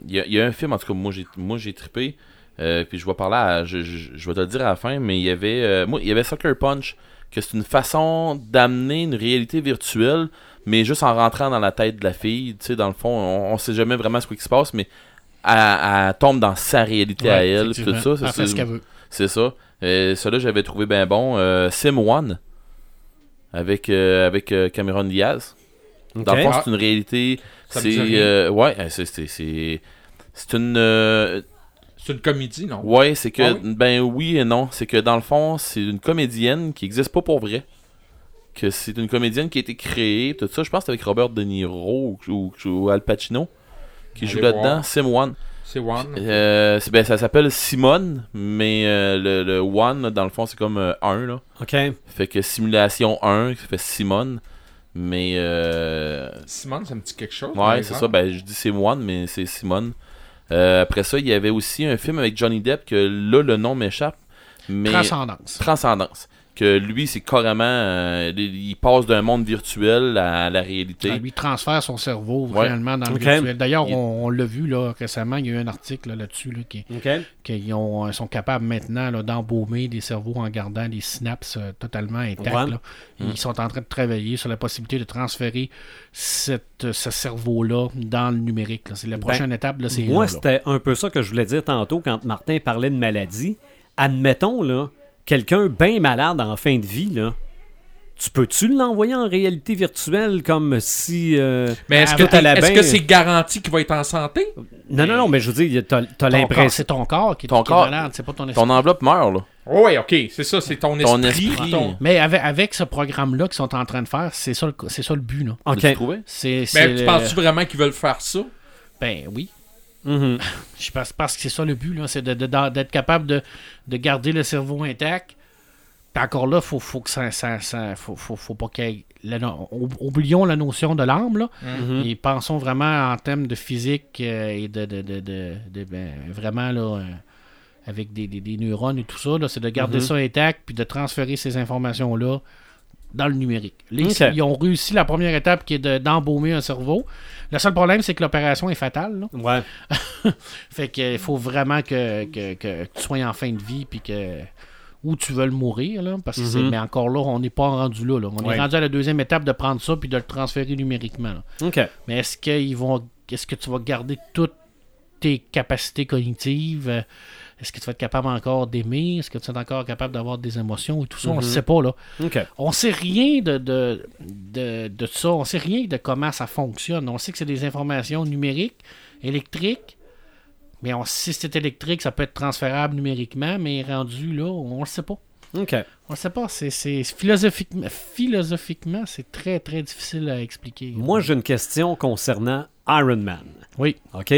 Il y, a- il y a un film, en tout cas, moi j'ai, moi, j'ai trippé. euh, puis je vais parler à, je, je- je vais te le dire à la fin, mais il y avait, euh, moi, il y avait Sucker Punch, que c'est une façon d'amener une réalité virtuelle, mais juste en rentrant dans la tête de la fille. Tu sais, dans le fond, on, on sait jamais vraiment ce qui se passe, mais elle, elle tombe dans sa réalité à elle, tout ça. C'est- ce qu'elle veut. c'est ça. Euh, Celui-là, j'avais trouvé bien bon. Euh, Sim One, avec, euh, avec euh, Cameron Diaz. Dans le fond, Ah. c'est une réalité. Ça C'est. euh, ouais, euh, c'est. C'est une. euh, C'est une comédie, non? Ouais, c'est que. Ah oui? Ben oui et non. C'est que dans le fond, c'est une comédienne qui n'existe pas pour vrai. Que c'est une comédienne qui a été créée. Tout ça, je pense que c'est avec Robert De Niro ou, ou- ou Al Pacino qui Allez joue là-dedans. Sim One. C'est One. Euh, ben, ça s'appelle Simone, mais euh, le, le One, là, dans le fond, c'est comme euh, 1. Là. OK. Fait que Simulation 1, ça fait Simone. Mais. Euh, Simone, ça me dit quelque chose. ouais, c'est ça. Ben, je dis c'est One, mais c'est Simone. Euh, après ça, il y avait aussi un film avec Johnny Depp que là, le nom m'échappe. Mais. Transcendance. Transcendance. Que lui, c'est carrément. euh, il il passe d'un monde virtuel à la réalité. Ça lui transfère son cerveau Ouais. réellement dans le virtuel. D'ailleurs, Il- on, on l'a vu là, récemment, il y a eu un article là, là-dessus là, qui, qu'ils ont- sont capables maintenant là, d'embaumer des cerveaux en gardant des synapses euh, totalement. Ouais. là. Mm. Ils sont en train de travailler sur la possibilité de transférer cette, ce cerveau-là dans le numérique. C'est la Ben, prochaine étape. Là, c'est Moi, c'était un peu ça que je voulais dire tantôt quand Martin parlait de maladie. Admettons, là, quelqu'un bien malade en fin de vie, là, tu peux-tu l'envoyer en réalité virtuelle comme si... euh, Mais est-ce que, c'est garanti qu'il va être en santé? Non, non, non, mais je veux dire, t'as, corps, l'impression... c'est ton corps qui est, Ton qui est corps- malade, c'est pas ton esprit. Ton enveloppe meurt, là. Oui, ok, c'est ça, c'est ton esprit. Ton esprit. ton- Mais avec, avec ce programme-là qu'ils sont en train de faire, c'est ça, le- c'est ça le but. Là. OK. Mais tu le- penses-tu vraiment qu'ils veulent faire ça? Ben oui. Mhm. [laughs] Je pense, parce que c'est ça le but, c'est d'être capable de, de garder le cerveau intact. Puis encore là, faut, faut que ça, ça, ça- faut, faut, faut pas qu'il la oublions la notion de l'âme, là, Mhm. et pensons vraiment en termes de physique euh, et de, de, de, ben, vraiment là, euh, avec des, des- des neurones et tout ça, c'est de garder Mhm. ça intact puis de transférer ces informations-là dans le numérique. Ils- ont réussi la première étape qui est de- d'embaumer un cerveau. Le seul problème, c'est que l'opération est fatale. là. Ouais. [laughs] Fait qu'il faut vraiment que, que, que tu sois en fin de vie puis que où tu veux le mourir, là, parce que c'est- Mhm. mais encore là, on n'est pas rendu là, là. On Ouais. est rendu à la deuxième étape de prendre ça puis de le transférer numériquement. là. Mais est-ce qu'ils vont est-ce que tu vas garder toutes tes capacités cognitives? Est-ce que tu vas être capable encore d'aimer? Est-ce que tu vas être encore capable d'avoir des émotions et tout ça? On ne Mhm. sait pas, là. OK. On sait rien de, de, de, de ça. On sait rien de comment ça fonctionne. On sait que c'est des informations numériques, électriques. Mais on si c'est électrique, ça peut être transférable numériquement, mais rendu là, on ne sait pas. OK. On ne sait pas. C'est philosophiquement, philosophiquement, c'est très très difficile à expliquer. Moi, j'ai une question concernant Iron Man. oui. OK?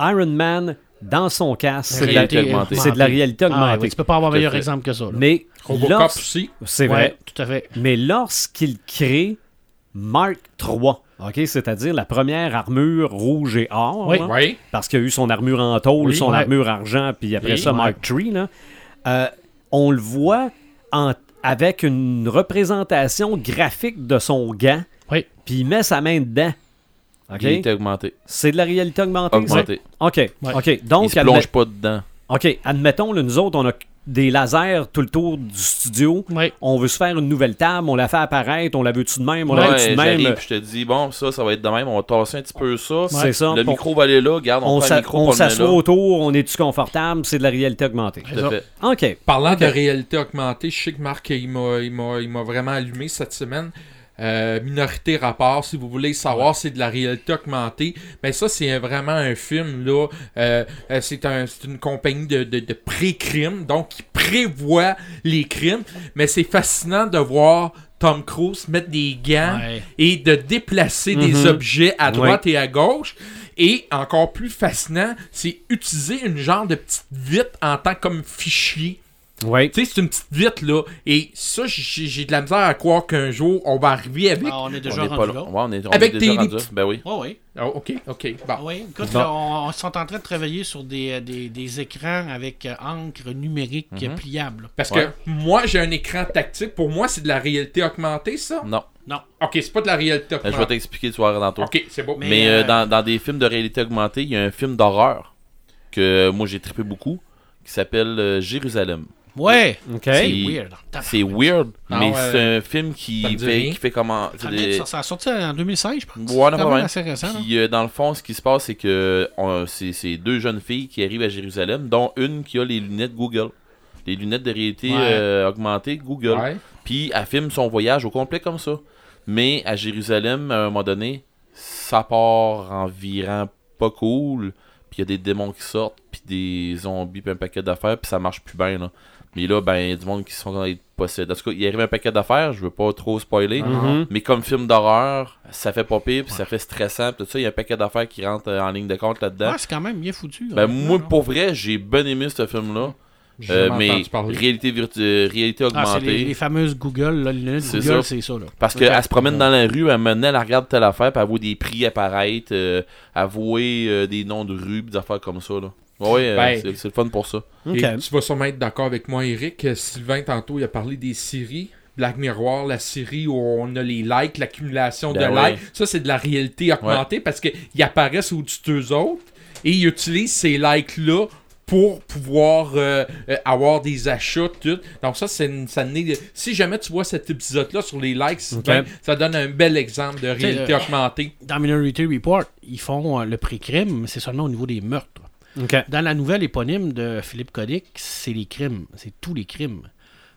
Iron Man, dans son casque, c'est de, la- Réalité augmentée. c'est de la réalité Ah, oui, tu peux pas avoir meilleur fait. exemple que ça. là. Mais Robocop aussi. c'est Ouais, vrai. tout à fait. Mais lorsqu'il crée Mark III, OK, c'est-à-dire la première armure rouge et or, Oui. là, Oui. parce qu'il y a eu son armure en tôle, Oui, son ouais. armure argent, puis après Oui, ça, ouais. Mark III, là, euh, on le voit en- avec une représentation graphique de son gant, Oui. puis il met sa main dedans. OK? Réalité augmentée. C'est de la réalité augmentée. OK, Ouais. OK. Il Donc, se admet- plonge pas dedans. OK, admettons, là, nous autres, on a des lasers tout le tour du studio. On veut se faire une nouvelle table, on la fait apparaître, on la veut-tu de même, on la veut-tu de même? je te dis, bon, ça, ça va être de même. On va tasser un petit peu ça. C'est ça. Le micro va aller là. Garde, on, on s'assoit autour, on est-tu confortable, c'est de la réalité augmentée. Tout à fait. OK. Parlant de réalité augmentée, je sais que Marc, il m'a, il m'a, il m'a vraiment allumé cette semaine. Euh, Minorité Rapport, si vous voulez savoir, c'est de la réalité augmentée. Mais ça, c'est vraiment un film, là. Euh, euh, c'est, un, c'est une compagnie de, de, de pré-crime, donc qui prévoit les crimes. Mais c'est fascinant de voir Tom Cruise mettre des gants Ouais. et de déplacer des Mhm. objets à droite et à gauche. Et encore plus fascinant, c'est utiliser une genre de petite vitre en tant comme fichier. Oui. Tu sais, c'est une petite vitre, là. Et ça, j'ai j'ai de la misère à croire qu'un jour, on va arriver avec. Ah, on est On déjà est pas rendu là. là. Ouais, on est, on Avec est déjà tes- rendu. Ben oui. Ah, ok, ok. Bon. Oui, écoute, Bon. là, on, on sont en train de travailler sur des, euh, des, des écrans avec euh, encre numérique euh, pliable. Parce Ouais. que moi, j'ai un écran tactique. Pour moi, c'est de la réalité augmentée, ça? Non. Non. Ok, c'est pas de la réalité Ben, je vais augmentée. t'expliquer, tu vas voir tantôt. Ok, c'est bon. Mais- Mais euh, euh, dans, dans des films de réalité augmentée, il y a un film d'horreur que moi j'ai trippé beaucoup qui s'appelle euh, Jérusalem. Ouais. OK. C'est weird. C'est weird, Ah mais ouais. c'est un film qui fait, qui fait comment. Ça, des- ça, ça a sorti en 2016, je pense. Ouais, c'est non, assez récent. Puis euh, dans le fond, ce qui se passe, c'est que c'est c'est deux jeunes filles qui arrivent à Jérusalem, dont une qui a les lunettes Google. Les lunettes de réalité Ouais. euh, augmentée Google. Ouais. Puis elle filme son voyage au complet comme ça. Mais à Jérusalem, à un moment donné, ça part en virant pas cool. Puis il y a des démons qui sortent, puis des zombies, puis un paquet d'affaires, puis ça marche plus bien. Là. Mais là, ben, il y a du monde qui sont être possédés. En tout cas, il arrive un paquet d'affaires, je veux pas trop spoiler. Mhm. Mais comme film d'horreur, ça fait pas pire, puis ça fait stressant, tout ça, il y a un paquet d'affaires qui rentrent euh, en ligne de compte là-dedans. Ouais, c'est quand même bien foutu. ben, honnêtement, moi, pour vrai, j'ai bien aimé ce film-là. J'ai Euh, mais réalité, virtu- euh, réalité Ah, c'est augmentée. les, les fameuses Google, là, les Google, ça. c'est ça. Là. Parce qu'elle se promène dans la rue, elle maintenant elle regarde telle affaire, puis elle voit des prix apparaître, euh, elle voit euh, des noms de rues, pis des affaires comme ça. Là. Ouais, euh, Ben, c'est le fun pour ça. Tu vas sûrement être d'accord avec moi, Eric. Euh, Sylvain, tantôt, il a parlé des séries. Black Mirror, la série où on a les likes, l'accumulation Ben de ouais. likes. Ça, c'est de la réalité augmentée parce qu'ils apparaissent au-dessus d'eux autres et ils utilisent ces likes-là pour pouvoir euh, euh, avoir des achats, tout. Donc ça, c'est une- ça Si jamais tu vois cet épisode-là sur les likes, Ok. ça donne un bel exemple de réalité augmentée. Dans Minority Report, ils font le pré-crime, mais c'est seulement au niveau des meurtres. Dans la nouvelle éponyme de Philippe Codic, c'est les crimes. C'est tous les crimes.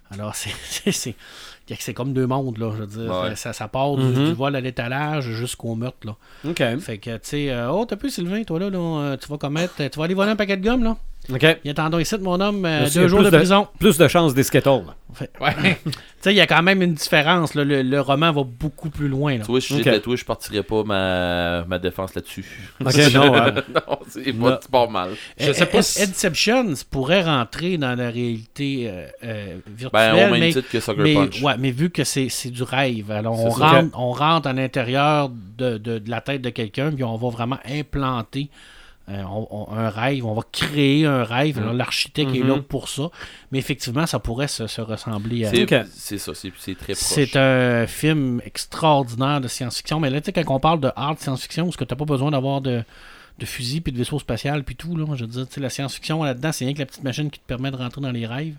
Alors, [laughs] c'est- comme deux mondes, là. Je veux dire, Ouais. ça, ça part du, Mhm. du vol à l'étalage jusqu'au meurtre, là. OK. Fait que, tu sais, euh, oh, t'as pu, Sylvain, toi, là, là, euh, tu vas commettre, tu vas aller voler un paquet de gomme, là. OK. Il attendons ici, mon homme, euh, deux jours de de- prison. Plus de chances des Skittles. Ouais. [laughs] Tu sais, il y a quand même une différence, là. Le, le roman va beaucoup plus loin, là. Tu vois, si j'étais toi, je partirais pas ma, ma défense là-dessus. [laughs] OK, non. hein. [laughs] non, c'est pas, mal. Je sais pas si- Inception pourrait rentrer dans la réalité euh, euh, virtuelle, Ben, au même mais, titre que Sucker mais, Punch. ouais, mais vu que c'est c'est du rêve, alors on rentre, on rentre à l'intérieur de, de- de la tête de quelqu'un, puis on va vraiment implanter euh, on- on- un rêve, on va créer un rêve. Mm. L'architecte est là pour ça, mais effectivement, ça pourrait se, se ressembler à. C'est ça, c'est très proche. C'est un film extraordinaire de science-fiction, mais là, tu sais, quand on parle de art de science-fiction, est-ce que tu n'as pas besoin d'avoir de, de fusils, puis de vaisseaux spatials, puis tout. Là. Je veux dire, tu sais, la science-fiction là-dedans, c'est rien que la petite machine qui te permet de rentrer dans les rêves,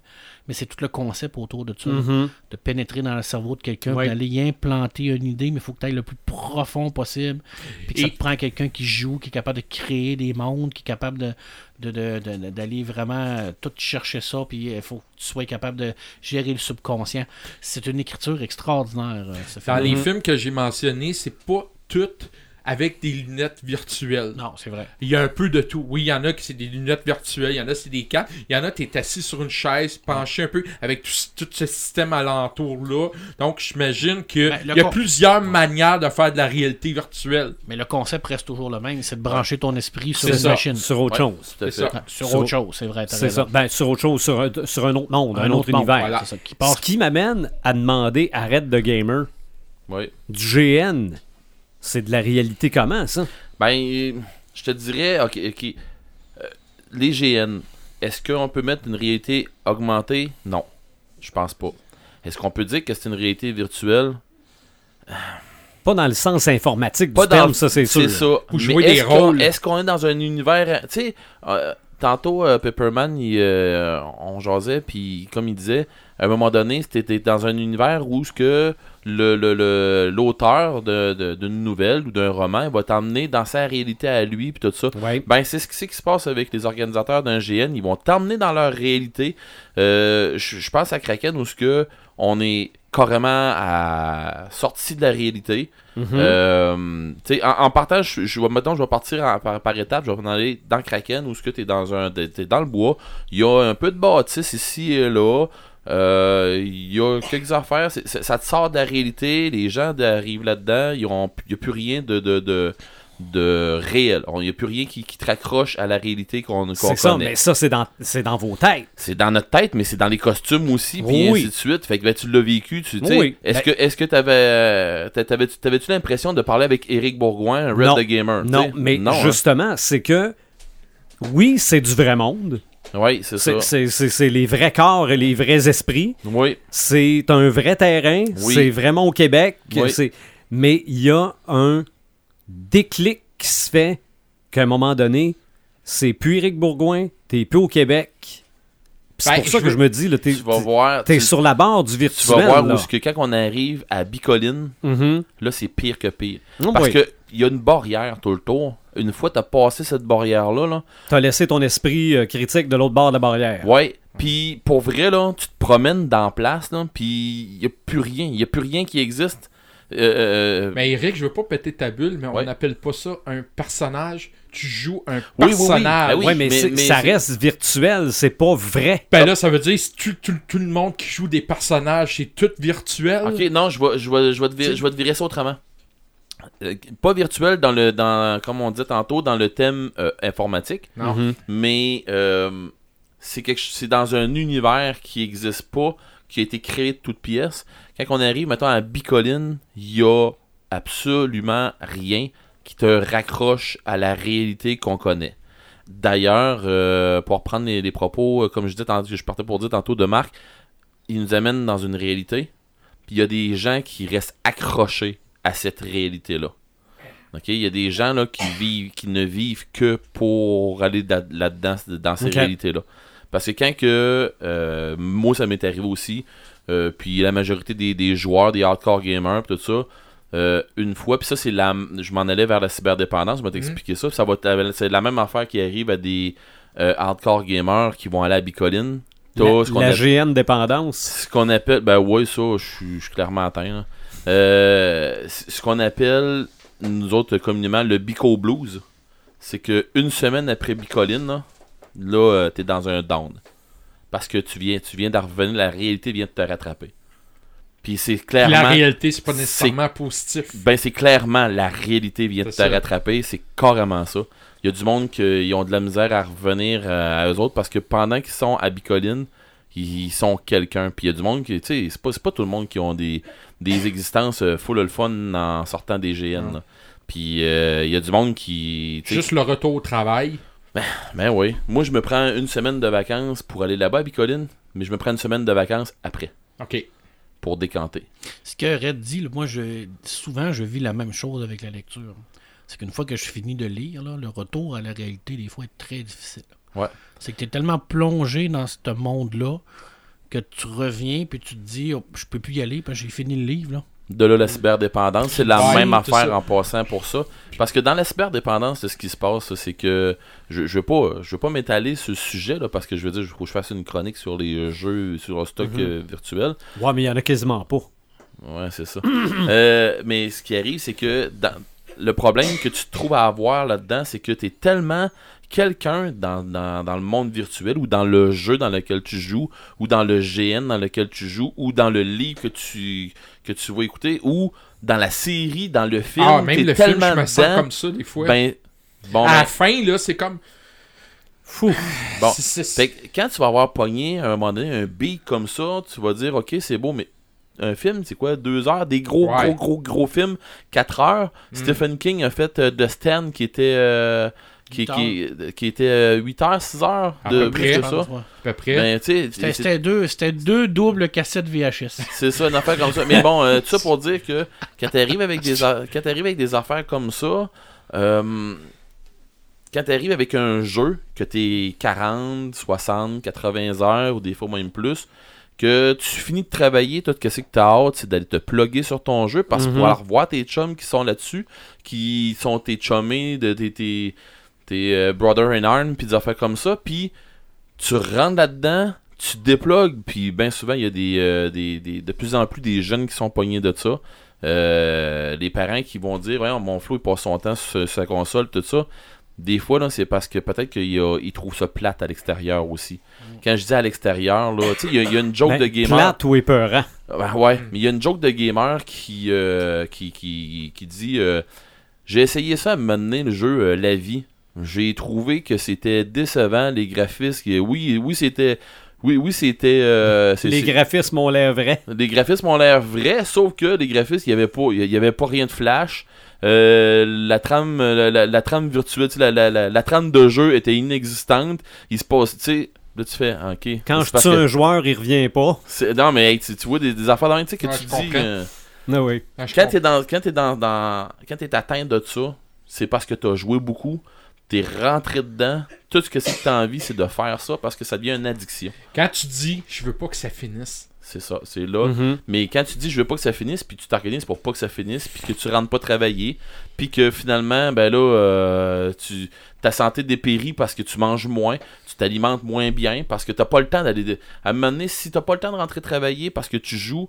mais c'est tout le concept autour de ça. Mhm. De pénétrer dans le cerveau de quelqu'un, Ouais. d'aller y implanter une idée, mais il faut que tu ailles le plus profond possible. Puis que ça Et- te prend quelqu'un qui joue, qui est capable de créer des mondes, qui est capable de de- de- de- d'aller vraiment euh, tout chercher ça, puis il faut que tu sois capable de gérer le subconscient. C'est une écriture extraordinaire, euh, ce Dans les films que j'ai mentionnés, c'est pas tout avec des lunettes virtuelles. Non, c'est vrai. Il y a un peu de tout. Oui, il y en a qui c'est des lunettes virtuelles, il y en a c'est des casques, il y en a tu es assis sur une chaise, penché un peu avec tout, tout ce système alentour là. Donc j'imagine que Ben, il y a con- plusieurs manières de faire de la réalité virtuelle. Mais le concept reste toujours le même, c'est de brancher ton esprit sur une ça. machine. Sur autre Ouais, chose. C'est ça. Sur Sur- autre chose, c'est vrai. t'as C'est ça. Ben, sur autre chose, sur un, sur un autre monde, un, autre, univers. voilà. C'est ça, qui Ce qui m'amène à demander à Red the Gamer Oui. du GN. C'est de la réalité comment, ça? Ben, je te dirais, ok, ok. euh, les GN, est-ce qu'on peut mettre une réalité augmentée? Non, je pense pas. Est-ce qu'on peut dire que c'est une réalité virtuelle? Pas dans le sens informatique Pas du terme, dans- ça, c'est sûr. C'est ça. Ou Mais jouer des est-ce qu'on- rôles. Est-ce qu'on est dans un univers. Tu sais, euh, tantôt, euh, Pepperman, il, euh, on jasait, puis comme il disait, à un moment donné, c'était dans un univers où ce que le- le- le- l'auteur de- de- d'une nouvelle ou d'un roman va t'emmener dans sa réalité à lui, puis tout ça. Ouais. Ben, c'est ce qui, se passe avec les organisateurs d'un GN. Ils vont t'emmener dans leur réalité. Euh, je pense à Kraken où ce que on est carrément à sorti de la réalité. Mhm. Euh, tu en, en partant, je, je, vais- mettons, je vais partir en- par, par étapes. Je vais en aller dans Kraken où ce que t'es dans un, t'es dans le bois. Il y a un peu de bâtisse ici et là. Euh, Il y a quelques affaires. Ça te sort de la réalité. Les gens arrivent là-dedans. Il n'y a plus rien de, de, de, de réel. Il n'y a plus rien qui, qui te raccroche à la réalité qu'on qu'on c'est ça, connaît. mais ça, c'est dans, c'est dans vos têtes. C'est dans notre tête, mais c'est dans les costumes aussi, puis Oui. ainsi de suite. Fait que ben, tu l'as vécu, tu sais. Oui. Est-ce Ben- que est-ce que t'avais euh, t'a- t'avais t'avais-tu l'impression de parler avec Eric Bourgoin, Red Non. the Gamer? Non, mais non, hein? justement, c'est que oui, c'est du vrai monde. Oui, c'est ça. C'est, les vrais corps et les vrais esprits. Oui, C'est un vrai terrain. Oui. C'est vraiment au Québec. Oui. Mais il y a un déclic qui se fait qu'à un moment donné, c'est plus Éric Bourgoin, t'es plus au Québec. C'est Ben, pour ça que je me dis, là, t'es, tu vas voir. t'es tu, sur la barre du tu virtuel. vas voir là. où que quand on arrive à Bicoline, Mhm. là c'est pire que pire. Oh Parce boy. que il y a une barrière tout le tour. Une fois t'as passé cette barrière là, là T'as laissé ton esprit euh, critique de l'autre bord de la barrière. Ouais. Puis pour vrai là, tu te promènes dans la place là, puis il y a plus rien, il y a plus rien qui existe. Euh, euh, Mais Eric, je veux pas péter ta bulle, mais on n'appelle pas ça un personnage. Tu joues un Oui, oui, oui. personnage. Ben oui. ouais, mais, mais- c'est- mais ça c'est- reste virtuel, c'est pas vrai. Ben là, ça veut dire que tout, tout- tout le monde qui joue des personnages, c'est tout virtuel? Ok, non, je vais, je vais, je vais, te, virer, Tu- je vais te virer ça autrement. Euh, pas virtuel dans le dans comme on dit tantôt dans le thème euh, informatique Non. Mhm. mais euh, c'est quelque c'est dans un univers qui n'existe pas qui a été créé de toutes pièces quand on arrive maintenant à Bicoline il y a absolument rien qui te raccroche à la réalité qu'on connaît d'ailleurs euh, pour reprendre les, les propos comme je disais tantôt, je partais pour dire tantôt de Marc il nous amène dans une réalité puis il y a des gens qui restent accrochés à cette réalité-là. Il y a des gens là, qui vivent, qui ne vivent que pour aller da- là-dedans, dans ces Ok. réalités-là. Parce que quand que. euh, moi, ça m'est arrivé aussi. euh, puis la majorité des, des joueurs, des hardcore gamers, pis tout ça. euh, une fois, puis ça, c'est la. Je m'en allais vers la cyberdépendance, je vais t'expliquer ça. puis ça va c'est la même affaire qui arrive à des hardcore gamers qui vont aller à Bicoline. La, la appelle- GN dépendance. ce qu'on appelle, ben ouais, ça, je suis- je suis clairement atteint. là. Euh, ce qu'on appelle, nous autres, communément, le Bico Blues, c'est que une semaine après Bicoline, là, là euh, t'es dans un down. Parce que tu viens, tu viens d'en revenir, la réalité vient de te rattraper. Puis c'est clairement. la réalité, c'est pas nécessairement positif. Ben, c'est clairement la réalité vient de te ça. rattraper. C'est carrément ça. Il y a du monde qui ont de la misère à revenir euh, à eux autres parce que pendant qu'ils sont à Bicoline, ils sont quelqu'un. Puis il y a du monde qui, tu sais, c'est pas, c'est pas tout le monde qui ont des, des existences euh, full le fun en sortant des GN. là. Puis euh, il y a du monde qui. Juste le retour au travail. Ben oui. Moi, je me prends une semaine de vacances pour aller là-bas à Bicoline, mais je me prends une semaine de vacances après OK. pour décanter. Ce que Red dit, moi, je, souvent, je vis la même chose avec la lecture. c'est qu'une fois que je finis de lire, là, le retour à la réalité, des fois, est très difficile. Ouais. C'est que tu es tellement plongé dans ce monde-là que tu reviens puis tu te dis, oh, je peux plus y aller parce que j'ai fini le livre. Là. De là, la cyberdépendance, c'est la même affaire ça. en passant pour ça. Parce que dans la cyberdépendance, ce qui se passe, c'est que je, je veux pas, je veux pas m'étaler sur ce sujet là, parce que je veux dire, il faut que je fasse une chronique sur les jeux, sur le stock Mhm. euh, virtuel. Ouais, mais il y en a quasiment pas. Ouais, c'est ça. [clears throat] Euh, mais ce qui arrive, c'est que dans- le problème que tu te trouves à avoir là-dedans, c'est que tu es tellement quelqu'un dans, dans, dans le monde virtuel ou dans le jeu dans lequel tu joues ou dans le GN dans lequel tu joues ou dans le livre que tu, que tu vas écouter ou dans la série, dans le film. Ah, même le film, je me sens dedans, comme ça des fois. Ben, bon, à ben, la fin, là, c'est comme. Fou. [sighs] Bon. Fait que quand tu vas avoir pogné à un moment donné un beat comme ça, tu vas dire ok c'est beau, mais un film c'est quoi Deux heures Des gros Ouais. gros gros gros films, quatre heures. Mm. Stephen King a fait euh, The Stand qui était euh, qui, qui, qui était euh, 8 heures, 6 heures de plus que ça. à peu près. Ben, C'était c'est- deux, c'était deux doubles cassettes VHS. [laughs] c'est ça, une affaire comme ça. Mais bon, euh, tout ça pour dire que quand t'arrives avec des a- quand t'arrives avec des affaires comme ça, euh, quand t'arrives avec un jeu que t'es 40, 60, 80 heures ou des fois même plus, que tu finis de travailler, toi, qu'est-ce que t'as hâte, c'est d'aller te plugger sur ton jeu parce que Mhm. pour aller revoir tes chums qui sont là-dessus, qui sont tes chummés, de tes, tes, euh, brother in arm, puis des affaires comme ça, puis tu rentres là-dedans, tu te déplugues, puis bien souvent, il y a des, euh, des, des- de plus en plus des jeunes qui sont pognés de ça. Euh, les parents qui vont dire, ouais, mon Flo, il passe son temps sur, sur sa console, tout ça. Des fois, là, c'est parce que peut-être qu'ils il trouvent ça plate à l'extérieur aussi. Quand je dis à l'extérieur, là, tu sais, il y, a- il y a une joke Ben, de gamer. Plate ou épeurant. Ben ouais, mais il y a une joke de gamer qui, euh, qui, qui, qui dit euh, J'ai essayé ça à me mener le jeu La Vie. J'ai trouvé que c'était décevant, les graphismes. Oui, oui, c'était. Oui, oui, c'était. euh, c'est- Les c'est- graphismes ont l'air vrais. les graphismes ont l'air vrais, sauf que les graphismes, il n'y avait, pas- il y avait pas rien de flash. Euh, la trame la, la- la trame virtuelle, la, la, la, la trame de jeu était inexistante. Il se passe, tu sais, là tu fais, ok. Quand je tue que- un joueur, il revient pas. c'est- Non, mais hey, tu, tu vois des, des affaires dans tu sais, que Ouais, tu dis. euh, Ah oui. Ah, quand t'es dans, quand t'es dans, dans, quand t'es atteint de ça, c'est parce que t'as joué beaucoup, t'es rentré dedans. Tout ce que c'est que t'as envie, c'est de faire ça parce que ça devient une addiction. Quand tu dis, je veux pas que ça finisse. C'est ça, c'est là. Mhm. Mais quand tu dis je veux pas que ça finisse, puis tu t'organises pour pas que ça finisse, puis que tu rentres pas travailler, puis que finalement, ben là, euh, tu, ta santé dépérit parce que tu manges moins, tu t'alimentes moins bien, parce que t'as pas le temps d'aller. À un moment donné, si t'as pas le temps de rentrer travailler parce que tu joues,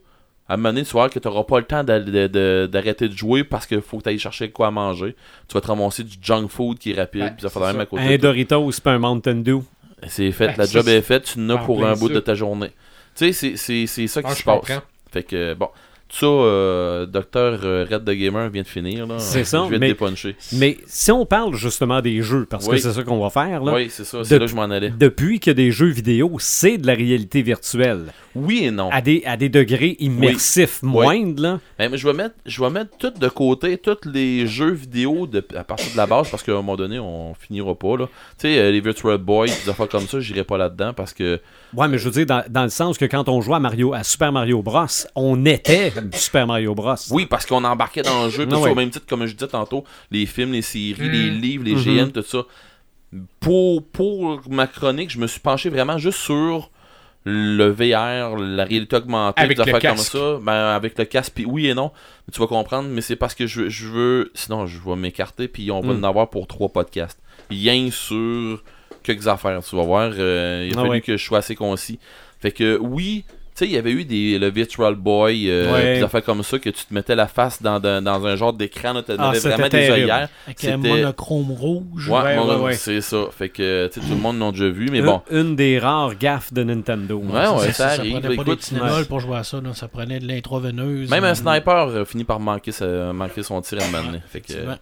à un moment donné, tu vas voir que t'auras pas le temps d'aller- de- de- d'arrêter de, jouer parce qu'il faut que tu ailles chercher quoi à manger. Tu vas te ramasser du junk food qui est rapide, Ouais, puis ça même à côté. Un Doritos, c'est pas un Mountain Dew. C'est fait, Ben, la job est faite, tu en as en pour un bout de ta journée. Tu sais, c'est- c'est c'est ça qui Ah, se je passe. Fait que, bon, ça, euh, Docteur euh, Red the Gamer vient de finir. là. C'est ça, [laughs] Je vais mais- te dépuncher. Mais si on parle justement des jeux, parce Oui. que c'est ça qu'on va faire, là, Oui, c'est ça, c'est là que je m'en allais. depuis qu'il y a des jeux vidéo, c'est de la réalité virtuelle. Oui et non. À des, à des degrés immersifs moindres, là. Ben, mais je vais mettre, je vais mettre tout de côté, tous les jeux vidéo de, à partir de la base, parce qu'à un moment donné, on finira pas. là. Tu sais, euh, les Virtual Boy, des affaires comme ça, j'irai pas là-dedans parce que. Ouais, mais je veux dire, dans, dans le sens que quand on jouait à, Mario, à Super Mario Bros, on était Super Mario Bros. Oui, parce qu'on embarquait dans le jeu, tout Ah ouais. au même titre, comme je disais tantôt, les films, les séries, Mm. les livres, les Mhm. GN, tout ça. Pour, pour ma chronique, je me suis penché vraiment juste sur le VR, la réalité augmentée, Avec des le affaires comme ça. Ben, avec le casque, puis oui et non. Mais tu vas comprendre, mais c'est parce que je, je veux. Sinon, je vais m'écarter, puis on va Mm. en avoir pour trois podcasts. Rien sur quelques affaires, tu vas voir. euh, il a Ah fallu ouais. que je sois assez concis. Fait que oui, tu sais, il y avait eu des, le Virtual Boy, euh, Ouais. des affaires comme ça, que tu te mettais la face dans, dans, dans un genre d'écran, tu Ah, avais c'était vraiment des terrible. œillères. Avec C'était- un monochrome rouge. Ouais, Ouais, mon- ouais, ouais. c'est ça. Fait que, tu sais, tout le monde l'a déjà vu, mais Une- bon. Une, des rares gaffes de Nintendo. Ouais, ouais, ça, ça, arrive. prenait pas des Écoute, Tylenol pour jouer à ça. là. Ça prenait de l'intraveineuse. même un sniper euh, finit par manquer, sa- manquer son tir à un moment donné. Fait que, effectivement.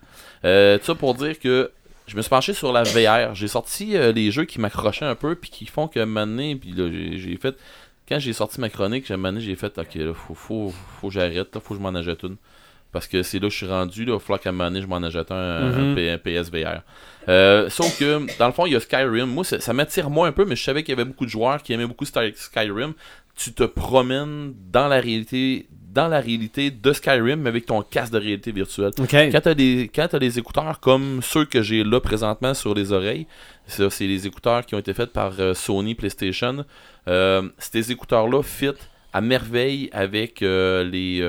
euh, tout ça pour dire que je me suis penché sur la VR. J'ai sorti euh, les jeux qui m'accrochaient un peu, puis qui font que un moment donné, puis là, j'ai fait. Quand j'ai sorti ma chronique, un moment donné, j'ai fait, ok, là, faut, faut, faut que j'arrête, là, faut que je m'en achète une. Parce que c'est là que je suis rendu, là, il va qu'à un moment donné, je m'en achète un, Mhm. P- un PSVR. Euh, sauf que, dans le fond, il y a Skyrim. Moi, ça, ça m'attire moins un peu, mais je savais qu'il y avait beaucoup de joueurs qui aimaient beaucoup Skyrim. Tu te promènes dans la réalité dans la réalité de Skyrim, mais avec ton casque de réalité virtuelle. Quand t'as des, quand t'as des écouteurs comme ceux que j'ai là présentement sur les oreilles, ça, c'est les écouteurs qui ont été faits par euh, Sony PlayStation. Euh, ces écouteurs-là fit à merveille avec euh, les,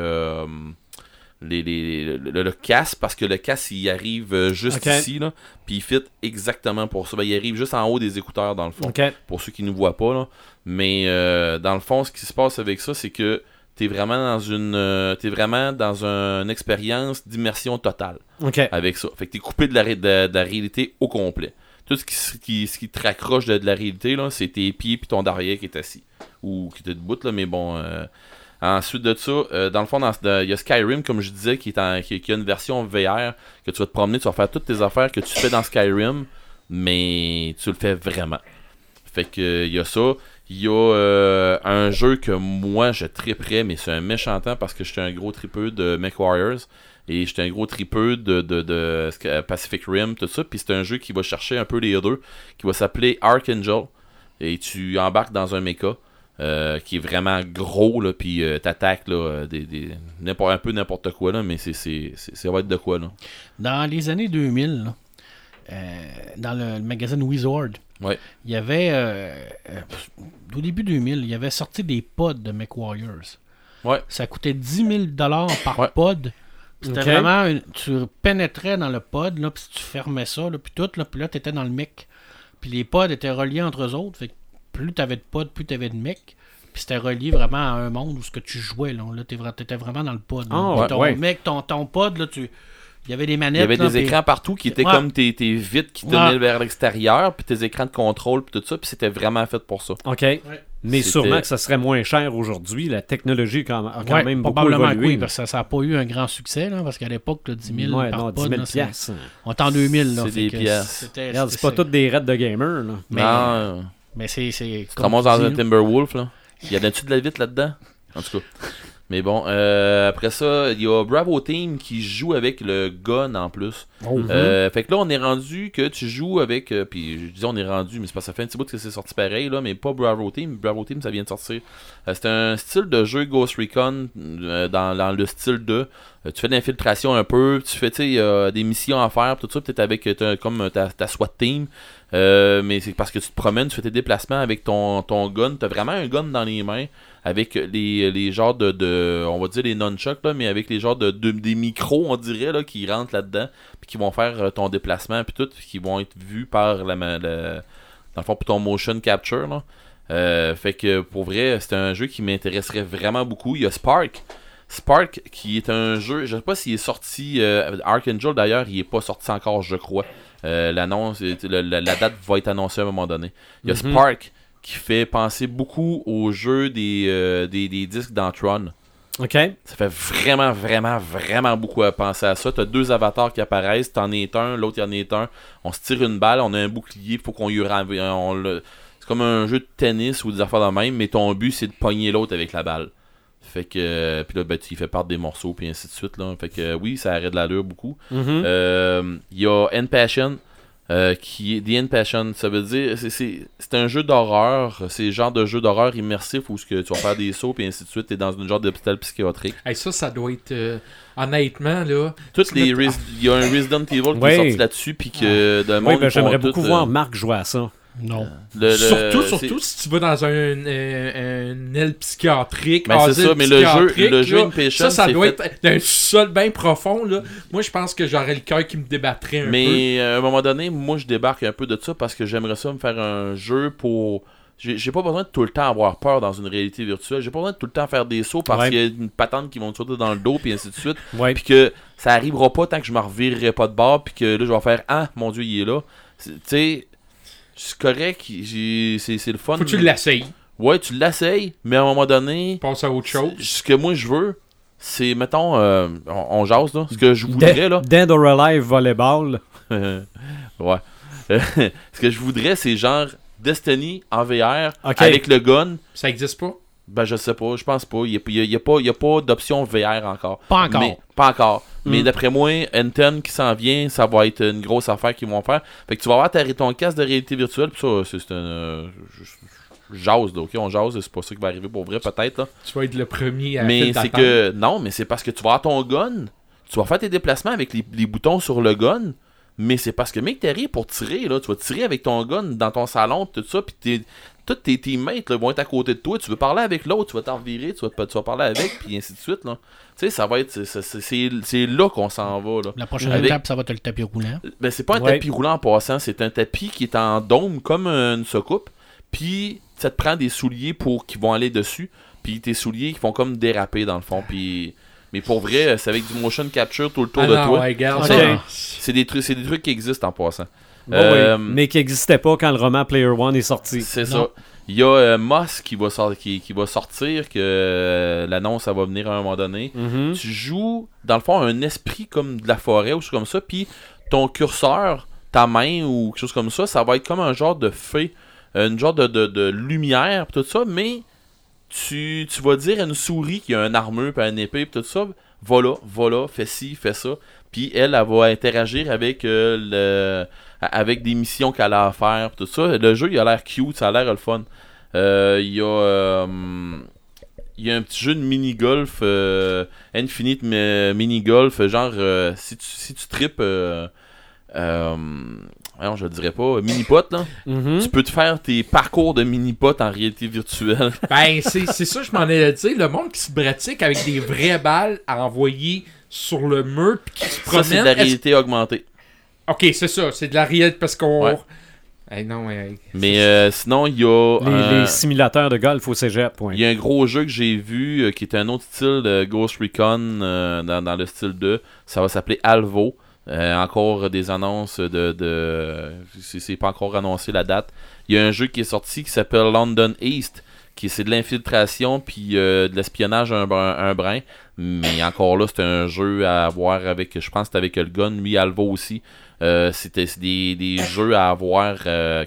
les, les- le, le casque, parce que le casque, il arrive juste ici, là, puis il fit exactement pour ça. Ben, il arrive juste en haut des écouteurs, dans le fond pour ceux qui ne voient pas. Là. Mais euh, dans le fond, ce qui se passe avec ça, c'est que t'es vraiment dans une euh, t'es vraiment dans une expérience d'immersion totale OK. avec ça. Fait que t'es coupé de la, de, de la réalité au complet. Tout ce qui, ce qui te raccroche de, de la réalité, là, c'est tes pieds puis ton derrière qui est assis. Ou qui est debout, là, mais bon. euh, ensuite de ça, euh, dans le fond, il y a Skyrim, comme je disais, qui, est en- qui, qui a une version VR que tu vas te promener, tu vas faire toutes tes affaires que tu fais dans Skyrim, mais tu le fais vraiment. Fait que il y a ça. Il y a euh, un jeu que moi je triperais, mais c'est un méchant temps parce que j'étais un gros tripeux de MechWarriors. Et j'étais un gros tripeux de, de, de Pacific Rim, tout ça. Puis c'est un jeu qui va chercher un peu les deux, qui va s'appeler Archangel. Et tu embarques dans un mecha. euh, qui est vraiment gros là puis euh, t'attaques là des, des un peu n'importe quoi là mais c'est c'est c'est- ça va être de quoi là Dans les années 2000, là, euh, dans le, le magazine Wizard, Ouais. il y avait, euh, euh, au début 2000, il y avait sorti des pods de MechWarriors. Ouais. Ça coûtait 10 000 par Ouais. pod. C'était vraiment, une- tu pénétrais dans le pod, là, puis tu fermais ça, là, puis tout, là, puis là, tu étais dans le mech. Puis les pods étaient reliés entre eux autres, fait que plus tu avais de pods, plus tu avais de mech. Puis c'était relié vraiment à un monde où ce que tu jouais, là, là tu étais vraiment dans le pod. là. Ah, Puis ouais, ton ouais. mec, ton, ton pod, là, tu... il y avait des il manettes. y avait là, des écrans partout qui étaient Ouais. comme tes, tes vitres qui tenaient Ouais. vers l'extérieur puis tes écrans de contrôle puis tout ça puis c'était vraiment fait pour ça OK. Mais sûrement que ça serait moins cher aujourd'hui. La technologie quand- a quand Ouais, même beaucoup probablement que évolué. oui, parce que ça n'a pas eu un grand succès, là, parce qu'à l'époque, là, 10 000 Ouais, par non, 10 pod, 000 là. On est en 2000, là. C'est des Regarde, c'est pas toutes des raids de gamers. Là. Mais, non mais c'est. c'est tu te comme ramasses dans un là. Timberwolf là il y a de la vitre là-dedans? En tout cas mais bon euh, après ça il y a Bravo Team qui joue avec le gun en plus Oh. Euh, fait que là, on est rendu que tu joues avec. euh, puis je disais on est rendu, mais c'est que ça fait un petit bout que c'est sorti pareil, là, mais pas Bravo Team. Bravo Team, ça vient de sortir. Euh, c'est un style de jeu Ghost Recon dans, dans le style de. tu fais de l'infiltration un peu, tu fais des missions à faire, tout ça, peut-être avec comme ta, ta SWAT team. Mais c'est parce que tu te promènes, tu fais tes déplacements avec ton, ton gun. T'as vraiment un gun dans les mains avec les, les genres de, de- On va dire les nunchucks, là, mais avec les genres de, de- des micros, on dirait, là, qui rentrent là-dedans puis qui vont faire euh, ton déplacement puis tout, puis qui vont être vus par la, dans le fond pour ton motion capture là. Euh, fait que pour vrai, c'est un jeu qui m'intéresserait vraiment beaucoup. Il y a Spark. Spark qui est un jeu, je sais pas s'il est sorti euh, Archangel d'ailleurs, il est pas sorti encore, je crois. Euh, l'annonce la, la date va être annoncée à un moment donné. Il y a Mhm. Spark qui fait penser beaucoup au jeu des, euh, des, des disques dans Tron. OK. Ça fait vraiment, vraiment, vraiment beaucoup à penser à ça. T'as deux avatars qui apparaissent, t'en es un, l'autre y en est un. On se tire une balle, on a un bouclier, faut qu'on y on le- C'est comme un jeu de tennis ou des affaires de même, mais ton but c'est de pogner l'autre avec la balle. Fait que. puis là, ben, tu y fais part des morceaux, puis ainsi de suite. Là. Fait que oui, ça arrête de l'allure beaucoup. Mhm. Euh, Il y a End Passion. Euh, qui est The End Passion, ça veut dire c'est- c'est c'est un jeu d'horreur, c'est le genre de jeu d'horreur immersif où ce que tu vas faire des sauts puis ainsi de suite, t'es dans une genre d'hôpital psychiatrique. Hey, ça, ça doit être. euh, honnêtement, là. Toutes les il y a un Resident Evil qui Ouais. est sorti là-dessus puis que de Oui, monde ben, j'aimerais beaucoup tout, voir euh, Marc jouer à ça. Non. le- le- surtout, c'est- surtout si tu vas dans un, un, un aile psychiatrique. Ben, c'est asile ça, mais le jeu- psychiatrique, le jeu là, Inpatient, Ça, ça c'est doit fait- être d'un sol bien profond. Là. Moi, je pense que j'aurais le cœur qui me débattrait un peu. Mais euh, à un moment donné, moi je débarque un peu de ça parce que j'aimerais ça me faire un jeu pour. J'ai pas besoin de tout le temps avoir peur dans une réalité virtuelle. J'ai pas besoin de tout le temps faire des sauts parce Ouais. qu'il y a une patente qui vont te sauter dans le dos puis ainsi de suite. [laughs] Ouais. Puis que ça arrivera pas tant que je me revirerai pas de bord puis que là je vais faire Ah mon dieu il est là. C'est- Tu sais, c'est correct, j'ai- c'est c'est le fun. Faut que tu l'essayes. Ouais, tu l'essayes, mais à un moment donné, Passe à autre chose. ce que moi je veux, c'est mettons, euh, on, on jase là. Ce que je voudrais là. Dead or Alive Volleyball. [laughs] ouais. [laughs] Ce que je voudrais, c'est genre Destiny en VR avec le gun. Ça existe pas? Ben, je sais pas, je pense pas. Il n'y a, y a- pas, d'option VR encore. Pas encore. Mais, pas encore. Mais Mm. d'après moi, N10 qui s'en vient, ça va être une grosse affaire qu'ils vont faire. Fait que tu vas avoir ta, ton casque de réalité virtuelle. Puis ça, c'est un. euh, jase, là, ok? On jase, c'est pas ça qui va arriver pour vrai, peut-être. Tu vas être le premier à Mais c'est que. Non, mais c'est parce que tu vas avoir ton gun, tu vas faire tes déplacements avec les, les boutons sur le gun, mais c'est parce que, mec, t'arrives pour tirer, là. Tu vas tirer avec ton gun dans ton salon, tout ça, puis t'es- tous tes teammates là, vont être à côté de toi. Tu veux parler avec l'autre, tu vas t'en revirer, tu vas, tu vas parler avec, [coughs] puis ainsi de suite, là. Tu sais, ça va être. c'est- là qu'on s'en va, là. La prochaine Avec- étape, ça va être le tapis roulant. Ben, c'est pas un Ouais. tapis roulant en passant, c'est un tapis qui est en dôme comme une soucoupe. Puis ça te prend des souliers pour qui vont aller dessus. Puis tes souliers qui font comme déraper dans le fond. Puis mais pour vrai, c'est avec du motion capture tout le tour Ah de non, toi. ouais. C'est des trucs, c'est des trucs qui existent en passant. Bon, Euh, oui, mais qui n'existait pas quand le roman Player One est sorti. C'est ça. Il y a euh, Moss qui va, sor- qui, qui va sortir, que euh, l'annonce ça va venir à un moment donné. Mhm. tu joues dans le fond un esprit comme de la forêt ou quelque chose comme ça puis ton curseur ta main ou quelque chose comme ça ça va être comme un genre de fée une genre de, de, de lumière pis tout ça mais tu, tu vas dire à une souris qui a une armure puis une épée pis tout ça va là va là fais ci fais ça puis elle elle va interagir avec euh, le avec des missions qu'elle a à faire tout ça le jeu il a l'air cute ça a l'air le fun Euh, il y a euh, il y a un petit jeu de mini-golf, euh, Infinite mi- mini-golf, genre, si tu, si tu tripes, voyons, je le dirais pas, mini-pot, là, Mhm. tu peux te faire tes parcours de mini-pot en réalité virtuelle. [laughs] Ben, c'est ça, je m'en allais dire. Le monde qui se pratique avec des vraies balles à envoyer sur le mur puis qui se ça, c'est de la réalité augmentée. Ok, c'est ça, c'est de la réalité parce qu'on. Ouais. Non, ouais. Mais euh, sinon, il y a... Les, un- les simulateurs de golf au cégep. Il y a un gros jeu que j'ai vu euh, qui est un autre style de Ghost Recon euh, dans, dans le style 2. Ça va s'appeler Alvo. Euh, encore des annonces de. de c'est pas encore annoncé la date. Il y a un jeu qui est sorti qui s'appelle London East. qui C'est de l'infiltration puis euh, de l'espionnage un, un brin. Mais encore là, c'est un jeu à avoir avec. Je pense que c'est avec le gun. Lui, Alvo aussi. Euh, C'était des, des jeux à avoir euh,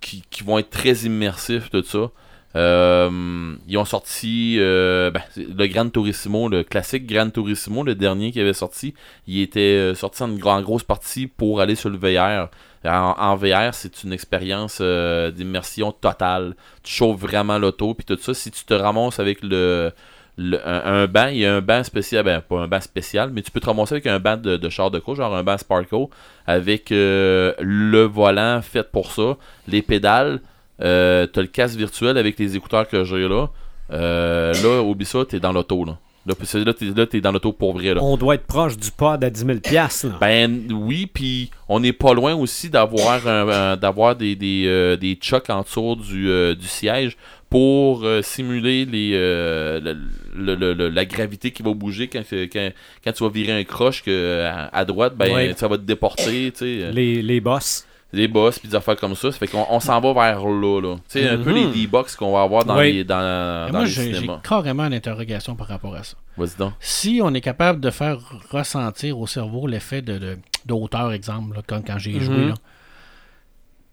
qui, qui vont être très immersifs, tout ça. Euh, ils ont sorti ben, le Gran Turismo, le classique Gran Turismo, le dernier qui avait sorti. Il était sorti en, gro- en grosse partie pour aller sur le VR. En, VR, c'est une expérience d'immersion totale. Tu chauffes vraiment l'auto, puis tout ça. Si tu te ramasses avec le, le- un, un banc, il y a un banc spécial, ben pas un banc spécial, mais tu peux te ramasser avec un banc de, de char de course, genre un banc Sparko, avec euh, le volant fait pour ça, les pédales, euh, t'as le casque virtuel avec les écouteurs que j'ai là. Euh, là, oublie ça, t'es dans l'auto là. Là, t'es, là, t'es dans l'auto pour vrai là. On doit être proche du pod à 10 000 piastres, là. Ben oui, puis on n'est pas loin aussi d'avoir un- un- d'avoir des, des, euh, des chocs en dessous du, euh, du siège pour euh, simuler les, euh, le- le- le- le- la gravité qui va bouger quand, quand, quand tu vas virer un croche que, à, à droite, ben Ouais. ça va te déporter, tu sais. Les, les boss. les boss puis des affaires comme ça. Ça fait qu'on on s'en va vers là. là. Tu sais, un peu les Mhm. D-Box qu'on va avoir dans les, dans, Mais dans moi, les j'ai j'ai cinémas. carrément une interrogation par rapport à ça. Vas-y donc. Si on est capable de faire ressentir au cerveau l'effet de, de, de hauteur, exemple, là, quand, quand j'ai Mhm. joué, là.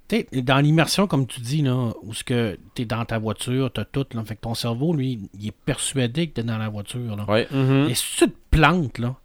T'sais, dans l'immersion, comme tu dis, là, où ce que t'es dans ta voiture, t'as tout, là, fait que ton cerveau, lui, il est persuadé que t'es dans la voiture. Là. Ouais. Mhm. Et si tu te plantes, là,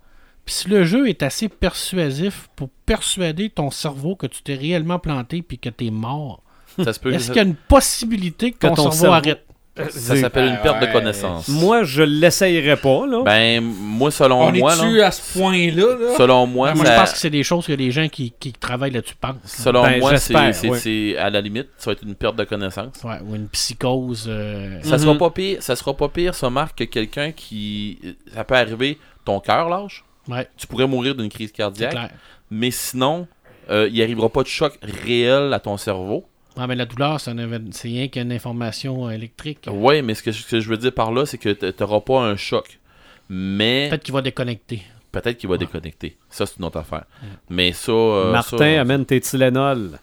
puis si le jeu est assez persuasif pour persuader ton cerveau que tu t'es réellement planté puis que t'es mort, Ça se peut. est-ce qu'il y a une possibilité que, Que ton, ton cerveau, cerveau- arrête? Ça s'appelle une perte de Ouais. connaissance. Moi, je l'essayerais pas, là. Ben, moi, selon On moi, est-tu là, à ce point-là, là? selon moi, Ben, moi, ça- je pense que c'est des choses que les gens qui, qui travaillent là-dessus pensent. selon Ben, moi, c'est, ouais. à la limite, ça va être une perte de connaissance. Ouais, ou une psychose. euh, Ça Mhm. sera pas pire, ça sera pas pire, ça marque que quelqu'un qui, ça peut arriver, ton cœur lâche, Ouais, tu pourrais mourir d'une crise c'est cardiaque, clair. mais sinon, euh, il arrivera pas de choc réel à ton cerveau. Ouais, mais la douleur, c'est rien qu'une information euh, électrique. Ouais, mais ce que, je- ce que je veux dire par là, c'est que t- t'auras pas un choc. Mais Peut-être qu'il va déconnecter. peut-être qu'il va déconnecter. Ça, c'est une autre affaire. Mais ça. euh, Martin, ça- amène tes Tylenol.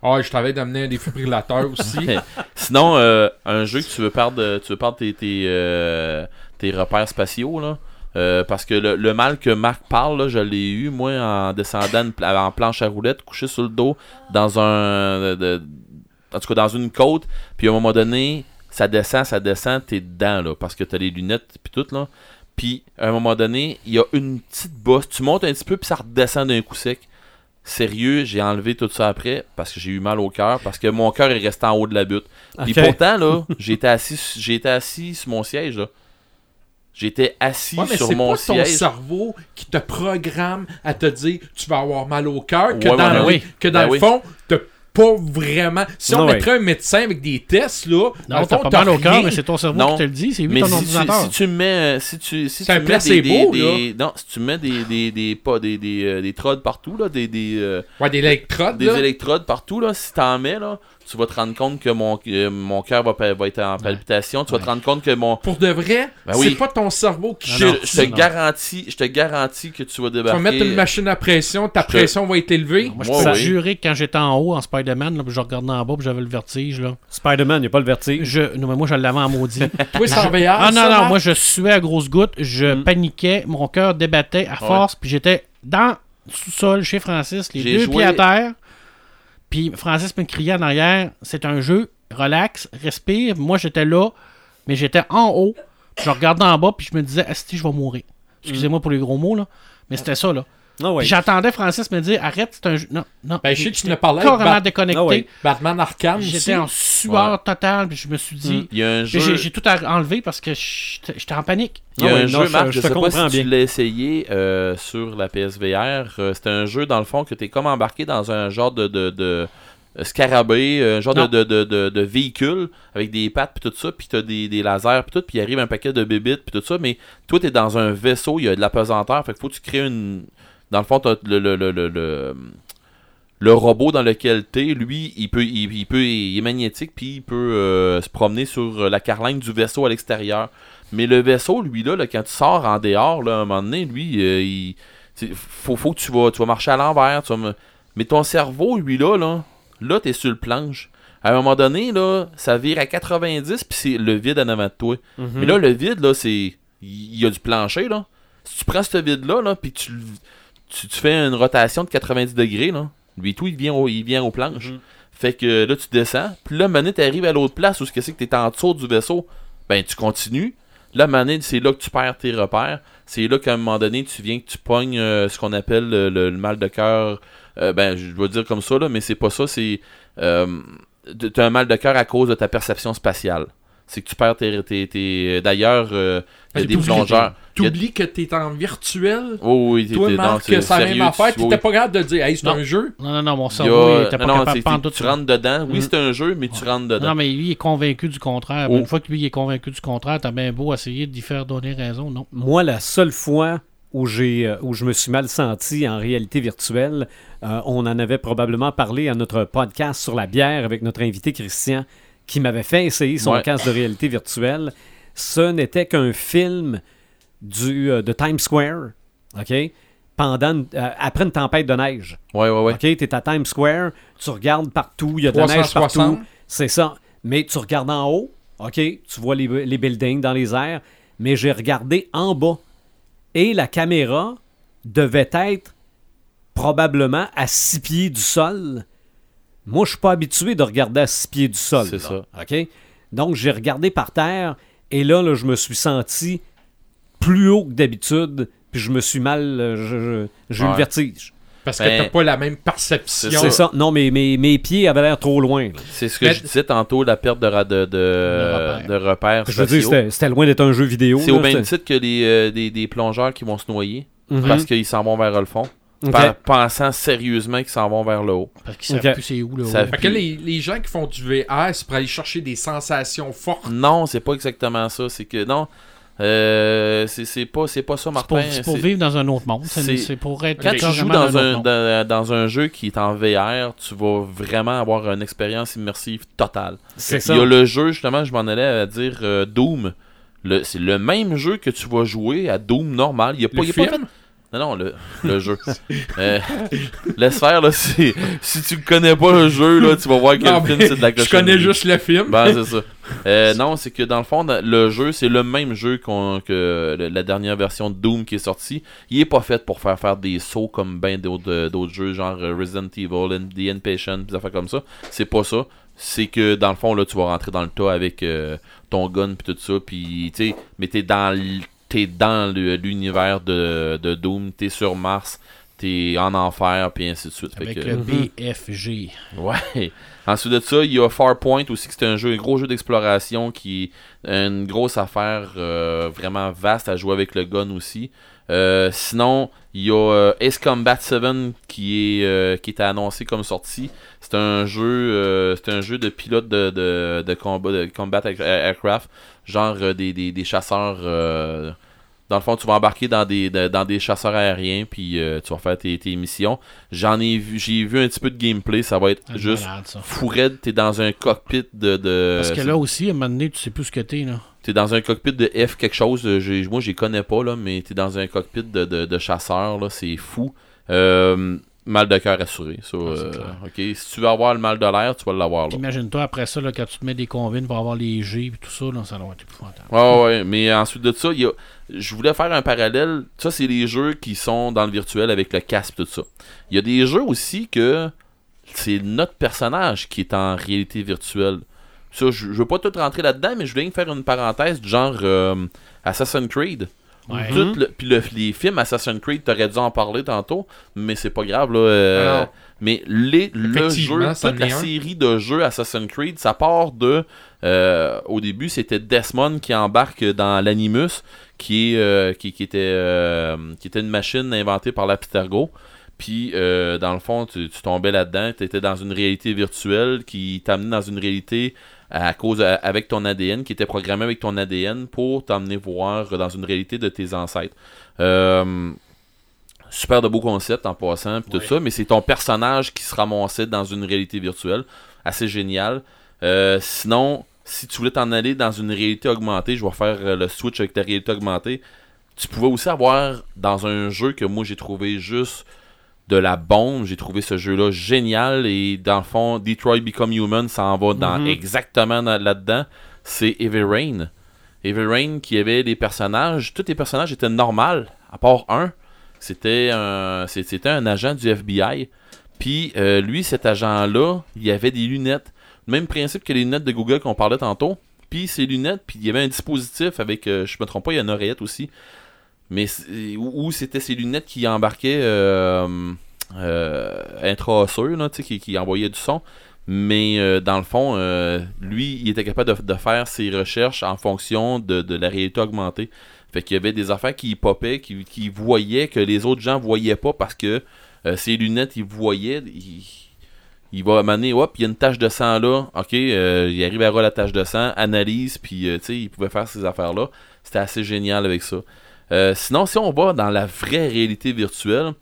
Ah, je t'avais d'amener un défibrillateur aussi. [laughs] Sinon, euh, un jeu que tu veux perdre, tu veux perdre tes, tes, euh, tes repères spatiaux, là. Euh, parce que le, le mal que Marc parle, là, je l'ai eu, moi, en descendant en planche à roulettes, couché sur le dos, dans un. de- de- en tout cas, dans une côte, puis à un moment donné, ça descend, ça descend, t'es dedans, là, parce que t'as les lunettes, puis tout, là. Puis, à un moment donné, il y a une petite bosse, tu montes un petit peu, puis ça redescend d'un coup sec. Sérieux, j'ai enlevé tout ça après parce que j'ai eu mal au cœur, parce que mon cœur est resté en haut de la butte. Puis pourtant, là, [laughs] j'étais assis, j'étais assis sur mon siège, là. J'étais assis Ouais, mais sur c'est mon pas ton siège. cerveau qui te programme à te dire tu vas avoir mal au cœur que Ouais, dans, ouais, le, oui. que dans Ben le oui. fond, t'as pas vraiment. Si on Non, ouais. mettrait un médecin avec des tests, là, Non, le t'as pas mal au cœur, mais c'est ton cerveau Non. qui te le dit. C'est lui Mais ton si tu, ordinateur. si tu mets, euh, si tu, si tu un mets placebo, des, des, des- non, si tu mets des, des, des, pas des, des, euh, des trodes partout là, des, des, euh, Ouais, des électrodes, des là. électrodes partout là, si t'en mets là, tu vas te rendre compte que mon, euh, mon cœur va, être en palpitation, tu vas te rendre compte que mon, Pour de vrai, Ben c'est oui. pas ton cerveau qui je, non, je te non. garantis, je te garantis que tu vas Tu vas débarquer. mettre une machine à pression, ta Je te- pression va être élevée. Moi, je Ouais, peux oui. jurer que quand j'étais en haut en Spider-Man, je regardais en bas, puis j'avais le vertige. Là. Spider-Man, il n'y a pas le vertige. Je... Non, mais moi, je l'avais en maudit. [laughs] Toi, VR. Ah non, ça, non, moi je suais à grosses gouttes, je Mm. paniquais, mon cœur débattait à force, puis j'étais dans le sous-sol chez Francis, les J'ai deux joué- pieds à terre. Puis Francis me criait en arrière, c'est un jeu, relax, respire. Moi j'étais là, mais j'étais en haut. Je regardais en bas, puis je me disais, Asti, je vais mourir. Excusez-moi pour les gros mots, là. Mais c'était ça, là. Ah ouais. Puis j'attendais Francis me dire, arrête, c'est un jeu. Non, non. Ben, je sais que tu ne parlais avec carrément Bat- déconnecté. Ah ouais. Batman Arkham. J'étais en sueur totale, puis je me suis dit. Il y a un Puis jeu, J'ai j'ai tout enlevé parce que j'étais en panique. il y a Ah ouais, un non, jeu, je- Marc, je je, te sais pas tu bien. l'as essayé euh, sur la PSVR. euh, c'est un jeu dans le fond que t'es comme embarqué dans un genre de, de, de euh, scarabée, un genre de, de, de, de, de véhicule avec des pattes puis tout ça, puis t'as des, des lasers puis tout, puis il arrive un paquet de bébites puis tout ça, mais toi t'es dans un vaisseau, il y a de la pesanteur, fait qu'il faut que tu crées une... Dans le fond, t'as le, le, le, le, le, robot dans lequel t'es, lui, il peut, il, il peut, il est magnétique, puis il peut euh, se promener sur la carlingue du vaisseau à l'extérieur. Mais le vaisseau, lui, là, là, quand tu sors en dehors, là, à un moment donné, lui, euh, il faut, faut que tu vas, tu vas marcher à l'envers. tu vas me- Mais ton cerveau, lui, là, là, là, t'es sur le planche. À un moment donné, là, ça vire à 90, puis c'est le vide en avant de toi. Mhm. Mais là, le vide, là, c'est. Il y a du plancher, là. Si tu prends ce vide-là, là, puis tu, le- tu, tu fais une rotation de 90 degrés, là, lui, tout, il vient au, il vient aux planches. Mhm. Fait que là, tu descends. Puis là, Mané, t'arrives à l'autre place où ce que c'est que t'es en dessous du vaisseau. Ben, tu continues. Là, Mané, c'est là que tu perds tes repères. C'est là qu'à un moment donné, tu viens que tu pognes euh, ce qu'on appelle le, le- le mal de cœur. Euh, ben, je vais dire comme ça, là, mais c'est pas ça. C'est. Euh, t'as un mal de cœur à cause de ta perception spatiale. C'est que tu perds tes. tes- tes- D'ailleurs, euh, il y a Hey, des plongeurs. a- T'oublies que t'es en virtuel? Oh, oui, t'es- Toi, Marc, c'est la même affaire. tu- T'étais pas capable de dire, hey, c'est un jeu. Non, non, non, mon cerveau a- il était pas non, capable en tu tu rentres dedans. Oui, Mhm. c'est un jeu, mais tu rentres dedans. Non, mais lui il est convaincu du contraire. Oh. Une fois que lui est convaincu du contraire, t'as bien beau essayer d'y faire donner raison, non. Moi, la seule fois où, j'ai, euh, où je me suis mal senti en réalité virtuelle, euh, on en avait probablement parlé à notre podcast sur la bière avec notre invité Christian, qui m'avait fait essayer son Ouais. casque de réalité virtuelle. Ce n'était qu'un film du, euh, de Times Square, OK? Pendant une- euh, après une tempête de neige. Ouais, ouais, ouais. OK, tu es à Times Square, tu regardes partout, il y a de la neige 360. partout. C'est ça. Mais tu regardes en haut, OK, tu vois les, les buildings dans les airs, mais j'ai regardé en bas. Et la caméra devait être probablement à six pieds du sol. Moi, je suis pas habitué de regarder à six pieds du sol. C'est là. OK? Donc, j'ai regardé par terre et là, là, je me suis senti plus haut que d'habitude, puis je me suis mal. euh, J'ai eu le vertige. Parce que Ben, t'as pas la même perception. C'est ça. Non, mais mes, mes pieds avaient l'air trop loin. C'est ce que Mais- je disais tantôt, la perte de, ra- de, de, repères. de repères Je veux dire, c'était loin d'être un jeu vidéo. C'est au même titre que les, euh, des, des plongeurs qui vont se noyer Mhm. parce qu'ils s'en vont vers le fond. Pensant sérieusement qu'ils s'en vont vers le haut. Parce qu'ils savent plus c'est où, Fait que les, les gens qui font du VR, c'est pour aller chercher des sensations fortes. Non, c'est pas exactement ça. C'est que non, euh, c'est c'est pas, c'est pas ça, Martin. c'est pour vivre dans un autre monde. C'est pour être Quand tu joues dans dans un dans, dans un jeu qui est en VR, tu vas vraiment avoir une expérience immersive totale. C'est Il ça. y a le jeu, justement, je m'en allais à dire euh, Doom. C'est le même jeu que tu vas jouer à Doom normal. Il y a pas, Le il y a pas film? fait- Non, non, le, le jeu. Euh, laisse faire, là. Si, si tu connais pas le jeu, là, tu vas voir que Non, le film, c'est de la Je connais cochonnerie. juste le film. Ben, c'est ça. Euh, non, c'est que dans le fond, le jeu, c'est le même jeu que le- la dernière version de Doom qui est sortie. Il est pas fait pour faire faire des sauts comme ben d'autres euh, jeux, genre euh, Resident Evil, The Inpatient, des affaires comme ça. C'est pas ça. C'est que dans le fond, là, tu vas rentrer dans le tas avec euh, ton gun puis tout ça. Puis, tu sais, mais t'es dans l- T'es dans le- l'univers de, de Doom, t'es sur Mars, t'es en enfer, puis ainsi de suite. Fait Avec que- le Mhm. BFG. Ouais. Ensuite de ça, il y a Farpoint aussi, qui c'est un jeu, un gros jeu d'exploration qui est une grosse affaire euh, vraiment vaste à jouer avec le gun aussi. Euh, sinon, il y a euh, Ace Combat 7 qui est euh, qui est annoncé comme sortie. C'est un jeu c'est un jeu de pilote de, de, de combat de combat air- aircraft, genre des, des, des chasseurs dans le fond, tu vas embarquer dans des, de- dans des chasseurs aériens, puis euh, tu vas faire tes, tes missions. J'en ai vu, j'ai vu un petit peu de gameplay, ça va être C'est juste malade, ça. fou raide, t'es dans un cockpit de. de Parce que là aussi, à un moment donné, tu sais plus ce que t'es, là. T'es dans un cockpit de F quelque chose, euh, moi j'y connais pas, là, mais t'es dans un cockpit de, de, de chasseur, là, c'est fou. Euh, mal de cœur assuré, ça. Ah, euh, si tu veux avoir le mal de l'air, tu vas l'avoir là. Imagine-toi après ça, là, quand tu te mets des convines pour avoir les G et tout ça, là, ça doit être épouvantable. Ouais, ouais, mais ensuite de ça, y a, je voulais faire un parallèle. Ça, c'est les jeux qui sont dans le virtuel avec le casque tout ça. Il y a des jeux aussi que c'est notre personnage qui est en réalité virtuelle. Ça, je, je veux pas tout rentrer là-dedans, mais je voulais faire une parenthèse du genre euh, Assassin's Creed. Ouais. Tout le- puis le- les films Assassin's Creed, t'aurais dû en parler tantôt, mais c'est pas grave là. euh, mais les, le jeu, toute la série de jeux Assassin's Creed, ça part de. euh, au début, c'était Desmond qui embarque dans l'Animus, qui, est, euh, qui, qui était, qui était une machine inventée par la Pitergo. Puis, euh, dans le fond, tu, tu tombais là-dedans, tu étais dans une réalité virtuelle qui t'amenait dans une réalité à cause à- avec ton ADN, qui était programmé avec ton ADN pour t'emmener voir dans une réalité de tes ancêtres. Euh, super de beaux concepts en passant, puis tout ça, mais c'est ton personnage qui se ramassait dans une réalité virtuelle. Assez génial. Euh, sinon, si tu voulais t'en aller dans une réalité augmentée, je vais faire euh, le switch avec ta réalité augmentée. Tu pouvais aussi avoir dans un jeu que moi j'ai trouvé juste de la bombe. J'ai trouvé ce jeu-là génial et dans le fond, Detroit Become Human, ça en va dans Mhm. exactement dans- là-dedans. C'est Heavy Rain. Heavy Rain qui avait des personnages, tous les personnages étaient normaux, à part un. C'était un, c'était un agent du FBI. Puis euh, lui, cet agent-là, il avait des lunettes. Même principe que les lunettes de Google qu'on parlait tantôt. Puis ces lunettes, puis il y avait un dispositif avec, euh, je me trompe pas, il y a une oreillette aussi. Mais où c'était ces lunettes qui embarquaient euh, euh, qui, qui envoyaient du son. Mais euh, dans le fond, euh, lui, il était capable de, de faire ses recherches en fonction de, de la réalité augmentée. Fait qu'il y avait des affaires qui popaient, qui, qui voyaient que les autres gens voyaient pas parce que ses lunettes, ils voyaient. Il, va amener, hop, il y a une tache de sang là. Ok, il arrive à la tache de sang, analyse, puis tu sais, il pouvait faire ces affaires-là. C'était assez génial avec ça. Euh, sinon, si on va dans la vraie réalité virtuelle,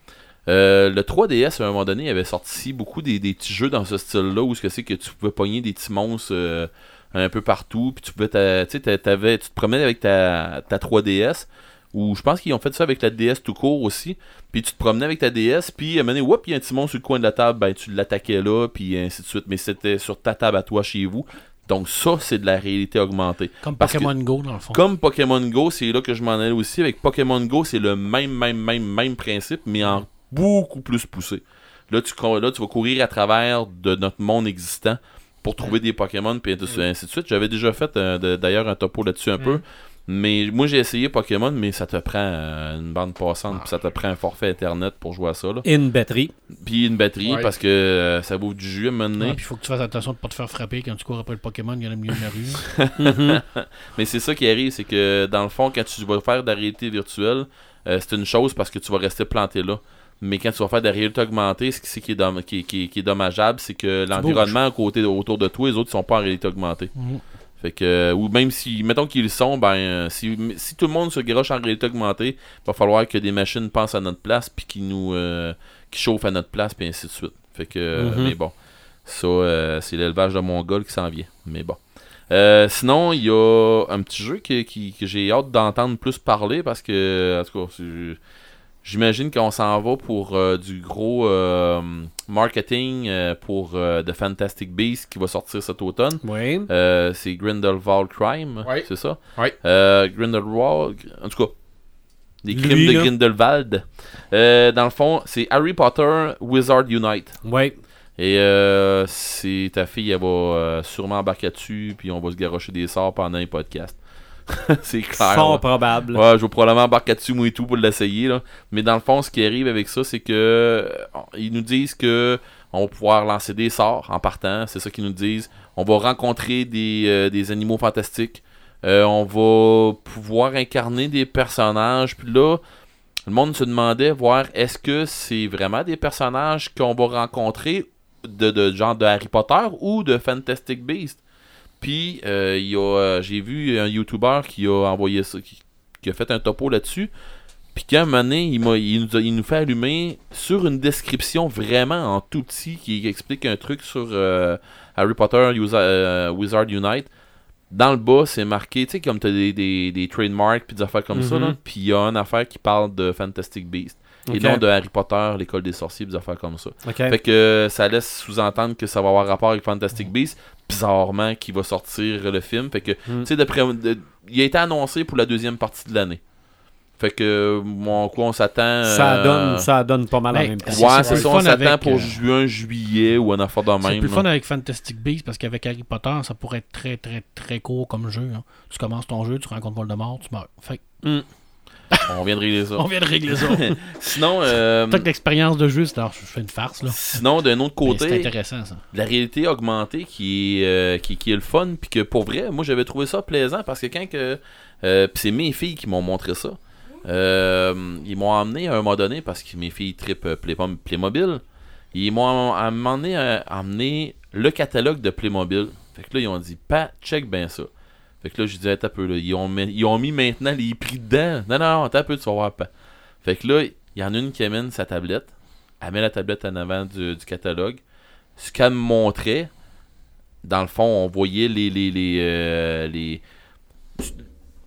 euh, le 3DS, à un moment donné, avait sorti beaucoup des, petits jeux dans ce style-là où ce que c'est que tu pouvais pogner des petits monstres euh, un peu partout, puis tu pouvais, tu te promenais avec ta, ta 3DS, ou je pense qu'ils ont fait ça avec la DS tout court aussi, puis tu te promenais avec ta DS, puis à un moment donné, il y a un petit monstre sur le coin de la table, ben tu l'attaquais là, puis ainsi de suite, mais c'était sur ta table à toi chez vous. Donc ça, c'est de la réalité augmentée. Comme Parce que- Pokémon Go, dans le fond. Comme Pokémon Go, c'est là que je m'en allais aussi. Avec Pokémon Go, c'est le même, même, même, même principe, mais en beaucoup plus poussé. Là, tu, là, tu vas courir à travers de notre monde existant pour trouver des Pokémon, puis ainsi de suite. J'avais déjà fait euh, d'ailleurs un topo là-dessus un peu. Mais moi, j'ai essayé Pokémon, mais ça te prend euh, une bande passante, puis ça te prend un forfait Internet pour jouer à ça. Là. Et une batterie. Puis une batterie, Ouais. parce que euh, ça bouffe du jus à un moment donné. Ouais, puis il faut que tu fasses attention de ne pas te faire frapper quand tu cours après le Pokémon, il y en a milieu de la rue. [laughs] Mais c'est ça qui arrive, c'est que dans le fond, quand tu vas faire de la réalité virtuelle, euh, c'est une chose parce que tu vas rester planté là. Mais quand tu vas faire de la réalité augmentée, ce qui, c'est qui, est, qui, qui- qui est dommageable, c'est que l'environnement côté, autour de toi, les autres, ils sont pas en réalité augmentée. Mhm. Fait que, euh, ou même si, mettons qu'ils le sont, ben, euh, si, si tout le monde se garoche en réalité augmentée, il va falloir que des machines pensent à notre place, puis qui nous, euh, qui chauffent à notre place, puis ainsi de suite. Fait que, Mhm. mais bon, ça, euh, c'est l'élevage de Mongol qui s'en vient. Mais bon. Euh, sinon, il y a un petit jeu qui- que j'ai hâte d'entendre plus parler parce que, en tout cas, j'imagine qu'on s'en va pour euh, du gros euh, marketing euh, pour euh, The Fantastic Beasts qui va sortir cet automne. Oui. Euh, c'est Grindelwald Crime, Ouais. c'est ça? Euh, Grindelwald, en tout cas, des Lui, crimes de là. Grindelwald. Euh, dans le fond, c'est Harry Potter Wizard Unite. Oui. Et euh, c'est ta fille, elle va euh, sûrement embarquer dessus, puis on va se garocher des sorts pendant un podcast. [laughs] c'est clair. Fort là. probable. Ouais, je vais probablement embarquer dessus moi et tout pour l'essayer là. Mais dans le fond, ce qui arrive avec ça, c'est que euh, ils nous disent que on va pouvoir lancer des sorts en partant. C'est ça qu'ils nous disent. On va rencontrer des, euh, des animaux fantastiques. Euh, on va pouvoir incarner des personnages. Puis là, le monde se demandait voir est-ce que c'est vraiment des personnages qu'on va rencontrer de, de genre de Harry Potter ou de Fantastic Beasts? Puis euh, euh, j'ai vu un YouTuber qui a envoyé ça, qui, qui a fait un topo là-dessus. Puis qu'à un moment donné, il, il nous, a- il nous fait allumer sur une description vraiment en tout petit qui explique un truc sur euh, Harry Potter Usa- euh, Wizard Unite. Dans le bas, c'est marqué, tu sais, comme t'as des, des, des trademarks puis des affaires comme ça, Mhm. là. Puis il y a une affaire qui parle de Fantastic Et non de Harry Potter, l'école des sorciers, des affaires comme ça. Fait que euh, ça laisse sous-entendre que ça va avoir rapport avec Fantastic Beasts, bizarrement, qui va sortir le film. Fait que, Mm. tu sais, d'après. il a été annoncé pour la deuxième partie de l'année. Fait que, mon quoi, on s'attend. Ça euh, donne, ça donne pas mal en ben, même temps. c'est- Ouais, c'est c'est ça, on fun s'attend avec, pour euh, juin, juillet ou un affaire de C'est même. plus là. fun avec Fantastic Beasts parce qu'avec Harry Potter, ça pourrait être très très très court comme jeu. hein. Tu commences ton jeu, tu rencontres Voldemort, tu meurs. Fait que On vient de régler ça. [laughs] on vient de régler ça. [laughs] Sinon, euh, Peut-être que l'expérience de jeu, c'est alors je fais une farce là. sinon d'un autre Mais C'est côté, intéressant ça. la réalité augmentée qui est, euh, qui, qui est le fun, puis que pour vrai, moi j'avais trouvé ça plaisant parce que quand que. euh, puis c'est mes filles qui m'ont montré ça. Euh, ils m'ont emmené à un moment donné parce que mes filles tripent Play- Playmobil. Ils m'ont emmené, euh, emmené le catalogue de Playmobil. Fait que là, ils ont dit, Pat, check bien ça. Fait que là, je disais, un peu, là, ils, ont mis, ils ont mis maintenant les prix dedans. Non, non, attends un peu, tu vas voir, Pat. Fait que là, il y en a une qui amène sa tablette. Elle met la tablette en avant du, du catalogue. Ce qu'elle me montrait, dans le fond, on voyait les. les, les, euh, les-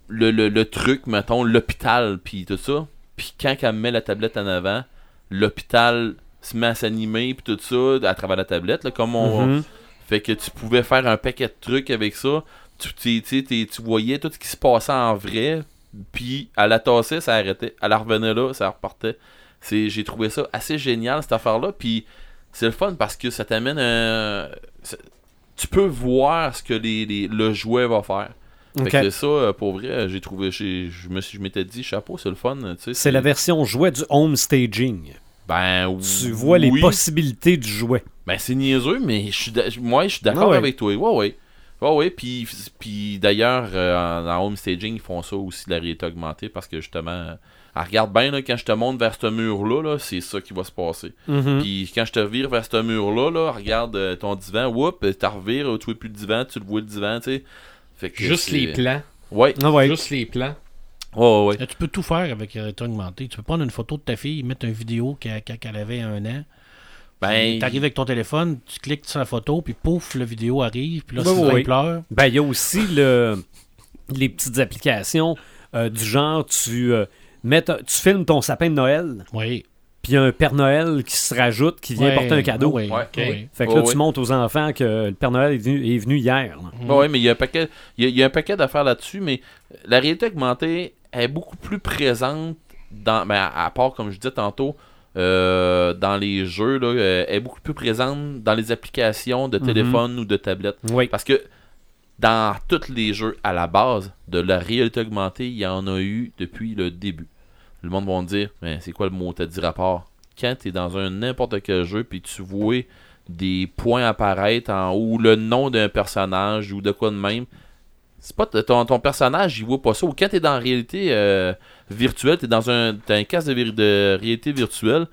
le, le, le truc, mettons, l'hôpital, puis tout ça. Puis quand elle me met la tablette en avant, l'hôpital se met à s'animer, puis tout ça, à travers la tablette, là, comme on. Mhm. Fait que tu pouvais faire un paquet de trucs avec ça. Tu, tu, voyais tout ce qui se passait en vrai. Puis elle la tassait, ça arrêtait. Elle la revenait là, ça repartait. C'est, j'ai trouvé ça assez génial cette affaire-là. Puis c'est le fun parce que ça t'amène ça- Tu peux voir ce que les, les- le jouet va faire. Fait Ok. que ça, euh, pour vrai, j'ai trouvé. Je me suis- je m'étais dit, chapeau, c'est le fun. C'est la version jouet du home staging. Ben, Tu vois les possibilités du jouet. Ben, c'est niaiseux, mais je suis moi, je suis d'accord Ah ouais. avec toi. Ouais, ouais. Ouais, ouais. Puis, puis d'ailleurs, euh, en, en home staging, ils font ça aussi, la réalité augmentée, parce que justement, euh, elle regarde bien, là, quand je te monte vers ce mur-là, là, c'est ça qui va se passer. Mhm. Puis quand je te vire vers ce mur-là, là, regarde euh, ton divan, whoop, tu revires, tu vois plus le divan, tu le vois le divan, tu sais. Fait que Juste c'est- les plans. Ouais, Ah ouais. Juste les plans. ouais, ouais. ouais. Là, tu peux tout faire avec la réalité augmentée. Tu peux prendre une photo de ta fille, mettre une vidéo qu'elle- quand elle avait un an. Ben, Tu arrives avec ton téléphone, tu cliques sur la photo, puis pouf, la vidéo arrive, puis là, Oui, Sylvain oui. pleure. Ben, il y a aussi le, les petites applications euh, du genre, tu, euh, mets tu filmes ton sapin de Noël, Oui. puis il y a un Père Noël qui se rajoute, qui vient Ouais, porter un cadeau. Oui, Ouais. oui. Fait que là, ouais. tu montres aux enfants que le Père Noël est venu, est venu hier. ouais, mais il y a un paquet, il y a, il y a un paquet d'affaires là-dessus, mais la réalité augmentée est beaucoup plus présente dans, ben, à, à part comme je disais tantôt, euh, dans les jeux, là, euh, est beaucoup plus présente dans les applications de Mhm. téléphone ou de tablette. Oui. Parce que dans tous les jeux à la base de la réalité augmentée, il y en a eu depuis le début. Le monde va me dire, mais c'est quoi le mot t'as dit rapport? Quand tu es dans un n'importe quel jeu puis tu vois des points apparaître en haut, ou le nom d'un personnage ou de quoi de même, c'est pas ton, ton personnage, il voit pas ça. Ou quand tu es dans la réalité euh, virtuelle, tu es dans un, t'as un casque de, réalité virtuelle,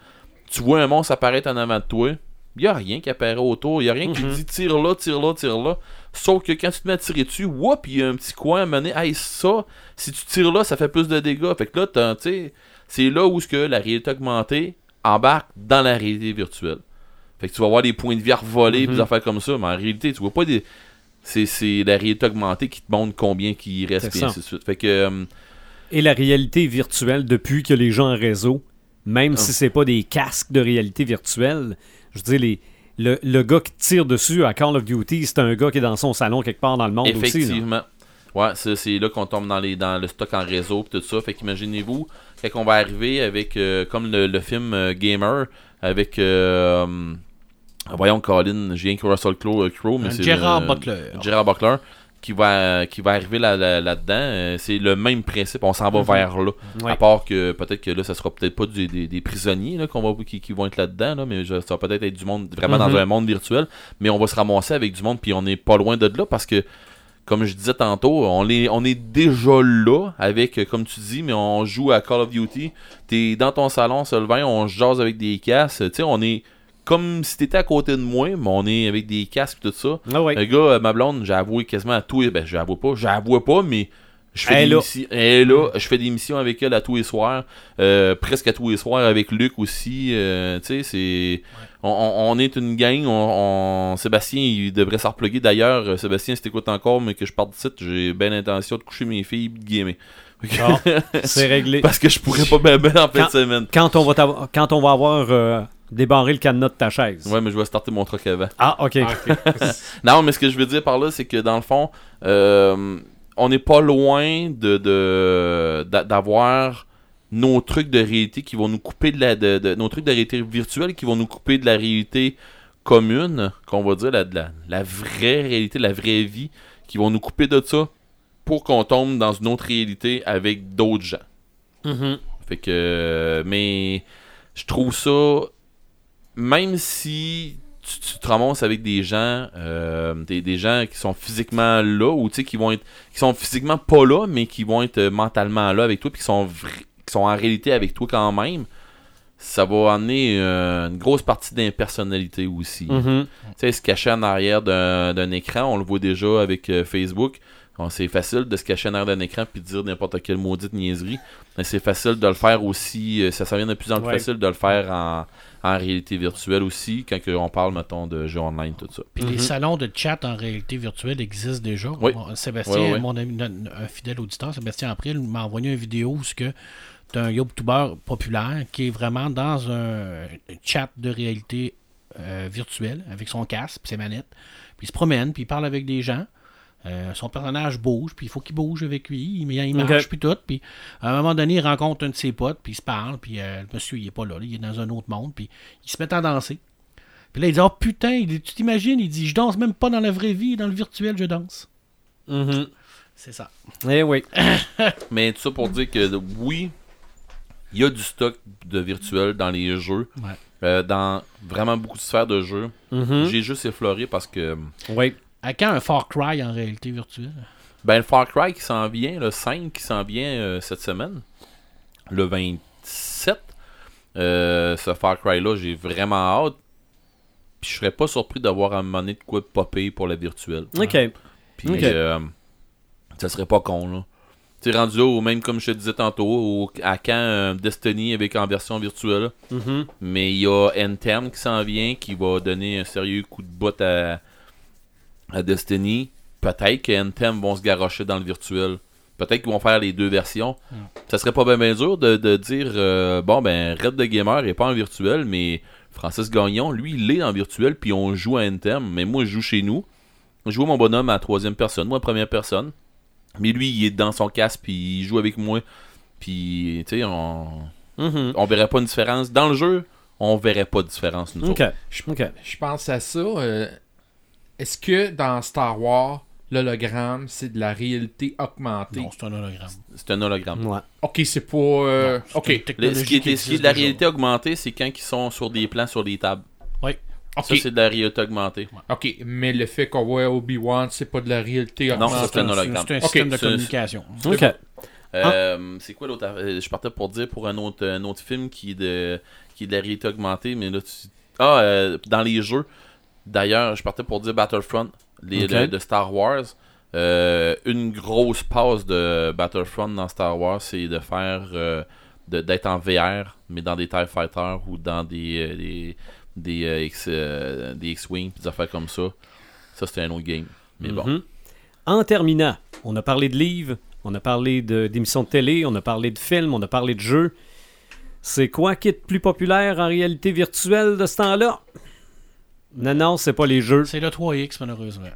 tu vois un monstre apparaître en avant de toi, il y a rien qui apparaît autour, il y a rien qui Mhm. dit tire là, tire là, tire là. Sauf que quand tu te mets à tirer dessus, whoop, il y a un petit coin à mener. Hey, ça, si tu tires là, ça fait plus de dégâts. Fait que là, t'as- tu c'est là où ce que la réalité augmentée embarque dans la réalité virtuelle. Fait que tu vas voir des points de vie revolés, Mhm. des affaires comme ça, mais en réalité, tu vois pas des. C'est, la réalité augmentée qui te montre combien qui reste, et ainsi de suite. Fait que. euh, Et la réalité virtuelle, depuis que les gens en réseau, même Ah. si c'est pas des casques de réalité virtuelle, je veux dire, les, le, le gars qui tire dessus à Call of Duty, c'est un gars qui est dans son salon quelque part dans le monde aussi. Effectivement. Ouais, c'est, là qu'on tombe dans, les, dans le stock en réseau et tout ça. Fait qu'imaginez-vous, quand on va arriver avec, euh, comme le, le film euh, Gamer, avec, euh, voyons, Colin, j'ai rien que Russell Crowe, euh, Crowe, mais Un c'est Gerard le- Butler. Gerard Butler, qui va, qui va arriver là- là- là-dedans. Euh, c'est le même principe, on s'en va vers là. À part que peut-être que là, ça sera peut-être pas des, des prisonniers là, qu'on va, qui, qui vont être là-dedans, là, mais ça va peut-être être du monde vraiment Mhm. dans un monde virtuel. Mais on va se ramasser avec du monde, puis on n'est pas loin de là parce que, comme je disais tantôt, on est, on est déjà là avec, euh, comme tu dis, mais on joue à Call of Duty. T'es dans ton salon, Sylvain, on jase avec des casques. Tu sais, on est comme si t'étais à côté de moi, mais on est avec des casques et tout ça. Ah ouais. Le gars, ma blonde, j'ai avoué quasiment à tous les... Ben, j'avoue pas, j'avoue pas, mais je fais, Elle est des là. missions... là. Je fais des missions avec elle à tous les soirs. euh, presque à tous les soirs avec Luc aussi. euh, tu sais, c'est... On, est une gang. On, on- Sébastien, il devrait s'en repluguer. D'ailleurs, euh, Sébastien, si t'écoutes encore, mais que je parte d'ici, j'ai bien l'intention de coucher mes filles et de gamer. C'est [laughs] réglé. Parce que je pourrais pas bien ben en fin de semaine. Quand on va, quand on va avoir débarré le cadenas de ta chaise. Ouais, mais je vais starter mon truc avant. Ah, ok. Ah, ok. [laughs] Non, mais ce que je veux dire par là, c'est que dans le fond, euh, on n'est pas loin de de- d'a- d'avoir nos trucs de réalité qui vont nous couper de la de, de- nos trucs de réalité virtuelle qui vont nous couper de la réalité commune, qu'on va dire la, de la, la vraie réalité, la vraie vie, qui vont nous couper de ça pour qu'on tombe dans une autre réalité avec d'autres gens. Mhm. Fait que, euh, mais je trouve ça, même si tu, tu te ramasses avec des gens, euh, des, des gens qui sont physiquement là, ou tu sais, qui vont être, qui sont physiquement pas là, mais qui vont être mentalement là avec toi, puis qui sont, qui sont en réalité avec toi quand même, ça va amener euh, une grosse partie d'impersonnalité aussi. Mhm. Tu sais, se cacher en arrière d'un d'un écran, on le voit déjà avec euh, Facebook. Bon, c'est facile de se cacher en arrière d'un écran puis de dire n'importe quelle maudite niaiserie. Mais c'est facile de le faire aussi. euh, Ça, ça devient de plus en plus Ouais. facile de le faire en, en réalité virtuelle aussi, quand on parle, mettons, de jeux online, tout ça. Puis les salons de chat en réalité virtuelle existent déjà. Mhm. Oui. Mon- Sébastien, Oui, oui. mon ami, un un fidèle auditeur, Sébastien April, m'a envoyé une vidéo où ce que tu un YouTuber populaire qui est vraiment dans un chat de réalité euh, virtuelle avec son casque et ses manettes. Puis il se promène, puis il parle avec des gens. Euh, son personnage bouge, puis il faut qu'il bouge avec lui. Il, il marche, Ok. puis tout. Puis à un moment donné, il rencontre un de ses potes, puis il se parle. Puis euh, le monsieur, il est pas là, là, il est dans un autre monde. Puis il se met à danser. Puis là, il dit Oh putain, il dit, tu t'imagines? Il dit Je danse même pas dans la vraie vie, dans le virtuel, je danse. Mhm. C'est ça. Eh oui. [laughs] Mais tout ça pour dire que oui, il y a du stock de virtuel dans les jeux. Ouais. euh, dans vraiment beaucoup de sphères de jeux. Mhm. J'ai juste effleuré parce que Oui. À quand un Far Cry en réalité virtuelle? Ben, le Far Cry qui s'en vient, le 5 qui s'en vient euh, cette semaine, le 27. Euh, ce Far Cry-là, j'ai vraiment hâte. Puis je serais pas surpris d'avoir un moment donné de quoi popper pour la virtuelle. Ok. Puis Ok. euh, ça serait pas con, là. Tu sais, rendu là, ou même comme je te disais tantôt, au- à quand euh, Destiny avec en version virtuelle. Mhm. Mais il y a Anthem qui s'en vient, qui va donner un sérieux coup de botte à, à Destiny. Peut-être que Anthem vont se garrocher dans le virtuel. Peut-être qu'ils vont faire les deux versions. Ça serait pas bien, bien dur de, de dire euh, bon ben Red the Gamer est pas en virtuel, mais Francis Gagnon, lui, il est en virtuel, puis on joue à Anthem. Mais moi, je joue chez nous. Je joue mon bonhomme à troisième personne, moi première personne. Mais lui, il est dans son casque, puis il joue avec moi. Puis, tu sais, on, Mhm. on verrait pas une différence. Dans le jeu, on verrait pas de différence, nous Ok. autres. Ok. Je pense à ça. euh, Est-ce que dans Star Wars, l'hologramme, c'est de la réalité augmentée? Non, c'est un hologramme. C'est un hologramme. Ouais. Ok, c'est pas. euh, Non, c'est ok. Le- ce, qui est, ce qui est de la déjà. réalité augmentée, c'est quand ils sont sur des plans, sur des tables. Oui. Ok. Ça, c'est de la réalité augmentée. Ok, mais le fait qu'on voit Obi-Wan, c'est pas de la réalité Non, augmentée. ça, c'est un hologramme. C'est un système de communication. Ok. Euh, C'est quoi l'autre? Euh, Je partais pour dire pour un autre, un autre film qui est, de, qui est de la réalité augmentée, mais là, tu... Ah, euh, dans les jeux. D'ailleurs, je partais pour dire Battlefront, les, le- de Star Wars. Euh, une grosse passe de Battlefront dans Star Wars, c'est de faire euh, de- d'être en VR, mais dans des TIE Fighters ou dans des euh, des, des, X, des X-Wing, des affaires comme ça. Ça, c'était un autre game. Mais bon. Mhm. En terminant, on a parlé de livres, on a parlé de- d'émissions de, télé, on a parlé de films, on a parlé de jeux. C'est quoi qui est le plus populaire en réalité virtuelle de ce temps-là? Non, non, c'est pas les jeux. C'est le 3X, malheureusement.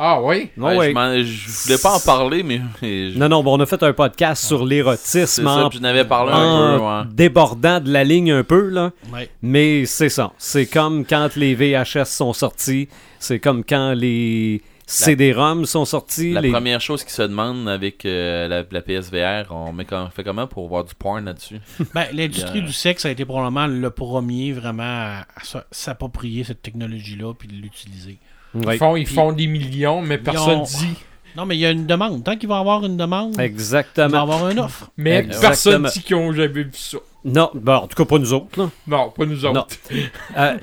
Ah oui? Non, Ouais, ouais. je, je voulais pas en parler, mais. [laughs] je- Non, non, bon, on a fait un podcast sur c'est l'érotisme ça, en, puis j'en avais parlé un peu. ouais. débordant de la ligne un peu, là. Ouais. Mais c'est ça. C'est comme quand les VHS sont sortis. C'est comme quand les, CD-ROM sont sortis. La les- première chose qui se demande avec euh, la, la PSVR, on met fait comment pour voir du porn là-dessus? [laughs] Ben, l'industrie du sexe a été probablement le premier vraiment à, s'approprier cette technologie-là puis de l'utiliser. Ouais. Ils, font, ils Puis- font des millions, mais personne ont- dit. Non, mais il y a une demande. Tant qu'il va y avoir une demande, il va y Exactement. avoir une offre. Mais Exactement. personne dit qu'ils ont jamais vu ça. Non, bon, en tout cas pas nous autres. là. Non, pas nous autres. Euh,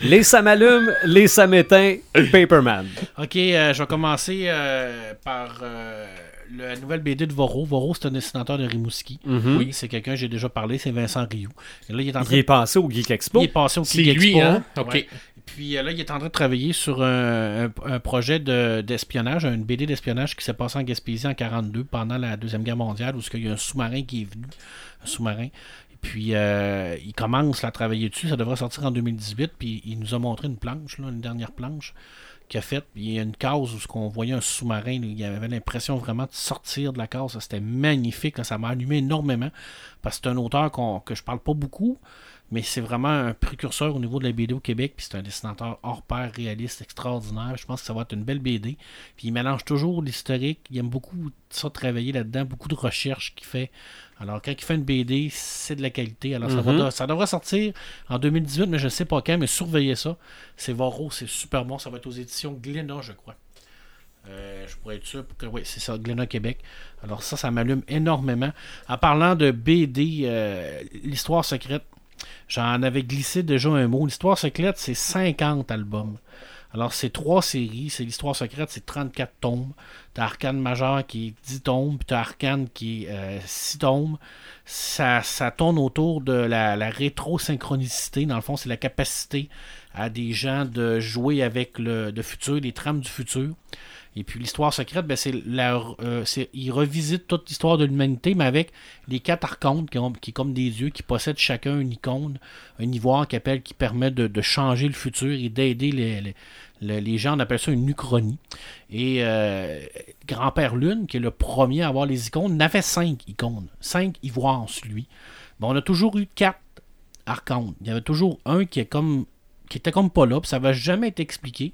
les ça m'allume, les ça m'éteint, Paperman. Ok, euh, je vais commencer euh, par euh, la nouvelle BD de Voro. Voro, c'est un dessinateur de Rimouski. Mhm. Oui, c'est quelqu'un que j'ai déjà parlé, c'est Vincent Rioux. Et là, il est en train Il est passé au Geek Expo. il est passé au C'est Geek lui, Expo. hein? Ok. Ouais. Puis là, il est en train de travailler sur un, un- un projet de- d'espionnage, une BD d'espionnage qui s'est passé en Gaspésie en 42 pendant la Deuxième Guerre mondiale, où il y a un sous-marin qui est venu, un sous-marin. Puis, euh, il commence à travailler dessus. Ça devrait sortir en 2018. Puis, il nous a montré une planche, une dernière planche qu'il a faite. Il y a une case où qu'on voyait un sous-marin. Il avait l'impression vraiment de sortir de la case. C'était magnifique. Ça m'a allumé énormément. Parce que c'est un auteur que je parle pas beaucoup. Mais c'est vraiment un précurseur au niveau de la BD au Québec. Puis c'est un dessinateur hors pair, réaliste, extraordinaire. Je pense que ça va être une belle BD. Puis il mélange toujours l'historique. Il aime beaucoup ça travailler là-dedans, beaucoup de recherches qu'il fait. Alors quand il fait une BD, c'est de la qualité. Alors ça, va- ça devrait sortir en 2018, mais je ne sais pas quand, mais surveillez ça. C'est Voro, c'est super bon. Ça va être aux éditions Glénat, je crois. Euh, je pourrais être sûr pour que. Oui, c'est ça, Glénat Québec. Alors ça, ça m'allume énormément. En parlant de BD, euh, l'histoire secrète, j'en avais glissé déjà un mot. L'histoire secrète, c'est 50 albums. Alors, c'est trois séries. C'est l'histoire secrète, c'est 34 tomes. T'as Arcane Majeur qui est 10 tomes, puis t'as Arcane qui est euh, 6 tomes. Ça, ça tourne autour de la, la rétro-synchronicité. Dans le fond, c'est la capacité à des gens de jouer avec le, le futur, les trames du futur. Et puis l'histoire secrète, ben, c'est euh, ils revisitent toute l'histoire de l'humanité, mais avec les quatre archontes qui, ont, qui, comme des dieux, qui possèdent chacun une icône, un ivoire qui, qui permet de, changer le futur et d'aider les, les, les- gens. On appelle ça une uchronie. Et euh, Grand-Père Lune, qui est le premier à avoir les icônes, n'avait cinq icônes, cinq ivoires lui. Bon, on a toujours eu quatre archontes. Il y avait toujours un qui est comme était comme pas là, puis ça n'avait jamais été expliqué.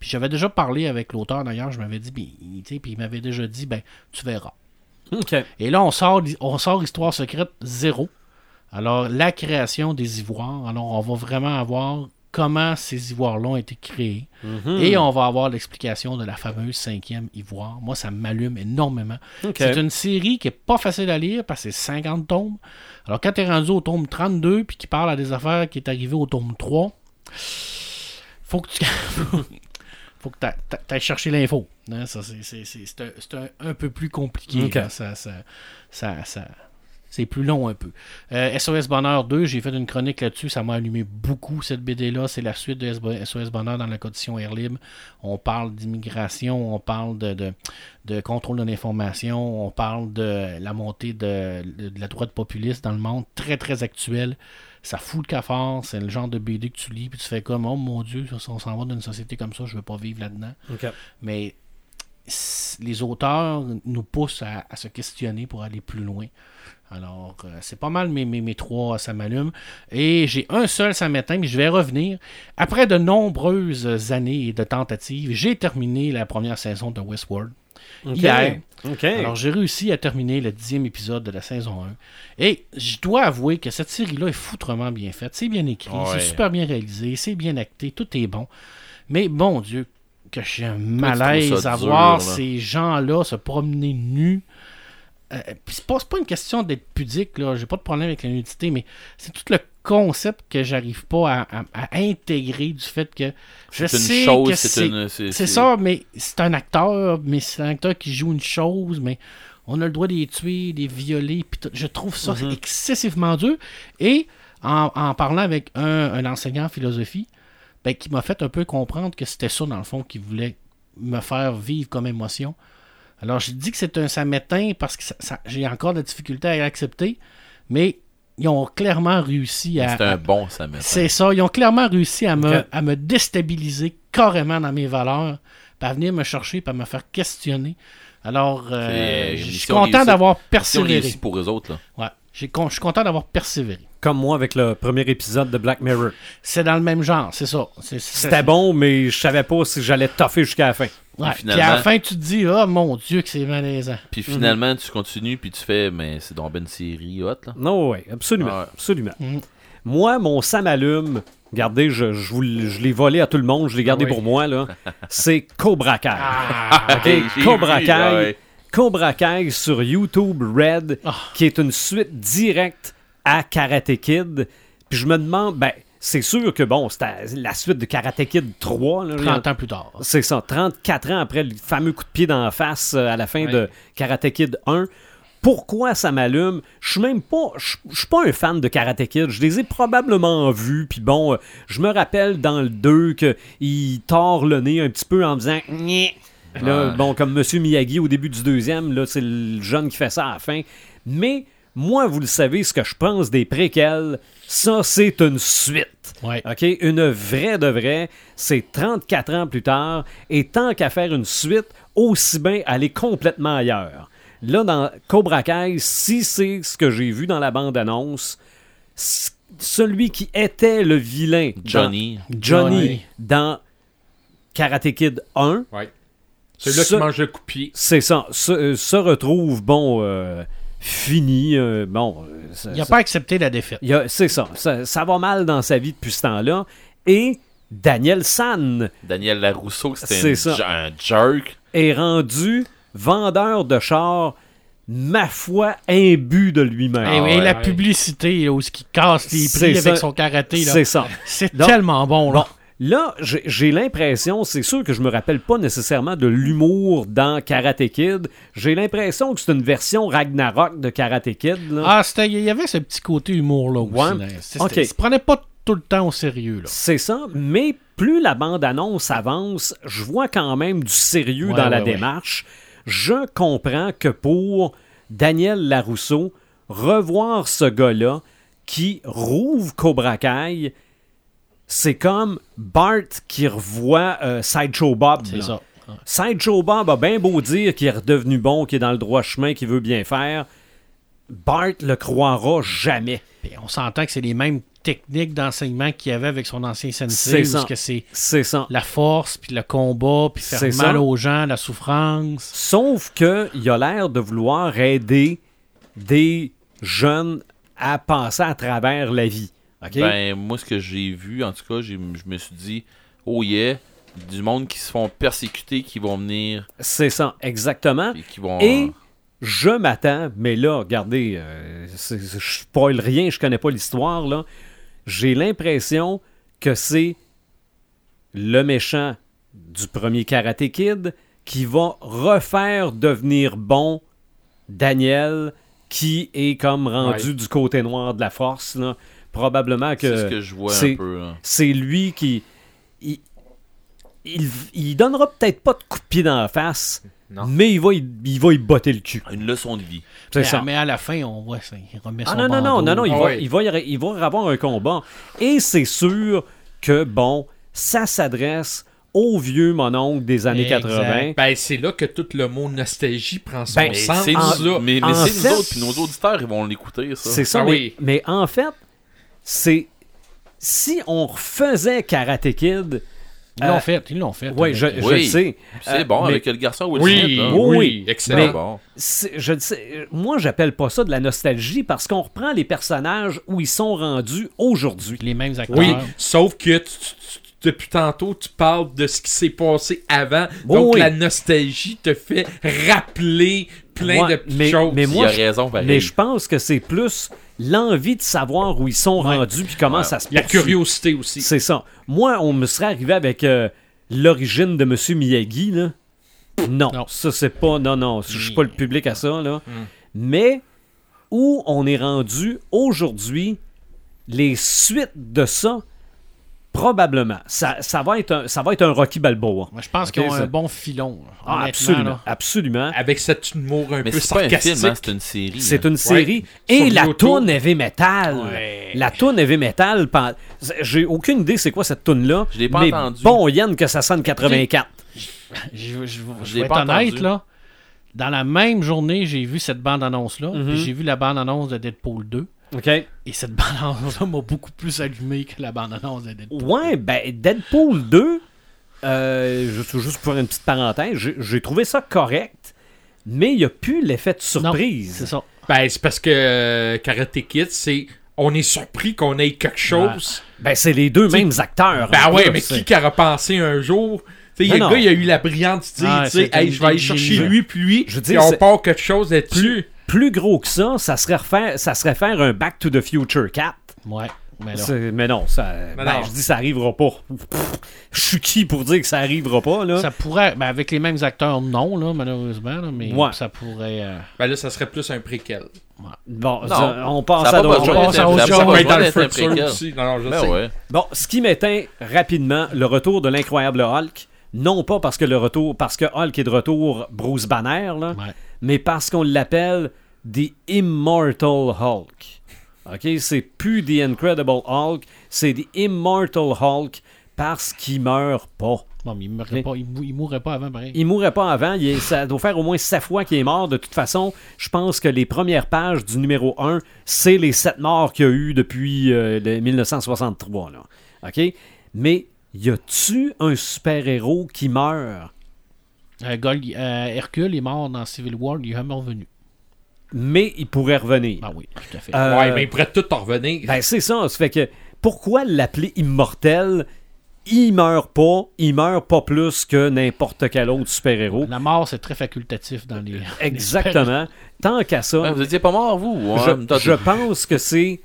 Puis j'avais déjà parlé avec l'auteur d'ailleurs, je m'avais dit, puis, tu sais, puis il m'avait déjà dit, ben, tu verras. Et là, on sort, on sort Histoire secrète zéro. Alors, la création des ivoires. Alors, on va vraiment avoir comment ces ivoires-là ont été créés. Mhm. Et on va avoir l'explication de la fameuse cinquième ivoire. Moi, ça m'allume énormément. C'est une série qui est pas facile à lire parce que c'est 50 tomes. Alors, quand tu es rendu au tome 32 puis qui parle à des affaires qui est arrivé au tome 3, faut que tu. [laughs] faut que tu ailles chercher l'info. hein. C'est- un, un- peu plus compliqué. Ça, ça, ça, ça- c'est plus long un peu. Euh, SOS Bonheur 2, j'ai fait une chronique là-dessus. Ça m'a allumé beaucoup cette BD-là. C'est la suite de SOS Bonheur dans la condition Air Libre. On parle d'immigration, on parle de, de, de contrôle de l'information, on parle de la montée de, de la droite populiste dans le monde. Très, très actuel. Ça fout le cafard. C'est le genre de BD que tu lis puis tu fais comme, oh mon Dieu, on s'en va dans une société comme ça, je veux pas vivre là-dedans. Mais les auteurs nous poussent à, à se questionner pour aller plus loin. Alors, euh, c'est pas mal mes, mes, mes trois, ça m'allume. Et j'ai un seul, ça m'éteint, mais je vais revenir. Après de nombreuses années de tentatives, j'ai terminé la première saison de Westworld. OK. Hier. OK. Alors, j'ai réussi à terminer le dixième épisode de la saison 1. Et je dois avouer que cette série-là est foutrement bien faite. C'est bien écrit, Ouais. c'est super bien réalisé, c'est bien acté, tout est bon. Mais bon Dieu, que j'ai un malaise à dur, voir là. ces gens-là se promener nus. Euh, puis c'est pas, pas une question d'être pudique, là. J'ai pas de problème avec la nudité, mais c'est tout le concept que j'arrive pas à, à- à intégrer du fait que je C'est sais une chose, que c'est c'est une. C'est c'est ça, mais c'est un acteur, mais c'est un acteur qui joue une chose, mais on a le droit de les tuer, de les violer, je trouve ça Mhm. excessivement dur. Et en, en parlant avec un, un enseignant en philosophie, ben, qui m'a fait un peu comprendre que c'était ça, dans le fond, qu'il voulait me faire vivre comme émotion. Alors, je dis que c'est un ça m'éteint parce que ça- ça- j'ai encore de la difficulté à l'accepter, mais ils ont clairement réussi à, C'est un bon, ça met. c'est ça. Ils ont clairement réussi à me, à me déstabiliser carrément dans mes valeurs, puis à venir me chercher, puis à me faire questionner. Alors, euh, une je suis content d'avoir persévéré. pour eux autres, là. Ouais. J'ai con- Je suis content d'avoir persévéré. Comme moi avec le premier épisode de Black Mirror. C'est dans le même genre, c'est ça. C'était bon, mais je savais pas si j'allais toffer jusqu'à la fin. Ouais. Puis Puis à la fin, tu te dis, oh mon Dieu, que c'est malaisant. Puis finalement, tu continues, puis tu fais, mais c'est donc ben une série hot, là. Non, oui, absolument. Ouais. absolument. Mhm. Moi, mon Sam allume, regardez, je, je, l'ai volé à tout le monde, je l'ai gardé oui. pour moi, là. [laughs] C'est Cobra Kai. Ah, OK, J'ai Cobra vu, Kai. ouais. Cobra Kai sur YouTube Red, Ah. qui est une suite directe à Karate Kid. Puis je me demande, ben, c'est sûr que bon, c'était la suite de Karate Kid 3. là, 30 ans plus tard. C'est ça, 34 ans après le fameux coup de pied dans la face euh, à la fin de Karate Kid 1. Pourquoi ça m'allume? Je suis même pas. Je suis pas un fan de Karate Kid. Je les ai probablement vus. Puis bon, euh, je me rappelle dans le 2 qu'il tord le nez un petit peu en disant. Nyeh. Là, bon, comme Monsieur Miyagi au début du deuxième, là, c'est le jeune qui fait ça à la fin. Mais moi, vous le savez, ce que je pense des préquels, ça, c'est une suite. Ouais. OK? Une vraie de vraie. C'est 34 ans plus tard. Et tant qu'à faire une suite, aussi bien aller complètement ailleurs. Là, dans Cobra Kai, si c'est ce que j'ai vu dans la bande-annonce, celui qui était le vilain, dans- Johnny. Johnny, Johnny. dans Karate Kid 1, Ouais. Celui-là Ça- qui mange le coup de pied. c'est ça, se, euh, se retrouve, bon, euh, fini, euh, bon... euh, ça- Il n'a ça- pas accepté la défaite. il y a- C'est ça, ça, ça va mal dans sa vie depuis ce temps-là. Et Daniel San Daniel Larousseau, C'est c'était ça. un, jerk. est rendu vendeur de chars, ma foi, imbu de lui-même. Et, Ah et ouais, la ouais. publicité, là, où ce qui casse les C'est prix avec ça. son karaté, là, C'est ça. c'est Donc- tellement bon. Là. Bon, là, j'ai l'impression, c'est sûr que je me rappelle pas nécessairement de l'humour dans Karate Kid. J'ai l'impression que c'est une version Ragnarok de Karate Kid. là. Ah, c'était- il y avait ce petit côté humour-là aussi. Ouais. là. Se prenait pas tout le temps au sérieux. Là. C'est ça, mais plus la bande-annonce avance, je vois quand même du sérieux Ouais, dans la ouais, démarche. Je comprends que pour Daniel Larousseau, revoir ce gars-là qui rouvre Cobra Kai, c'est comme Bart qui revoit euh, Sideshow Bob. C'est ça. Sideshow Bob a bien beau dire qu'il est redevenu bon, qu'il est dans le droit chemin, qu'il veut bien faire. Bart le croira jamais. Puis on s'entend que c'est les mêmes techniques d'enseignement qu'il y avait avec son ancien C'est sensei. ça. Parce que c'est C'est ça. la force, puis le combat, puis faire C'est mal ça. aux gens, la souffrance. Sauf que il a l'air de vouloir aider des jeunes à passer à travers la vie. Ben, moi, ce que j'ai vu, en tout cas, je me suis dit, oh yeah, du monde qui se font persécuter, qui vont venir C'est ça, exactement. et qui vont. Et je m'attends, mais là, regardez, euh, je spoil rien, je connais pas l'histoire, là. J'ai l'impression que c'est le méchant du premier Karate Kid qui va refaire devenir bon Daniel, qui est comme rendu Ouais. du côté noir de la force, là. Probablement que... c'est ce que je vois c'est- un peu. là. c'est lui qui. Il, il, il donnera peut-être pas de coup de pied dans la face, Non. mais il va, y- il va y botter le cul. Une leçon de vie. Mais, ça. mais à la fin, on voit ça. Il remet Ah son non, non, non, non, non, il Ah va, il, va y avoir- il va avoir un combat. Et c'est sûr que, bon, ça s'adresse au vieux mononcle des années Exact. 80. Ben, c'est là que tout le mot nostalgie prend son Ben, Mais sens. c'est en- nous, là. Mais, c'est nous autres, puis nos auditeurs, ils vont l'écouter, ça. C'est ça, Ah mais, oui. mais en fait, c'est. Si on refaisait Karate Kid. Ils l'ont euh, fait, ils l'ont fait. Oui, je, avec- je Oui. le sais. C'est Euh, bon mais- avec le garçon Will Oui, Smith. là. Oui, oui, excellent. Mais- bon. Je sais, moi, j'appelle pas ça de la nostalgie parce qu'on reprend les personnages où ils sont rendus aujourd'hui. les mêmes acteurs. Oui, sauf que tu- depuis tantôt, tu parles de ce qui s'est passé avant. Donc, oui. la nostalgie te fait rappeler plein Ouais, de petites mais- choses. mais Il moi, a je- raison, pareil. Mais je pense que c'est plus l'envie de savoir où ils sont Ouais. rendus puis comment Ouais. ça se La poursuit. curiosité aussi. C'est ça. Moi, on me serait arrivé avec euh, l'origine de Monsieur Miyagi, là. Non, Non. ça c'est pas. Non, non, je suis pas le public à ça, là. Mais où on est rendu aujourd'hui, les suites de ça, probablement. Ça, ça, va, être un, ça va être un Rocky Balboa. Moi, je pense Ok, qu'ils ont ça- un bon filon. là. Ah, absolument. là. Absolument. Avec cet humour un Mais peu c'est un sarcastique. hein, c'est une série. C'est hein. une série. Et Sur la toune heavy metal. Ouais. La toune heavy metal. J'ai aucune idée c'est quoi cette toune là Je l'ai pas mais entendue. Bon, Yann, que ça sonne 84. Je, je, je, Je je l'ai vais être pas honnête, entendu. là. Dans la même journée, j'ai vu cette bande-annonce-là. Mhm. puis J'ai vu la bande-annonce de Deadpool 2. OK. Et cette bande-annonce-là m'a beaucoup plus allumé que la bande-annonce de Deadpool. Ouais, ben Deadpool 2, euh, juste, juste pour faire une petite parenthèse, j'ai- trouvé ça correct, mais il n'y a plus l'effet de surprise. C'est ça. Ben, c'est parce que euh, Karate Kid, c'est. On est surpris qu'on ait quelque chose. Ben, c'est les deux mêmes acteurs. Ben en ouais, plus, mais qui qui aurait pensé un jour? Tu sais, le gars, il a eu la brillante idée, Ah, tu sais, hey, je vais aller chercher lui, puis lui, Je veux puis dire, on part quelque chose là-dessus. Plus gros que ça, ça serait, refaire, ça serait faire un Back to the Future 4. Ouais. Mais non, ça, Mais ben, non. je dis ça arrivera pas. Je suis qui pour dire que ça arrivera pas, là? ça pourrait. Ben, avec les mêmes acteurs, non, là, malheureusement. là, mais Ouais. ça pourrait. euh, Ben là, ça serait plus un préquel. Bon, Non. ça, on passe à d'autres choses. passe d'être- à autre chose. dans le futur préquel. aussi. Non, non, je Ben sais. ouais. Bon, ce qui m'éteint rapidement, le retour de l'incroyable Hulk, non pas parce que le retour, parce que Hulk est de retour Bruce Banner, là, Ouais. mais parce qu'on l'appelle The Immortal Hulk. OK, c'est plus The Incredible Hulk, c'est The Immortal Hulk parce qu'il meurt pas. Bon, mais il mourrait pas, il, mou- il mourrait pas avant, pareil. Il mourrait pas avant, il est- ça doit faire au moins sept fois qu'il est mort. De toute façon, je pense que les premières pages du numéro 1, c'est les sept morts qu'il y a eu depuis euh, le 1963. Là. OK? Mais y a-tu un super-héros qui meurt, Euh, euh, Hercule est mort dans Civil War, il est jamais revenu. Mais il pourrait revenir? Ah oui, tout à fait. Euh, Ouais, mais il pourrait tout en revenir. Ben, c'est ça. Ça fait que pourquoi l'appeler immortel? Il meurt pas, il meurt pas plus que n'importe quel autre super-héros. La mort, c'est très facultatif dans les. [laughs] Exactement. Tant qu'à ça, Ouais, vous étiez pas mort, vous? Je, pense que c'est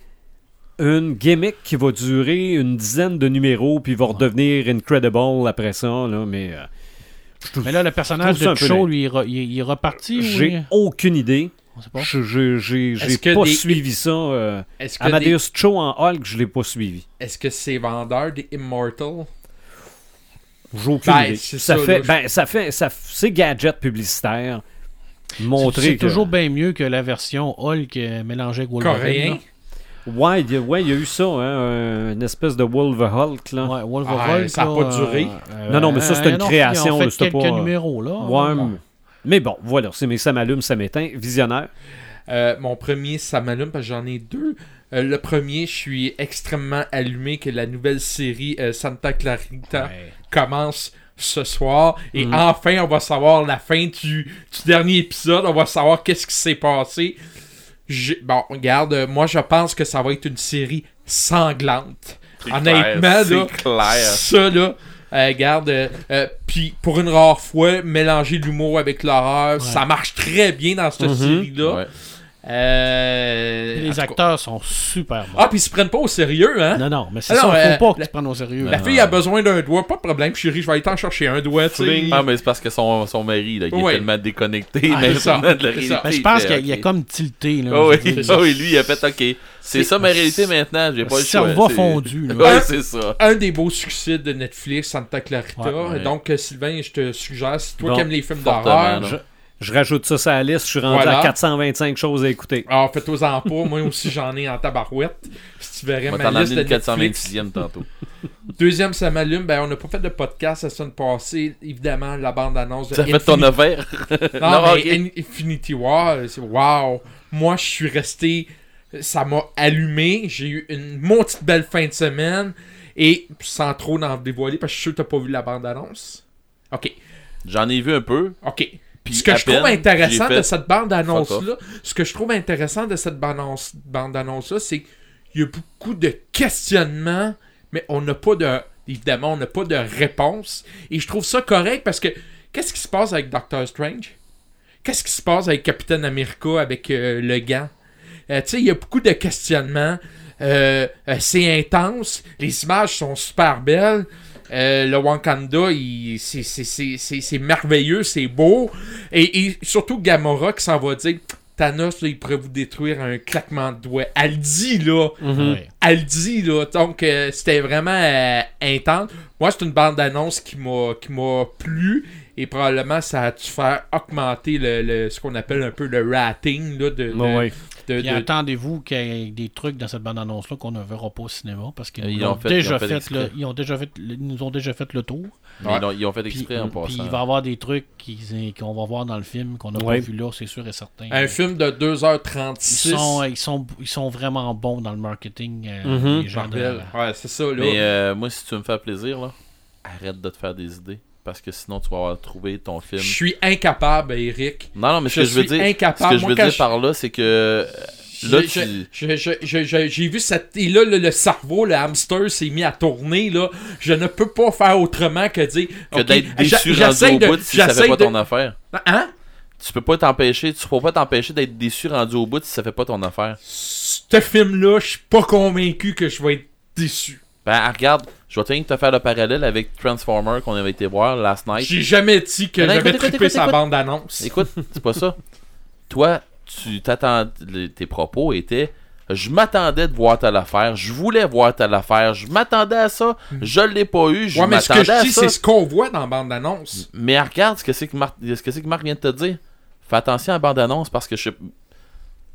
une gimmick qui va durer une dizaine de numéros, puis va redevenir Incredible après ça, là, mais euh, Mais là, le personnage de Cho, lui, il est, il reparti. j'ai oui? aucune idée. On sait pas. J'ai Est-ce j'ai que pas des- suivi ça. euh, que, des- Amadeus Cho en Hulk, je l'ai pas suivi. est-ce que c'est vendeur des Immortal? J'ai aucune Ben, idée. c'est Ça, ça, fait, là, ben, ça fait, ça, c'est gadget publicitaire. Montrer C'est que- toujours bien mieux que la version Hulk euh, mélangée avec Wolverine. Coréen? là. Ouais, il y a, ouais, il y a eu ça, hein, un- une espèce de Wolver Hulk, là. Ouais, Wolverine. Ah, ça a là, pas duré. euh, Non, non, mais ça, c'est une non, création, Ils ont fait quelques pas- numéros, là. Ouais, mais bon, voilà, c'est mais ça m'allume, ça m'éteint. Visionnaire. Euh, mon premier, ça m'allume parce que j'en ai deux. Euh, le premier, je suis extrêmement allumé que la nouvelle série euh, Santa Clarita Ouais. commence ce soir. Et Mhm. enfin, on va savoir la fin du, du dernier épisode. On va savoir qu'est-ce qui s'est passé. Bon, regarde, euh, moi je pense que ça va être une série sanglante. Honnêtement, clair, là, c'est clair. ça là, euh, regarde, euh, euh, puis pour une rare fois, mélanger l'humour avec l'horreur, ça marche très bien dans cette Mhm. série-là. Ouais. Euh, Les cas- acteurs sont super bons. Ah, puis ils se prennent pas au sérieux, hein? Non, non, mais c'est Ah ça, faut euh, pas que la- tu prennes au sérieux. La fille a besoin d'un doigt, pas de problème, chérie, je vais aller t'en chercher un doigt, tu sais. Ah, mais c'est parce que son, son mari, là, il Ouais. est tellement déconnecté Ah, mais c'est ça, de la c'est ça. réalité. Ben, je pense il qu'il a- il y a comme tilté. Là, je oui, ah oui, lui, il a fait OK. C'est ça ma réalité maintenant, j'ai pas le choix. cerveau fondu, là. Ouais, c'est ça. Un des beaux succès de Netflix, Santa Clarita. Ouais, ouais. Donc, euh, Sylvain, je te suggère, si toi qui aimes les films d'horreur. Je, je rajoute ça sur la liste, je suis rendu Voilà. à 425 choses à écouter. alors fais-toi-en pas, moi aussi j'en ai en tabarouette. Si tu verrais ma t'en liste de amener une Netflix. 426e tantôt. [laughs] Deuxième, ça m'allume. Ben, on n'a pas fait de podcast la semaine passée. Évidemment, la bande-annonce de Ça fait ton Infinity- affaire? Non, [laughs] Non, mais Infinity War, wow. Moi, je suis resté. Ça m'a allumé. J'ai eu une petite belle fin de semaine. Et sans trop en dévoiler, parce que je suis sûr que t'as pas vu la bande-annonce. Ok. J'en ai vu un peu. Ok. Puis ce que je trouve intéressant de cette bande-annonce-là, ce que je trouve intéressant de cette bande-annonce- bande-annonce-là, c'est qu'il y a beaucoup de questionnements, mais on n'a pas de. Évidemment, on n'a pas de réponse. Et je trouve ça correct parce que qu'est-ce qui se passe avec Doctor Strange? Qu'est-ce qui se passe avec Captain America, avec euh, le gant? Euh, tu sais, il y a beaucoup de questionnements. Euh, euh, c'est intense. Les images sont super belles. Euh, le Wakanda, il- c'est- c'est- c'est c'est- c'est merveilleux, c'est beau. Et, et surtout Gamora qui s'en va dire Thanos, là, il pourrait vous détruire un claquement de doigts. Elle le dit, là. Ouais. elle le dit, là. Donc, euh, c'était vraiment euh, intense. Moi, c'est une bande-annonce qui m'a qui m'a plu. Et probablement, ça a dû faire augmenter le, le- ce qu'on appelle un peu le rating là, de, de, Ouais, ouais. De- Puis de- attendez-vous qu'il y ait des trucs dans cette bande-annonce-là qu'on ne verra pas au cinéma parce qu'ils Ils nous ont fait- déjà ils ont fait le- ils ont déjà fait le- ils nous ont déjà fait le tour. Ouais. ils, ont, ils ont fait Puis, exprès en puis passant. il va y avoir des trucs qu'on va voir dans le film qu'on n'a Ouais. pas vu là, c'est sûr et certain. Un film de ils 2h36. sont, ils, sont, ils sont vraiment bons dans le marketing. euh, Mhm. les gens de-. Ouais, c'est ça, là. Mais euh, moi, si tu veux me faire plaisir, là, arrête de te faire des idées. Parce que sinon, tu vas avoir trouvé ton film. Je suis incapable, Eric. Non, non, mais ce Je que je veux dire, incapable. ce que je veux dire je- par là, c'est que là, tu... J'ai vu cette. Et là, le, le cerveau, le hamster s'est mis à tourner. Là. Je ne peux pas faire autrement que dire. que d'être déçu rendu au de- bout si ça fait pas de- ton affaire. Hein? Tu peux pas t'empêcher, tu peux pas t'empêcher d'être déçu rendu au bout si ça fait pas ton affaire. Ce film-là, je suis pas convaincu que je vais être déçu. Ben, regarde, je vais te faire le parallèle avec Transformer qu'on avait été voir last night. J'ai jamais dit que Non, j'avais trippé sa bande-annonce. Écoute, [laughs] c'est pas ça. Toi, tu t'attends, tes propos étaient je m'attendais de voir telle affaire, je voulais voir telle affaire, je m'attendais à ça, je l'ai pas eu, je Hmm. Ouais, mais ce que je dis, c'est ce qu'on voit dans la bande-annonce. Mais regarde ce que c'est que Marc, ce que c'est que Marc vient de te dire. Fais attention à la bande-annonce parce que je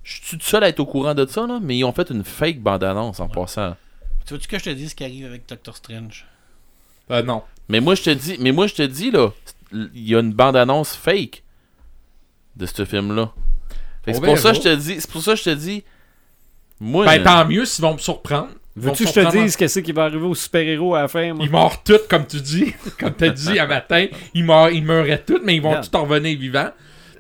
je suis tout seul à être au courant de ça là, mais ils ont fait une fake bande-annonce en passant. Tu veux-tu que je te dise ce qui arrive avec Doctor Strange? Euh, non. Mais moi je te dis, mais moi je te dis là, il y a une bande-annonce fake de ce film là. On C'est pour ça que je te dis, c'est pour ça que je te dis moi Ben, tant mieux s'ils vont me surprendre. Veux-tu que je te dise qu'est-ce qui va arriver aux super-héros à la fin, moi? Ils meurent tous, comme tu dis. [laughs] comme tu as dit un matin. Ils, meurent, ils meurraient tous, mais ils vont tous en revenir vivants.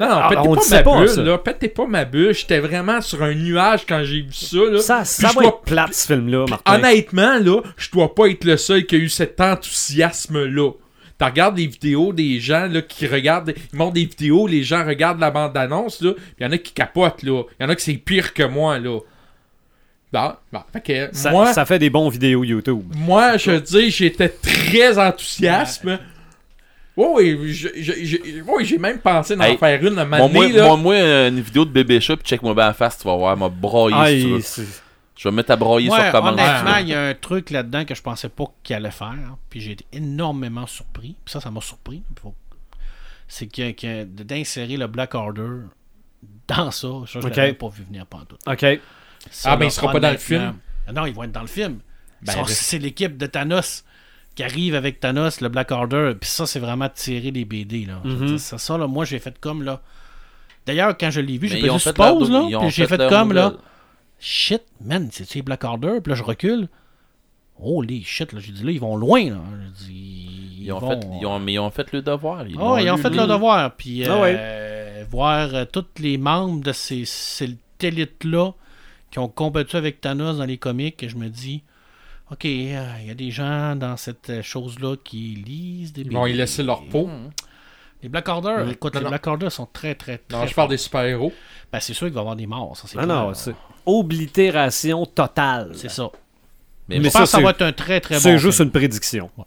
Non, non, pétez on pas ma pas, bulle, ça. là. Pétez pas ma bulle. J'étais vraiment sur un nuage quand j'ai vu ça, là. Ça, Puis ça je va dois- être plate, ce film-là, Martin. Honnêtement, là, je dois pas être le seul qui a eu cet enthousiasme-là. Tu regardes des vidéos des gens là, qui regardent, ils montrent des vidéos, les gens regardent la bande-annonce, là, il y en a qui capotent, là. Il y en a qui c'est pire que moi, là. Bon, bon, fait que Ça, moi, ça fait des bons vidéos YouTube. moi, je dis, j'étais très enthousiaste. Oui, oui, j'ai même pensé d'en Hey, faire une à moment Moi, moi, moi, moi, une vidéo de bébé chat, puis check-moi bien la face, tu vas voir, m'a broyé Ah, si Je vais me mettre à broyer Ouais, sur comment. honnêtement, il y a un truc là-dedans que je pensais pas qu'il allait faire. Puis j'ai été énormément surpris. Puis ça, ça m'a surpris. Faut- C'est que, que d'insérer le Black Order dans ça, ça je Ok. l'avais pas vu venir pendant tout. OK. Ça, Ah, mais là, il sera pas dans le film. Non, ils vont être dans le film. Ben, ben- c'est l'équipe de Thanos qui arrive avec Thanos, le Black Order. Puis ça, c'est vraiment tirer les BD. Là. Dire, ça, ça, là, moi, j'ai fait comme là. D'ailleurs, quand je l'ai vu, j'ai ont fait une pause, là. ont Puis j'ai fait comme là. Shit, man, c'est Black Order? Puis là, je recule. Holy shit, là, j'ai dit là, ils vont loin. Là. Dis, Ils ont, vont- fait, ils ont, mais ils ont fait le devoir. Ils Ah l'ont ouais, ils ont fait leur devoir. Puis Ah euh, voir euh, tous les membres de ces, cette élite-là qui ont combattu avec Thanos dans les comics, je me dis, ok, euh, il y a des gens dans cette euh, chose-là qui lisent des Ils vont y BD. laisser leur peau. Les Black Order, Mm. écoute, Non, les non. Black Order sont très, très, très. Non, je parle des super-héros. Ben, c'est sûr qu'il va y avoir des morts, ça, c'est Non, clair. non, c'est oblitération totale. C'est ça. Mais je pense ça, que ça va être un très, très bon. C'est juste film. une prédiction. Ouais.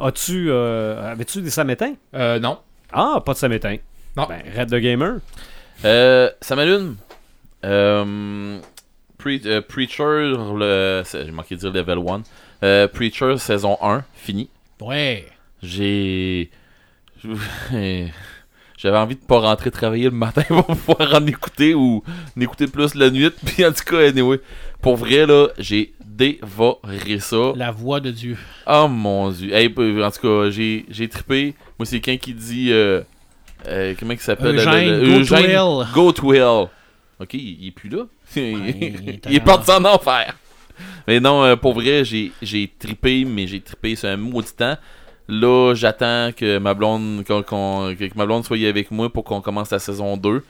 As-tu. euh, Avais-tu des samétins? Euh, non. Ah, pas de samétins. Non. Ben, Red the Gamer. Euh, ça m'allume. Euh, Pre- euh, Preacher, le, j'ai manqué de dire level 1. Euh, Preacher saison 1, fini. Ouais. J'ai. [laughs] J'avais envie de pas rentrer travailler le matin [laughs] pour pouvoir en écouter ou en écouter plus la nuit. [laughs] Puis en tout cas, anyway, pour vrai, là, j'ai dévoré ça. La voix de Dieu. Oh mon dieu. Hey, en tout cas, j'ai, j'ai trippé. Moi, c'est quelqu'un qui dit. euh, euh, comment il s'appelle? Eugène, le- go to Eugène hell. Go to hell. Ok, il, est plus là. [laughs] il il, est parti en enfer. Mais non, euh, pour vrai, j'ai, j'ai trippé, mais j'ai trippé sur un maudit temps. Là, j'attends que ma blonde qu'on- qu'on- que ma blonde soit avec moi pour qu'on commence la saison 2.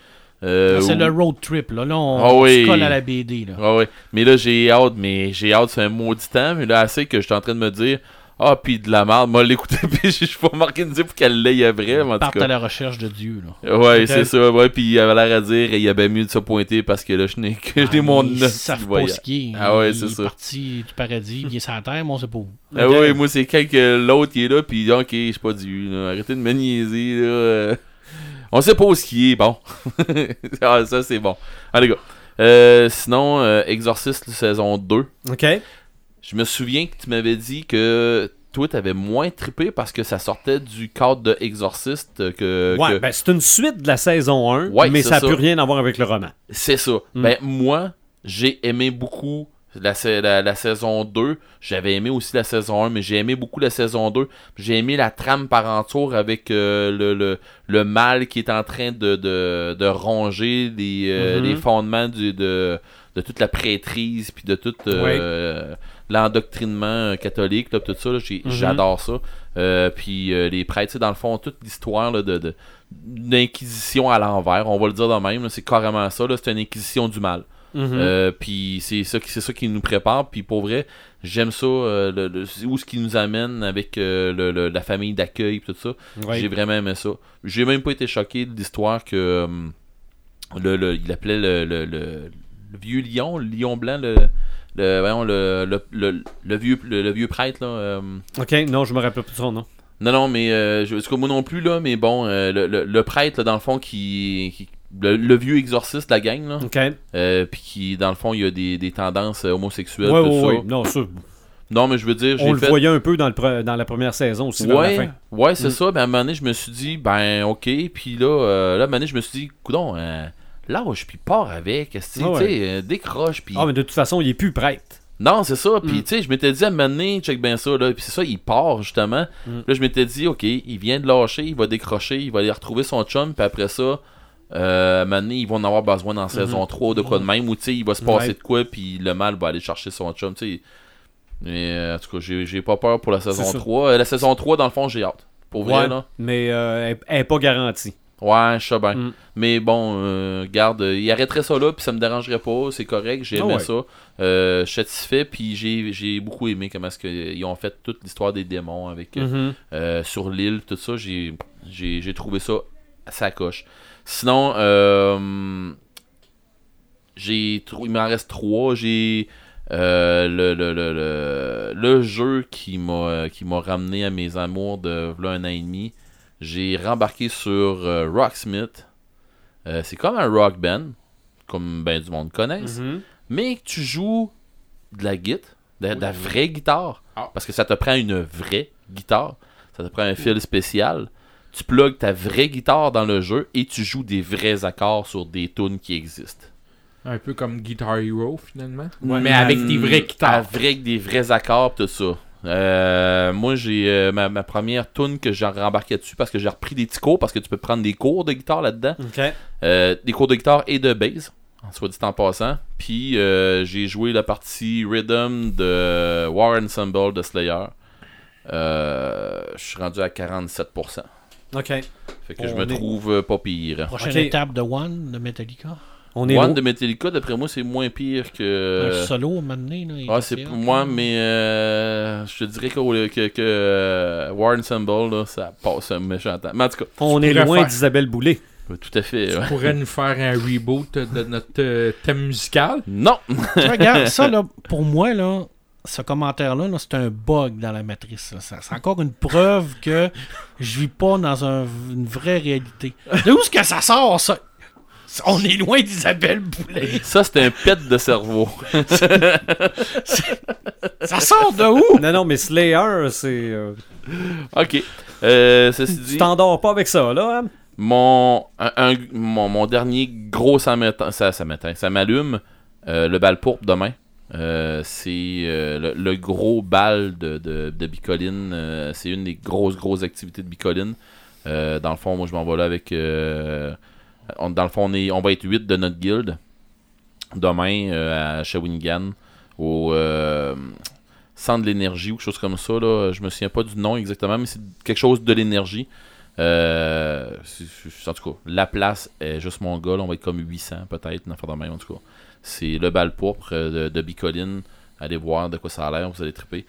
Euh, c'est où- le road trip, là. Là, on, Ah on oui. se colle à la BD, là. Ouais, ouais. Mais là, j'ai hâte, mais j'ai hâte, c'est un maudit temps. Mais là, assez que j'étais en train de me dire, ah, puis de la merde, moi, l'écouter, [laughs] puis je vais m'organiser pour qu'elle En tout Parte à la recherche de Dieu, là. Ouais, c'est ça, ouais. Puis il avait l'air à dire, il y a bien mieux de se pointer parce que là, je n'ai que Ah, mon Ils savent pas ce est. Ah ouais, Il c'est est ça. parti du paradis, il est sur la terre, mais on sait pas où. Ah ouais, moi, c'est quand que l'autre il est là, puis il ok, je suis pas Dieu, là. arrêtez de me niaiser, là. euh. On sait pas où ce qui est, bon. [laughs] ah, ça, c'est bon. Allez, gars. Euh, sinon, euh, Exorcist saison 2. OK. Je me souviens que tu m'avais dit que toi, t'avais moins trippé parce que ça sortait du cadre de Exorcist que. Ouais, que- ben c'est une suite de la saison 1, Ouais, mais ça n'a plus rien à voir avec le roman. C'est ça. Mm. Ben, moi, j'ai aimé beaucoup la, la, la saison 2. J'avais aimé aussi la saison 1, mais j'ai aimé beaucoup la saison 2. J'ai aimé la trame par entour avec euh, le, le, le mal qui est en train de, de, de ronger les, euh, Mhm. les fondements du, de, de toute la prêtrise, puis de tout euh, l'endoctrinement catholique, là, tout ça. Mhm. J'adore ça. Euh, puis euh, les prêtres, dans le fond, toute l'histoire de, d'inquisition à l'envers, on va le dire de même, c'est carrément ça, c'est une inquisition du mal. Mhm. Euh, puis c'est ça, qui- c'est ça qui nous prépare. Puis pour vrai, j'aime ça. euh, le- le- c'est où ce qui nous amène avec euh, le- la famille d'accueil tout ça. Ouais. J'ai vraiment aimé ça. J'ai même pas été choqué de l'histoire que euh, le- il appelait le, le- vieux lion, le lion blanc, le, le, voyons, le, le, le- le vieux, le, vieux prêtre. Là, euh, OK, non, je me rappelle plus de son nom. non, non, mais euh, je, moi non plus, là, mais bon, euh, le, le- le prêtre, là, dans le fond, qui. qui- le, vieux exorciste de la gang, là, OK. euh, puis qui, dans le fond, il a des, des tendances homosexuelles, Ouais, tout ouais, ça. ouais. Non, ça, Non, mais je veux dire, on le fait. voyait un peu dans, le pre- dans la première saison aussi, vers la Ouais, fin. ouais, c'est Mm. ça. Ben, à un moment donné, je me suis dit, ben, ok. Puis là, euh, là, à un moment donné, je me suis dit, coudon, euh, lâche, puis pars avec. Ah ouais. Euh, décroche, puis. Ah, mais de toute façon, il est plus prêtre. Non, c'est ça. Puis, Mm. tu sais, je m'étais dit à donné, check bien ça, là. Puis c'est ça, il part, justement. Mm. Là, je m'étais dit, ok, il vient de lâcher, il va décrocher, il va aller retrouver son chum, puis après ça. Euh, à ils vont en avoir besoin dans saison 3 ou de quoi de même, ou tu sais, il va se passer Mm-hmm. Ouais. de quoi, puis le mal va aller chercher son chum, tu sais. Mais euh, en tout cas, j'ai pas peur pour la saison ça. 3. Euh, la saison 3, dans le fond, j'ai hâte. Pour vrai, Ouais, là. mais euh, elle- elle n'est pas garantie. Ouais, je sais bien. Mm. Mais bon, euh, garde, euh, il arrêterait ça là, puis ça me dérangerait pas, c'est correct, j'ai Ah aimé ouais. ça. Euh, je suis satisfait, puis j'ai j'ai beaucoup aimé comment est-ce qu'ils ont fait toute l'histoire des démons avec euh, Mhm. euh, sur l'île, tout ça, j'ai trouvé ça à sa coche. Sinon, j'ai il m'en reste trois. J'ai euh, le, le, le, le, le jeu qui m'a qui m'a ramené à mes amours de v'là un an et demi. J'ai rembarqué sur euh, Rocksmith. Euh, c'est comme un rock band, comme ben du monde connaisse, Mhm. mais que tu joues de la guitare, de, de la vraie guitare, Ah. parce que ça te prend une vraie guitare, ça te prend un fil spécial. Tu plugues ta vraie guitare dans le jeu et tu joues des vrais accords sur des tunes qui existent. Un peu comme Guitar Hero, finalement. Ouais, mais avec des vraies guitares. Avec des vrais accords, tout ça. Euh, moi, j'ai euh, ma, ma première tune que j'ai rembarqué dessus parce que j'ai repris des petits cours parce que tu peux prendre des cours de guitare là-dedans. Euh, des cours de guitare et de bass, soit dit en passant. Puis euh, j'ai joué la partie Rhythm de War Ensemble de Slayer. Euh, je suis rendu à 47%. OK. Fait que je me est- trouve pas pire. Prochaine étape de One de Metallica. On est One de Metallica, d'après moi, c'est moins pire que. Un solo à un moment donné, là, il Ah, c'est pour moi, mais euh, je te dirais que, que, que euh, War Ensemble, là, ça passe un méchant temps. Mais en tout cas, On est pourrais loin faire- d'Isabelle Boulet. euh, tout à fait. ouais. pourrait nous faire un reboot de notre euh, thème musical? Non! Tu regarde, ça, là, [laughs] pour moi, là, ce commentaire-là, là, c'est un bug dans la matrice. C'est encore une preuve que je vis pas dans un- une vraie réalité. De où est-ce que ça sort, ça? [laughs] On est loin d'Isabelle Boulet. Ça, c'est un pet de cerveau. [laughs] Ça sort de où? Non, non, mais Slayer, c'est. euh, ok. Euh, ceci Tu dit, t'endors pas avec ça, là. hein? mon, un- un- mon, mon dernier gros ça m'éteint, ça, ça m'éteint, ça m'allume, euh, le bal pourpre demain. Euh, c'est euh, le, le gros bal de, de, de Bicoline. euh, c'est une des grosses, grosses activités de Bicoline. Euh, dans le fond, moi, je m'en vais là avec. euh, dans le fond, on, va être 8 de notre guilde demain euh, à Shawinigan au euh, centre de l'énergie ou quelque chose comme ça. Là. Je me souviens pas du nom exactement, mais c'est quelque chose de l'énergie. Euh, en tout cas, la place est juste mon gars. on va être comme 800 peut-être, en tout cas. C'est le bal pourpre de, de Bicoline. Allez voir de quoi ça a l'air, vous allez triper.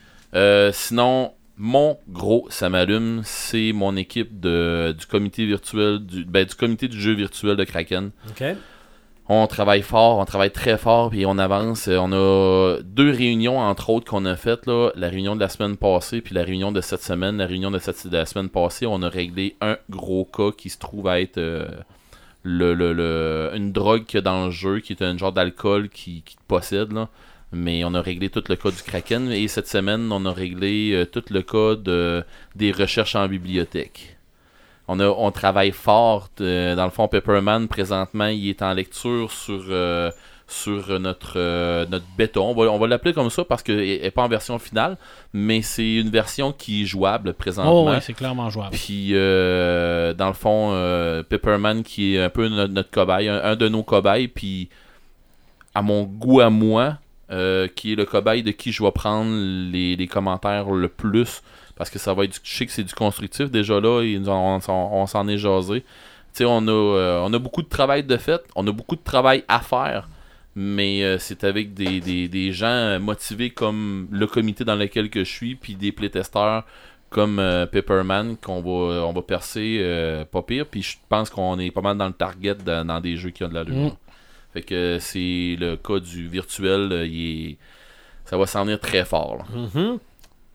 Sinon, mon gros, ça m'allume, c'est mon équipe de, du comité virtuel, du, ben, du comité du jeu virtuel de Kraken. On travaille fort, on travaille très fort, puis on avance. On a deux réunions, entre autres, qu'on a faites. Là. La réunion de la semaine passée, puis la réunion de cette semaine. La réunion de, cette, de la semaine passée, on a réglé un gros cas qui se trouve à être euh, le, le- le- une drogue qu'il y a dans le jeu, qui est un genre d'alcool qui, qui te possède. Là. Mais on a réglé tout le cas du Kraken. Et cette semaine, on a réglé euh, tout le cas de, des recherches en bibliothèque. On, a, on travaille fort. euh, dans le fond, Pepperman, présentement, il est en lecture sur, euh, sur notre, notre béton. On va, on va l'appeler comme ça parce qu'elle n'est pas en version finale, mais c'est une version qui est jouable présentement. Oh, ouais, c'est clairement jouable. Puis, dans le fond, Pepperman qui est un peu notre, notre cobaye, un, un de nos cobayes, puis à mon goût à moi, euh, qui est le cobaye de qui je vais prendre les, commentaires le plus, parce que ça va être, du- je sais que c'est du constructif déjà là, et on, s'en- on s'en est jasé. Tu sais, on a, euh, on a beaucoup de travail de fait, on a beaucoup de travail à faire, mais euh, c'est avec des, des, gens motivés comme le comité dans lequel que je suis, puis des playtesteurs comme Pepperman qu'on va, on va percer pas pire, puis je pense qu'on est pas mal dans le target dans, des jeux qui ont de l'allure. Mm. Fait que c'est le cas du virtuel, euh, il est- ça va s'en venir très fort. Mhm.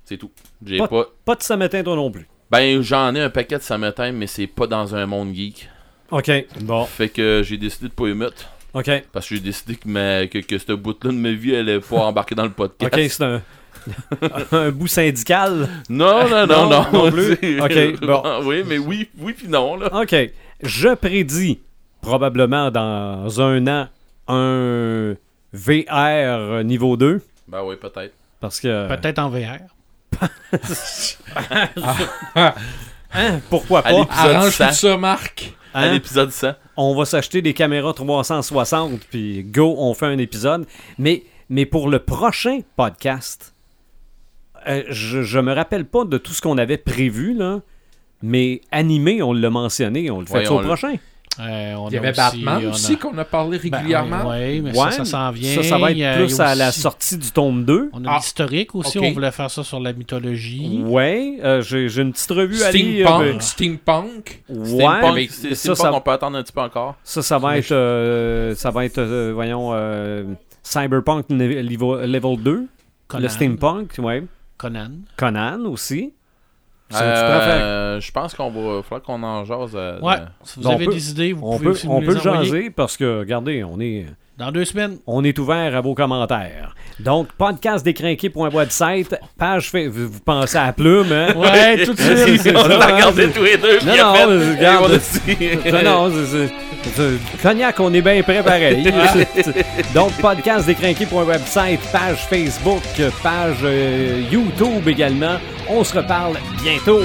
C'est tout. J'ai Pas- pas... Pas de sametin, toi non plus. Ben j'en ai un paquet de samedi, mais c'est pas dans un monde geek. OK. Bon. Fait que j'ai décidé de pas y mettre. OK. Parce que j'ai décidé que, ma, que, que ce bout-là de ma vie allait pas embarquer dans le podcast. OK, c'est un... [laughs] un bout syndical. Non, non, non, Non, non. non plus? [laughs] Ok, bon. Oui, mais oui, oui puis non, là. OK. Je prédis probablement dans un an un VR niveau 2 Ben oui, peut-être. parce que Peut-être en VR. [laughs] hein, pourquoi pas? Épisode Arrange 100. tout ça, Marc. À Hein? l'épisode 100. on va s'acheter des caméras 360 puis go, on fait un épisode. Mais, mais pour le prochain podcast, euh, je, je me rappelle pas de tout ce qu'on avait prévu, là. Mais animé, on l'a mentionné, on le fait Ouais, au prochain. Euh, on Il y avait aussi, Batman on a- aussi qu'on a parlé Ben, régulièrement. ouais, mais Ouais, ça, ça s'en vient. Ça, ça va être il plus à la aussi- sortie du tome 2. On a Ah, l'historique aussi, on voulait faire ça sur la mythologie. Ouais, euh, j'ai une petite revue à lire. Steampunk. euh, Steampunk. Steampunk, Ouais, c'est- ça, Steampunk, ça, on peut attendre un petit peu encore. ça, ça va être, euh, ça va être, euh, voyons, euh, Cyberpunk niveau- level 2, Conan. le Steampunk, ouais. Conan. Conan aussi. Ça, Euh, je pense qu'on va falloir qu'on en jase. euh, Ouais, si vous Donc, avez on peut- des idées, vous On pouvez peut, aussi on nous peut les envoyer. jaser parce que, regardez, on est, Dans deux semaines. on est ouvert à vos commentaires. Donc, podcastdécrinqué.website, page fait, vous, vous pensez à la plume, hein? Ouais, tout de [laughs] suite. C'est on ça, l'a hein, regardé tous les deux. Non, non, a fait- regarde. on a [laughs] Non, non, c'est- c'est- c'est- Cognac, on est bien prêt pareil. [laughs] Donc, podcastdécrinqué.website, page Facebook, page euh, YouTube également. On se reparle bientôt.